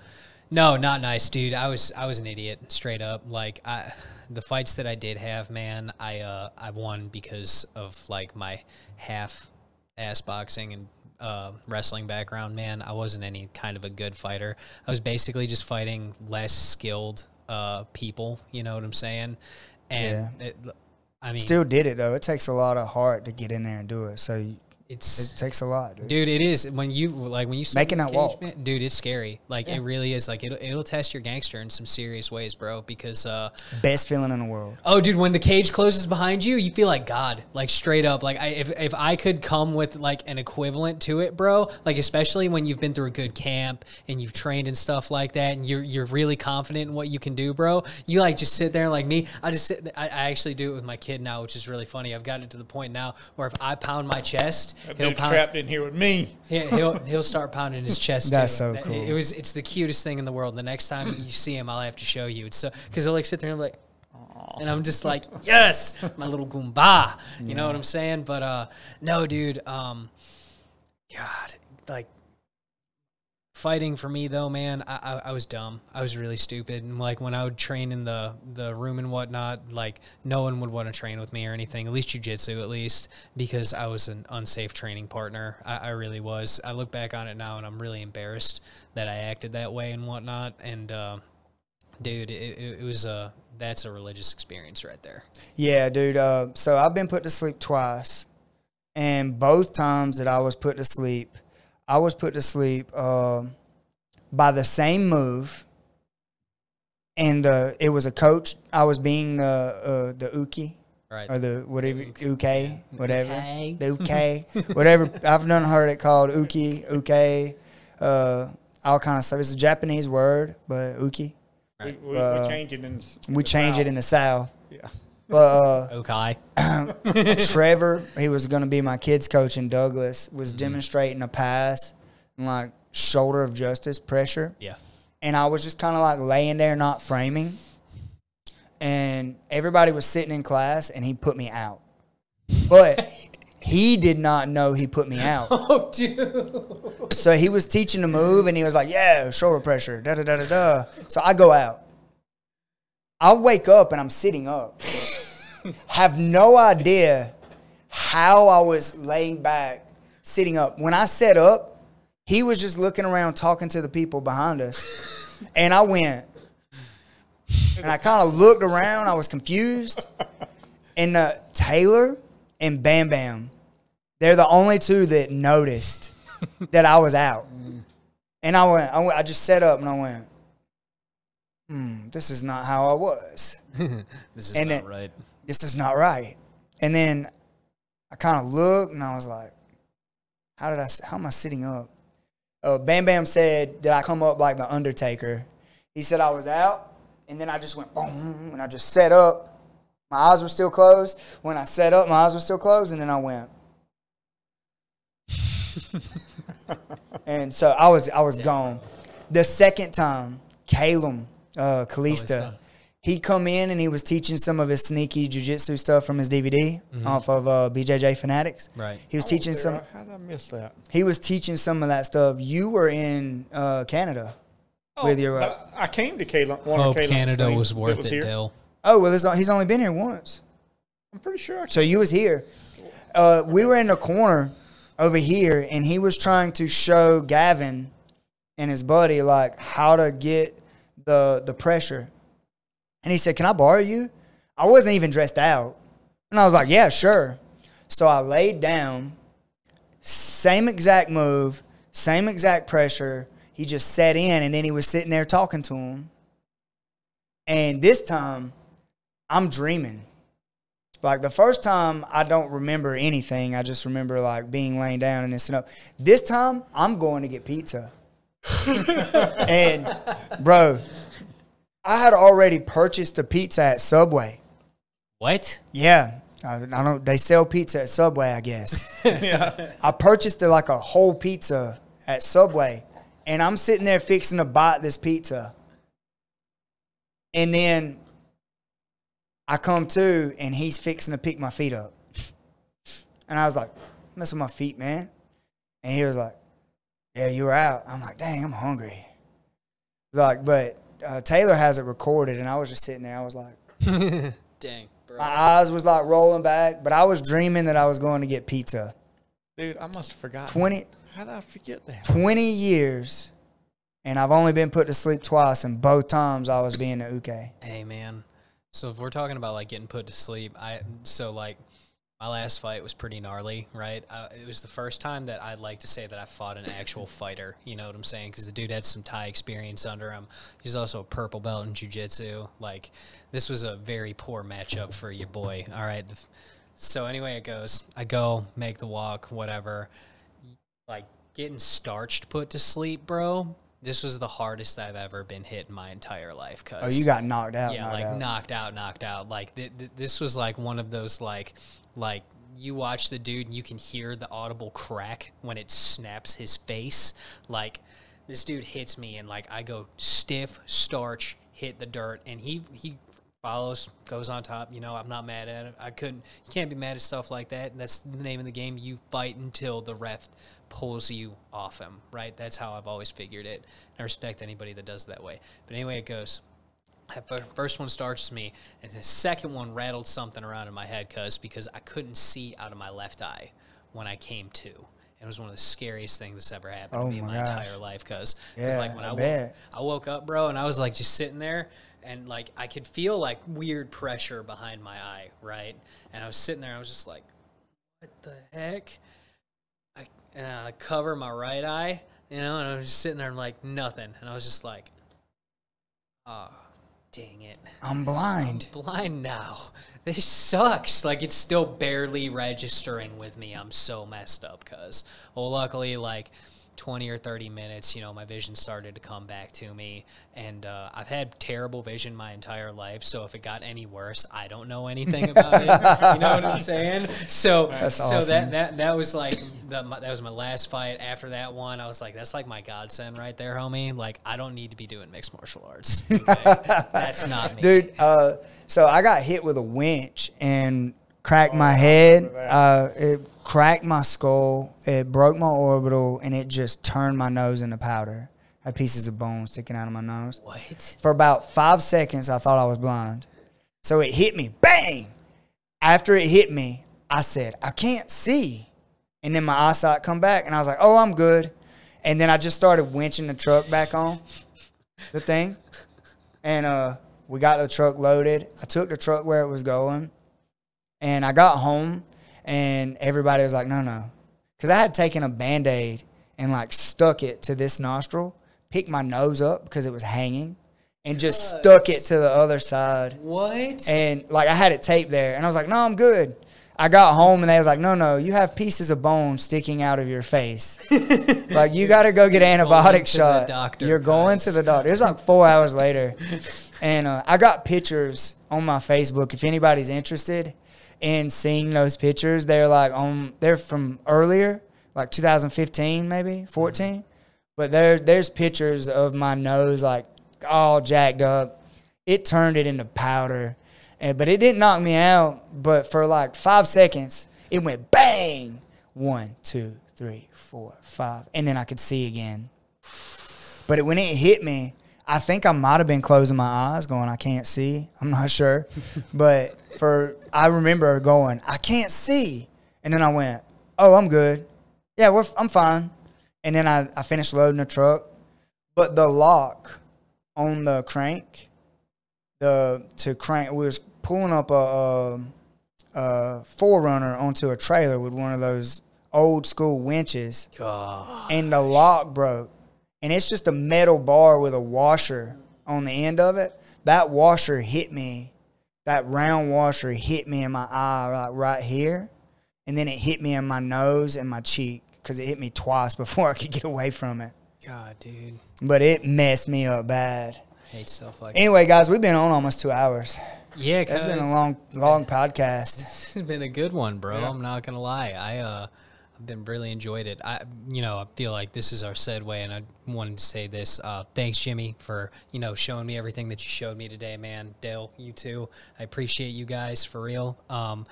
no, not nice, dude. I was I was an idiot, straight up. Like I, the fights that I did have, man, I uh, I won because of like my half ass boxing and uh, wrestling background. Man, I wasn't any kind of a good fighter. I was basically just fighting less skilled uh, people. You know what I'm saying? And it, I mean, Still did it though. It takes a lot of heart to get in there and do it. So you- it's it takes a lot, dude. Dude, it is when you like when you Making that walk. man, dude. It's scary. Like it really is. Like it'll it'll test your gangster in some serious ways, bro. Because uh, Best feeling in the world. oh, dude, when the cage closes behind you, you feel like God, like straight up. Like I, if if I could come with like an equivalent to it, bro. Like especially when you've been through a good camp and you've trained and stuff like that, and you're you're really confident in what you can do, bro. You like just sit there like me. I just sit. I, I actually do it with my kid now, which is really funny. I've gotten to the point now where if I pound my chest, That he'll dude's pound. trapped in here with me. He- he'll he'll start pounding his chest. That's too. so That- cool. It was it's the cutest thing in the world. The next time you see him, I'll have to show you. It's so because he'll like sit there and I'm like, and I'm just like, yes, my little goomba. You know what I'm saying? But uh, no, dude. Um, God, like fighting for me though, man. I, I I was dumb. I was really stupid. And like when I would train in the the room and whatnot, like no one would want to train with me or anything. At least jujitsu, at least because I was an unsafe training partner. I, I really was. I look back on it now and I'm really embarrassed that I acted that way and whatnot. And uh, dude, it, it, it was a that's a religious experience right there. Yeah, dude. Uh, so I've been put to sleep twice, and both times that I was put to sleep, I was put to sleep uh, by the same move. And the it was a coach. I was being the uh, the uki Right. or the whatever uke whatever Uke. the uke [LAUGHS] whatever. I've done heard it called uki uke. Uh, all kind of stuff. It's a Japanese word, but uki. We, we, Uh, we change it in. in We the change it South. in the south. Yeah. But uh, Okay. [CLEARS THROAT] Trevor, he was going to be my kids coach in Douglas, was demonstrating a pass and like shoulder of justice pressure. Yeah. And I was just kind of like laying there, not framing. And everybody was sitting in class and he put me out. But he did not know he put me out. [LAUGHS] Oh, dude. So he was teaching the move and he was like, Yeah, shoulder pressure, da da da da da. So I go out. I wake up and I'm sitting up. [LAUGHS] Have no idea how I was laying back, sitting up. When I sat up, he was just looking around talking to the people behind us. [LAUGHS] And I went, and I kind of looked around. I was confused. And uh, Taylor and Bam Bam, they're the only two that noticed that I was out. And I went, I, went, I just sat up and I went, hmm, this is not how I was. [LAUGHS] This is And not it- right. This is not right. And then I kind of looked and I was like, how did I, how am I sitting up? Uh, Bam Bam said, did I come up like the Undertaker? He said I was out and then I just went boom and I just sat up. My eyes were still closed. When I sat up, my eyes were still closed and then I went. [LAUGHS] and so I was I was gone. The second time, Calum, uh, Kalista, Kalista. he come in and he was teaching some of his sneaky jujitsu stuff from his DVD off of uh, BJJ Fanatics. Right. He was I teaching was some. How did I miss that? He was teaching some of that stuff. You were in uh, Canada with your. Uh, I came to Caleb. One Hope of Caleb's Oh, Canada was that worth it, here. Dill. oh well, there's, he's only been here once. I'm pretty sure. I So you was here. Uh, we were in the corner over here, and he was trying to show Gavin and his buddy like how to get the the pressure. And he said, "Can I borrow you?" I wasn't even dressed out, and I was like, "Yeah, sure." So I laid down, same exact move, same exact pressure. He just sat in, and then he was sitting there talking to him. And this time, I'm dreaming. Like the first time, I don't remember anything. I just remember like being laying down and this and up. This time, I'm going to get pizza. [LAUGHS] and bro, I had already purchased a pizza at Subway. What? Yeah, I, I don't. They sell pizza at Subway, I guess. [LAUGHS] yeah. I purchased like a whole pizza at Subway, and I'm sitting there fixing to bite this pizza, and then I come to, and he's fixing to pick my feet up, and I was like, "Mess with my feet, man," and he was like, "Yeah, you were out." I'm like, "Dang, I'm hungry." Like, but uh, Taylor has it recorded, and I was just sitting there. I was like. [LAUGHS] Dang, bro. My eyes was like rolling back, but I was dreaming that I was going to get pizza. Dude, I must have forgotten. 20, How did I forget that? 20 years, and I've only been put to sleep twice, and both times I was being a uke. Hey man. So if we're talking about like getting put to sleep, I so like my last fight was pretty gnarly, right? Uh, it was the first time that I'd like to say that I fought an actual fighter. You know what I'm saying? Because the dude had some Thai experience under him. He's also a purple belt in jujitsu. Like this was a very poor matchup for your boy. All right. So anyway, it goes. I go make the walk, whatever. Like getting starched put to sleep, bro. This was the hardest I've ever been hit in my entire life. Cause Oh, you got knocked out. yeah, knocked like out. knocked out, knocked out. Like th- th- this was like one of those like like you watch the dude and you can hear the audible crack when it snaps his face. Like this dude hits me and like I go stiff, starch, hit the dirt, and he he follows, goes on top. You know, I'm not mad at it. I couldn't. You can't be mad at stuff like that. And that's the name of the game. You fight until the ref pulls you off him. Right. That's how I've always figured it. I respect anybody that does it that way. But anyway, it goes. That first one starts me, and the second one rattled something around in my head, cause because I couldn't see out of my left eye when I came to. It was one of the scariest things that's ever happened Oh to me in my my gosh. entire life. Cause, 'cause, Yeah, like when I I, woke. I woke up, bro, and I was like just sitting there, and like I could feel like weird pressure behind my eye, right? And I was sitting there, I was just like, what the heck? I and I cover my right eye, you know, and I was just sitting there like nothing, and I was just like, oh, dang it, I'm blind. blind now. [LAUGHS] This sucks. Like it's still barely registering with me. I'm so messed up, cause well, luckily, like 20 or 30 minutes, you know, my vision started to come back to me. And uh, I've had terrible vision my entire life. So if it got any worse, I don't know anything about it. [LAUGHS] You know what I'm saying? So, That's so awesome. that, that, that was like, the, my, that was my last fight. After that one, I was like, that's like my godsend right there, homie. Like, I don't need to be doing mixed martial arts. [LAUGHS] Okay? that's not me. dude. Uh, so I got hit with a winch and cracked my head. Uh, it cracked my skull. It broke my orbital, and it just turned my nose into powder. I had pieces of bone sticking out of my nose. What? For about five seconds, I thought I was blind. So it hit me, bang. After it hit me, I said, I can't see. And then my eyesight come back, and I was like, oh, I'm good. And then I just started winching the truck back on, the thing. And uh, we got the truck loaded. I took the truck where it was going. And I got home, and everybody was like, no, no. Because I had taken a band aid and like stuck it to this nostril, picked my nose up because it was hanging, and just stuck it to the other side. What? And like I had it taped there, and I was like, "No, I'm good." I got home and they was like, "No, no, you have pieces of bone sticking out of your face. [LAUGHS] like you got to go get antibiotic shot. doctor, You're going guys." to the doctor." It was like four hours later, and uh, I got pictures on my Facebook. If anybody's interested in seeing those pictures, they're like on they're from earlier, like 2015 maybe mm-hmm. 14. But there there's pictures of my nose like all jacked up. It turned it into powder. And, but it didn't knock me out. But for like five seconds, it went bang. One, two, three, four, five. And then I could see again. But it, when it hit me, I think I might have been closing my eyes, going, I can't see. I'm not sure. [LAUGHS] but for I remember going, I can't see. And then I went, Oh, I'm good. Yeah, we're, I'm fine. And then I, I finished loading the truck. But the lock on the crank, the to crank, we was pulling up a, a, a forerunner onto a trailer with one of those old school winches God. and the lock broke. And it's just a metal bar with a washer on the end of it. That washer hit me. That round washer hit me in my eye, like right here. And then it hit me in my nose and my cheek because it hit me twice [LAUGHS] before I could get away from it. God, dude. But it messed me up bad. I hate stuff like Anyway, guys, we've been on almost two hours. Yeah, That's been a long, long podcast. [LAUGHS] It's been a good one, bro. I'm not gonna lie. I uh, been really enjoyed it. I, you know, I feel like this is our segue, and I wanted to say this. Uh, thanks, Jimmy, for you know showing me everything that you showed me today, man. Dale, you too. I appreciate you guys for real. Um,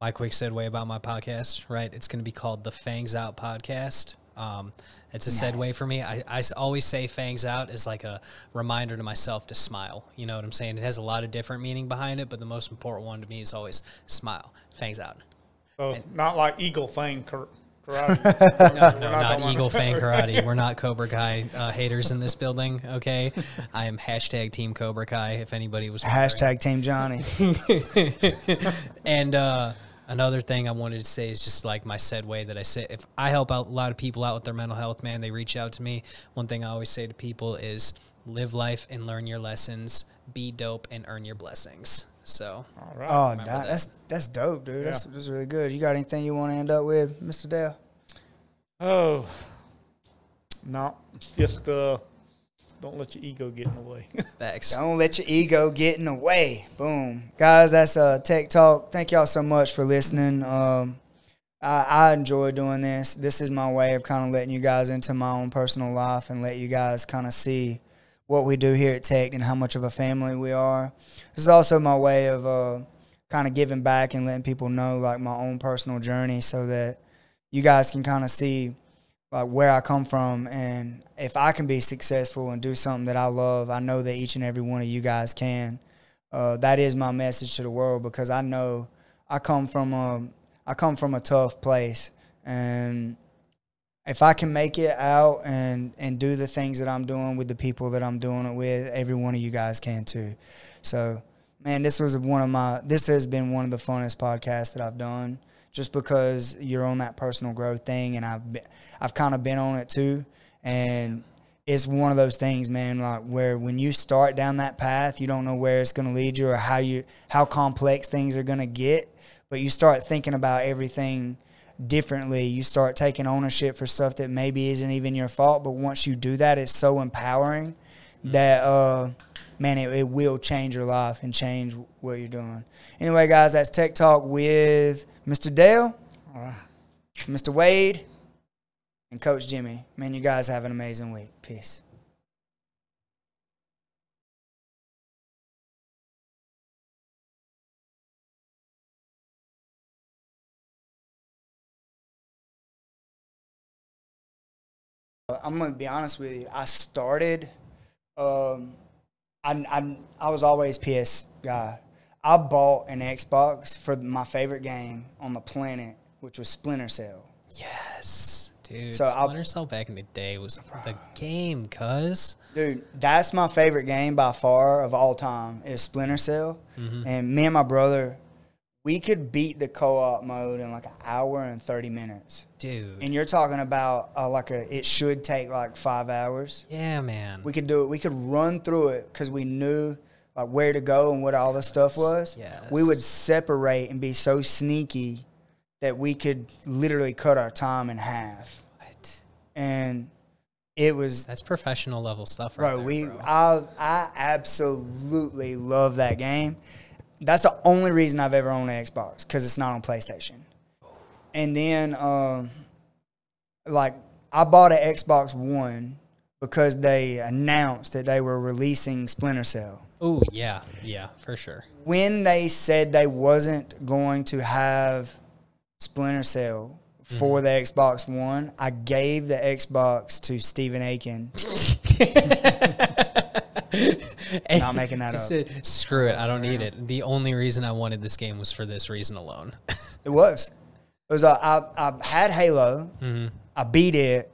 my quick segue about my podcast, right? It's going to be called the Fangs Out Podcast. Um, it's a segue for me. I always say fangs out as like a reminder to myself to smile. You know what I'm saying? It has a lot of different meaning behind it, but the most important one to me is always smile. Fangs out. So not like eagle fang karate. No, no, not not Eagle Fang Karate. We're not [LAUGHS] [LAUGHS] Cobra Kai uh, haters in this building, okay? I am hashtag Team Cobra Kai, if anybody was wondering. Hashtag Team Johnny. [LAUGHS] and uh, another thing I wanted to say is just like my said way that I say, if I help out a lot of people out with their mental health, man, they reach out to me. One thing I always say to people is live life and learn your lessons, be dope and earn your blessings. So, All right. Oh, Remember that, that. that's that's dope, dude. That's, that's really good. You got anything you want to end up with, Mr. Dale? Oh, no, just uh, don't let your ego get in the way. [LAUGHS] thanks. Don't let your ego get in the way. Boom, guys. That's uh, Tech Talk. Thank y'all so much for listening. Um, I, I enjoy doing this. This is my way of kind of letting you guys into my own personal life and let you guys kind of see what we do here at Tech and how much of a family we are. This is also my way of uh, kind of giving back and letting people know like my own personal journey so that you guys can kind of see like where I come from and if I can be successful and do something that I love, I know that each and every one of you guys can. Uh, that is my message to the world because I know I come from a I come from a tough place and if I can make it out and and do the things that I'm doing with the people that I'm doing it with, every one of you guys can too. So, man, this was one of my this has been one of the funnest podcasts that I've done just because you're on that personal growth thing and I've been, I've kind of been on it too and it's one of those things man like where when you start down that path you don't know where it's going to lead you or how you how complex things are going to get but you start thinking about everything differently. You start taking ownership for stuff that maybe isn't even your fault. But once you do that, it's so empowering that uh, man, it, it will change your life and change what you're doing. Anyway, guys, that's Tech Talk with Mr. Dale, Mr. Wade, and Coach Jimmy. Man, you guys have an amazing week. Peace. I'm gonna be honest with you. I started. Um, I, I I was always PS guy. I bought an Xbox for my favorite game on the planet, which was Splinter Cell. Yes, dude. So Splinter Cell back in the day was the game, cuz. Dude, that's my favorite game by far of all time is Splinter Cell. And me and my brother, we could beat the co-op mode in like an hour and thirty minutes. Dude. And you're talking about uh, like a it should take like five hours. yeah, man. We could do it. We could run through it because we knew like where to go and what all the stuff was. Yes. We would separate and be so sneaky that we could literally cut our time in half. What? And it was That's professional level stuff right bro, there, we bro. I I absolutely love that game. That's the only reason I've ever owned an Xbox because it's not on PlayStation. And then, um, like, I bought an Xbox One because they announced that they were releasing Splinter Cell. Oh, yeah. Yeah, for sure. When they said they wasn't going to have Splinter Cell for the Xbox One, I gave the Xbox to Stephen Aiken. [LAUGHS] [LAUGHS] Not making that up. said, screw it. I don't need it. The only reason I wanted this game was for this reason alone. [LAUGHS] It was. It was. Uh, I I had Halo. I beat it,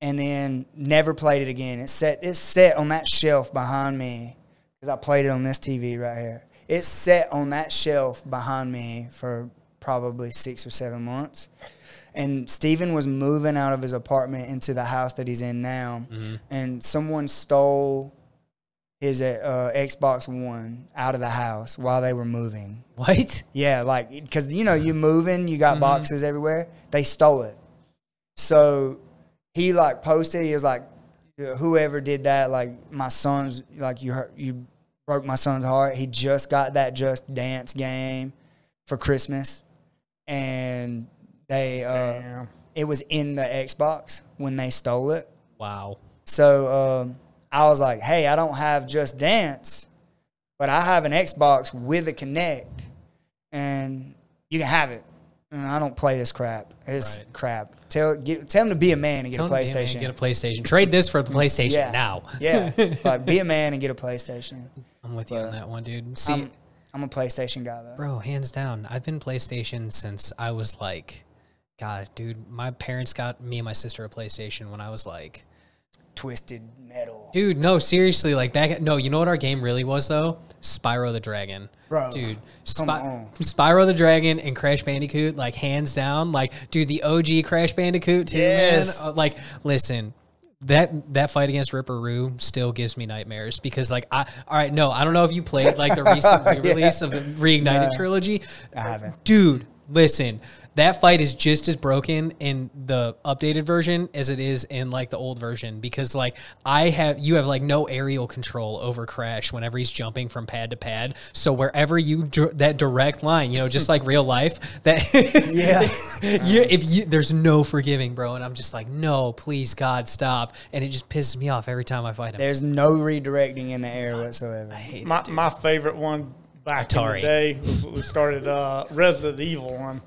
and then never played it again. It set. It's set on that shelf behind me because I played it on this TV right here. It's set on that shelf behind me for probably six or seven months. And Steven was moving out of his apartment into the house that he's in now, and someone stole his uh, Xbox One out of the house while they were moving. what? Yeah, like because you know you moving, you got boxes everywhere. They stole it, so he like posted. He was like, "Whoever did that, like my son's, like you hurt, you broke my son's heart. He just got that Just Dance game for Christmas, and they uh, Damn. it was in the Xbox when they stole it. Wow. So um, I was like, hey, I don't have Just Dance, but I have an Xbox with a Kinect, and you can have it. And I don't play this crap. It's Right. crap. Tell get, tell him to be a man and get Tell a them to be a man, PlayStation. Get a PlayStation. Trade this for the PlayStation yeah, now. yeah, [LAUGHS] but be a man and get a PlayStation. I'm with you on that one, dude. See, I'm, I'm a PlayStation guy though. Bro, hands down. I've been PlayStation since I was like, God, dude, my parents got me and my sister a PlayStation when I was like, Twisted Metal. dude, no, seriously, like back no, you know what our game really was though? Spyro the Dragon. Bro, Dude, Spy-. Spyro the Dragon and Crash Bandicoot, like hands down, like, dude, the OG Crash Bandicoot too, Yes. man. Uh, like, listen, that that fight against Ripper Roo still gives me nightmares because like I all right no I don't know if you played like the [LAUGHS] recent re-release of the reignited trilogy I haven't. dude listen that fight is just as broken in the updated version as it is in like the old version because like i have you have like no aerial control over crash whenever he's jumping from pad to pad so wherever you dr- that direct line you know just like real life that [LAUGHS] Yeah. you, if you there's no forgiving bro and i'm just like no please god stop and it just pisses me off every time i fight him There's no redirecting in the air whatsoever. I hate it, My, dude. my favorite one back in the day was we started uh, Resident Evil one.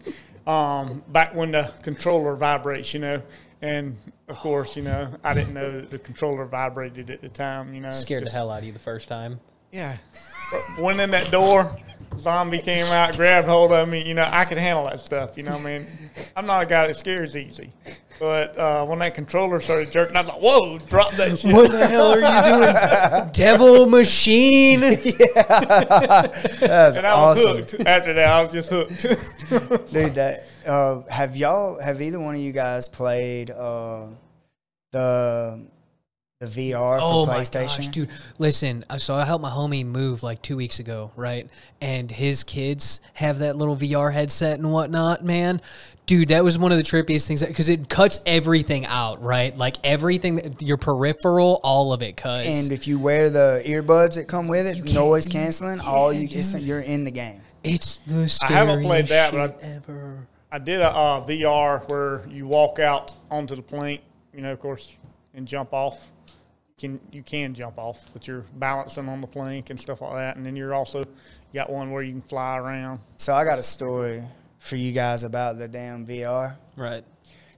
Um, back when the controller vibrates, you know, and of course, you know, I didn't know that the controller vibrated at the time. You know, scared the hell out of you the first time Yeah, went in that door. Zombie came out, grabbed hold of me. You know, I could handle that stuff. You know, what I mean, I'm not a guy that scares easy. But uh, when that controller started jerking, I was like, "Whoa, drop that shit!" what the hell are you doing [LAUGHS] devil machine yeah, [LAUGHS] That's And I was awesome. hooked. After that, I was just hooked. [LAUGHS] Dude, that uh, have y'all have either one of you guys played uh, the the VR for Oh my PlayStation. gosh, dude! Listen, uh, so I helped my homie move like two weeks ago, right? And his kids have that little VR headset and whatnot. Man, dude, that was one of the trippiest things because it cuts everything out, right? Like everything, your peripheral, all of it cuts. And if you wear the earbuds that come with it, noise canceling, all you it's, you're in the game. it's the scariest I haven't played that, shit but ever. I did a uh, VR where you walk out onto the plank, you know, of course, and jump off. Can you can jump off, but you're balancing on the plank and stuff like that. And then you're also you got one where you can fly around. So I got a story for you guys about the damn VR. Right.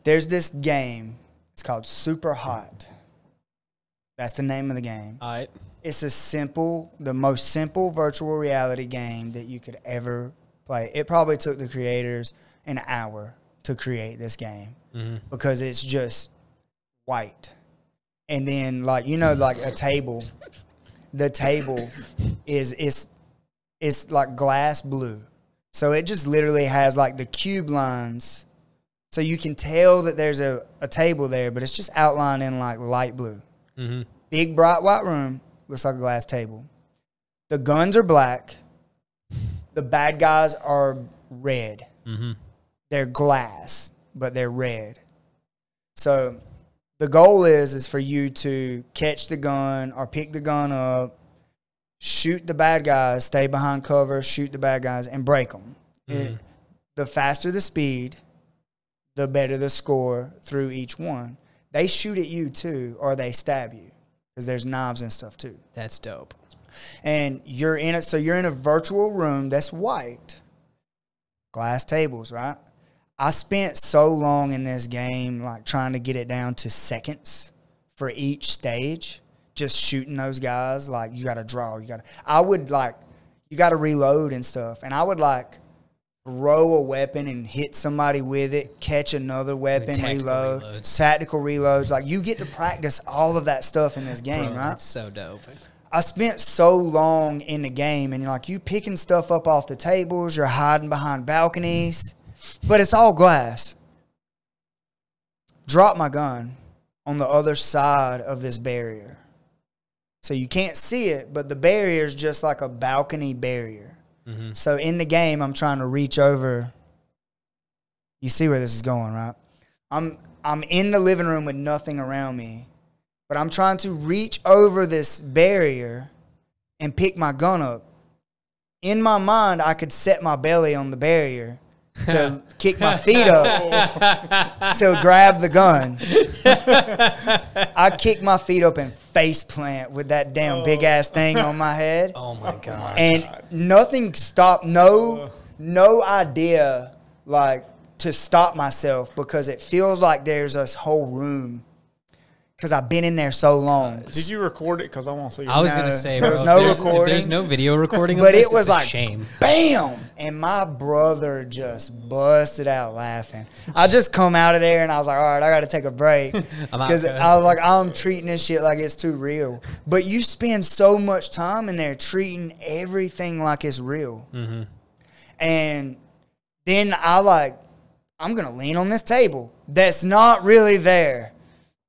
There's this game. It's called Superhot. That's the name of the game. All right. It's a simple, the most simple virtual reality game that you could ever play. It probably took the creators an hour to create this game mm-hmm. because it's just white. And then, like, you know, like a table, the table is, it's, it's like glass blue. So it just literally has like the cube lines. So you can tell that there's a, a table there, but it's just outlined in like light blue. Mm-hmm. Big bright white room looks like a glass table. The guns are black. The bad guys are red. Mm-hmm. They're glass, but they're red. So the goal is is for you to catch the gun or pick the gun up, shoot the bad guys, stay behind cover, shoot the bad guys, and break them. Mm-hmm. the faster the speed, the better the score through each one. They shoot at you too, or they stab you because there's knives and stuff too. That's dope. And you're in it, so you're in a virtual room that's white, glass tables, right? I spent so long in this game, like trying to get it down to seconds for each stage, just shooting those guys. Like you got to draw, you got to. I would like, you got to reload and stuff, and I would like throw a weapon and hit somebody with it, catch another weapon, tactical reload, reloads. tactical reloads. Like you get to practice all of that stuff in this game, Bro, right? That's so dope. I spent so long in the game and like you picking stuff up off the tables, you're hiding behind balconies, but it's all glass. Drop my gun on the other side of this barrier. So you can't see it, but the barrier is just like a balcony barrier. Mm-hmm. So in the game, I'm trying to reach over. You see where this is going, right? I'm I'm in the living room with nothing around me, but I'm trying to reach over this barrier and pick my gun up. In my mind, I could set my belly on the barrier to [LAUGHS] kick my feet up to grab the gun. I kick my feet up and face plant with that damn big ass thing on my head [LAUGHS] Oh my god. and nothing stopped no no idea like to stop myself because it feels like there's this whole room because i've been in there so long Did you record it? Because I want to see. I was No, gonna say, there was if no there's, recording. there's no video recording, of but this, it was it's like shame. bam and my brother just busted out laughing i just come out of there and i was like all right i gotta take a break [LAUGHS] because i was like i'm treating this shit like it's too real but you spend so much time in there treating everything like it's real Mm-hmm. and then I like, I'm gonna lean on this table that's not really there,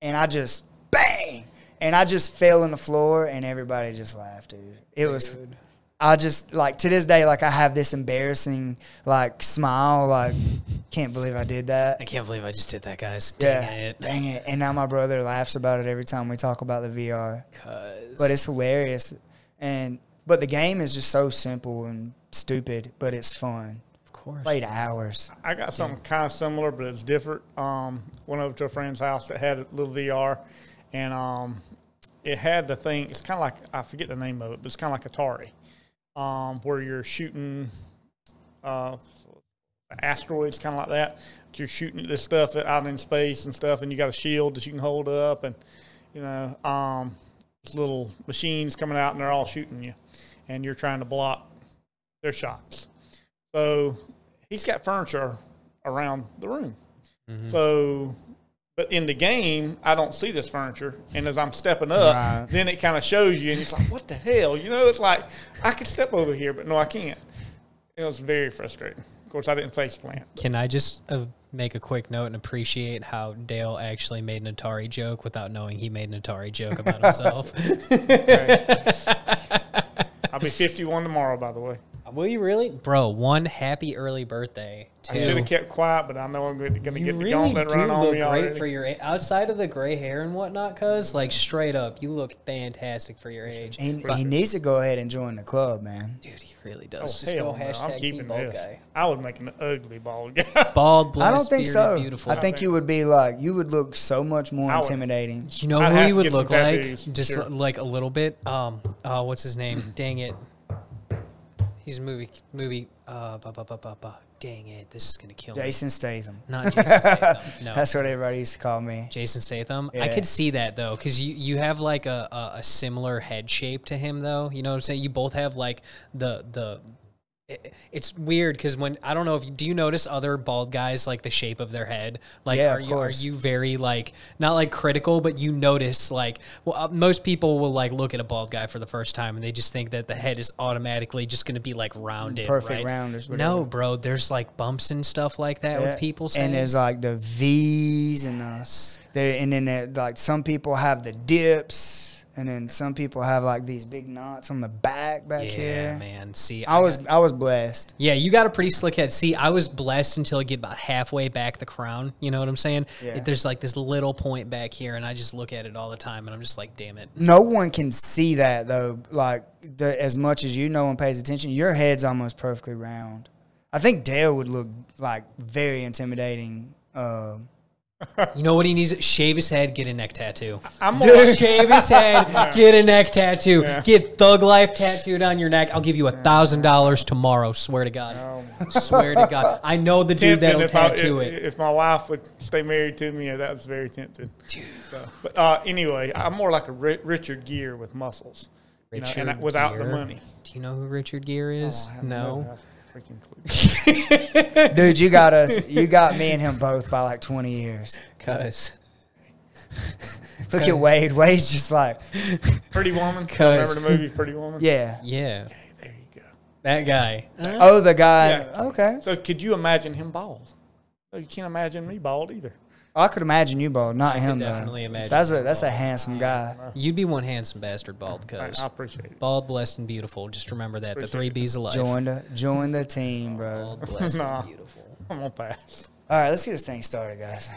and I just bang, and I just fell on the floor, and everybody just laughed, dude. It was, I just like to this day, like I have this embarrassing like smile, like can't believe I did that. I can't believe I just did that, guys. Dang yeah, it. dang it. And now my brother laughs about it every time we talk about the VR Cause but it's hilarious and but the game is just so simple and stupid but it's fun of course. played hours I got something kind of similar, but it's different. Um, went over to a friend's house that had a little VR, and um, it had the thing. It's kind of like I forget the name of it, but it's kind of like Atari, um, where you're shooting uh, asteroids, kind of like that. But you're shooting this stuff out in space and stuff, and you got a shield that you can hold up, and you know, um, this little machines coming out, and they're all shooting you, and you're trying to block their shots. So he's got furniture around the room. So, but in the game, I don't see this furniture. And as I'm stepping up, Right. then it kind of shows you, and it's like, what the hell? You know, it's like I could step over here, but no, I can't. It was very frustrating. Of course, I didn't face plant. Can I just uh, make a quick note and appreciate how Dale actually made an Atari joke without knowing he made an Atari joke about himself? [LAUGHS] I'll be 51 tomorrow, by the way. Will you really, bro? One happy early birthday. I should have kept quiet, but I know I'm going to get You get the really gauntlet do run on look me great already. for your age. Outside of the gray hair and whatnot, cuz like straight up, you look fantastic for your age. He, he needs to go ahead and join the club, man. Dude, he really Oh, does. Just go no. hashtag I'm keeping bald this. guy. I would make an ugly bald guy. [LAUGHS] Bald, blessed, I don't think so. beautiful. I think you would be like you would look so much more would. intimidating. You know I'd who he would look like? tattoos, Just sure. like a little bit. Um, uh, what's his name? Dang it. He's a movie movie. Uh, ba, ba, ba, ba, ba. Dang it! This is gonna kill me. Jason Statham. Not Jason Statham. No. [LAUGHS] That's what everybody used to call me. Jason Statham. I Yeah. could see that though, because you, you have like a, a, a similar head shape to him though. You know what I'm saying? You both have like the the. It- It's weird because when I don't know if you, do you notice other bald guys like the shape of their head like Yeah, are you are you very like not like critical but you notice like well uh, most people will like look at a bald guy for the first time and they just think that the head is automatically just going to be like rounded Perfect right? rounders, no bro there's like bumps and stuff like that Yeah. with people's and heads. there's like the V's and us there and then there, like some people have the dips and then some people have like these big knots on the back back here. yeah here. man see I was got- I was blessed. Yeah, you got a pretty slick head. See, I was blessed until I get about halfway back the crown. You know what I'm saying? Yeah. There's like this little point back here, and I just look at it all the time, and I'm just like, damn it. No one can see that though. Like the, as much as you, no one pays attention. Your head's almost perfectly round. I think Dale would look like very intimidating. Um, You know what he needs? Shave his head, get a neck tattoo. I'm more, Shave his head, [LAUGHS] get a neck tattoo. Get Thug Life tattooed on your neck. I'll give you a thousand dollars tomorrow. Swear to God. [LAUGHS] Swear to God. I know the dude that'll if, I, if, tattoo it. if my wife would stay married to me. That was very tempting. So, but uh, anyway, I'm more like a Richard Gere with muscles, you know, and Richard without the money. Do you know who Richard Gere is? I have no. Freaking [LAUGHS] clue. dude, you got us. You got me and him both by like twenty years. Cuz. Look at Wade. Wade's just like, [LAUGHS] Pretty Woman. Cuz- Remember the movie Pretty Woman? yeah. Yeah. Okay, there you go. That guy. Oh, the guy. Yeah. Okay. So could you imagine him bald? No, you can't imagine me bald either. Oh, I could imagine you bald, not him. though. definitely imagine That's a that's a handsome guy. You'd be one handsome bastard, bald, I, cuz. I appreciate it. Bald, blessed, and beautiful. Just remember that. The three. B's of life. Join the join the [LAUGHS] team, bro. Bald, blessed, [LAUGHS] Nah. and beautiful. I'm gonna pass. All right, let's get this thing started, guys.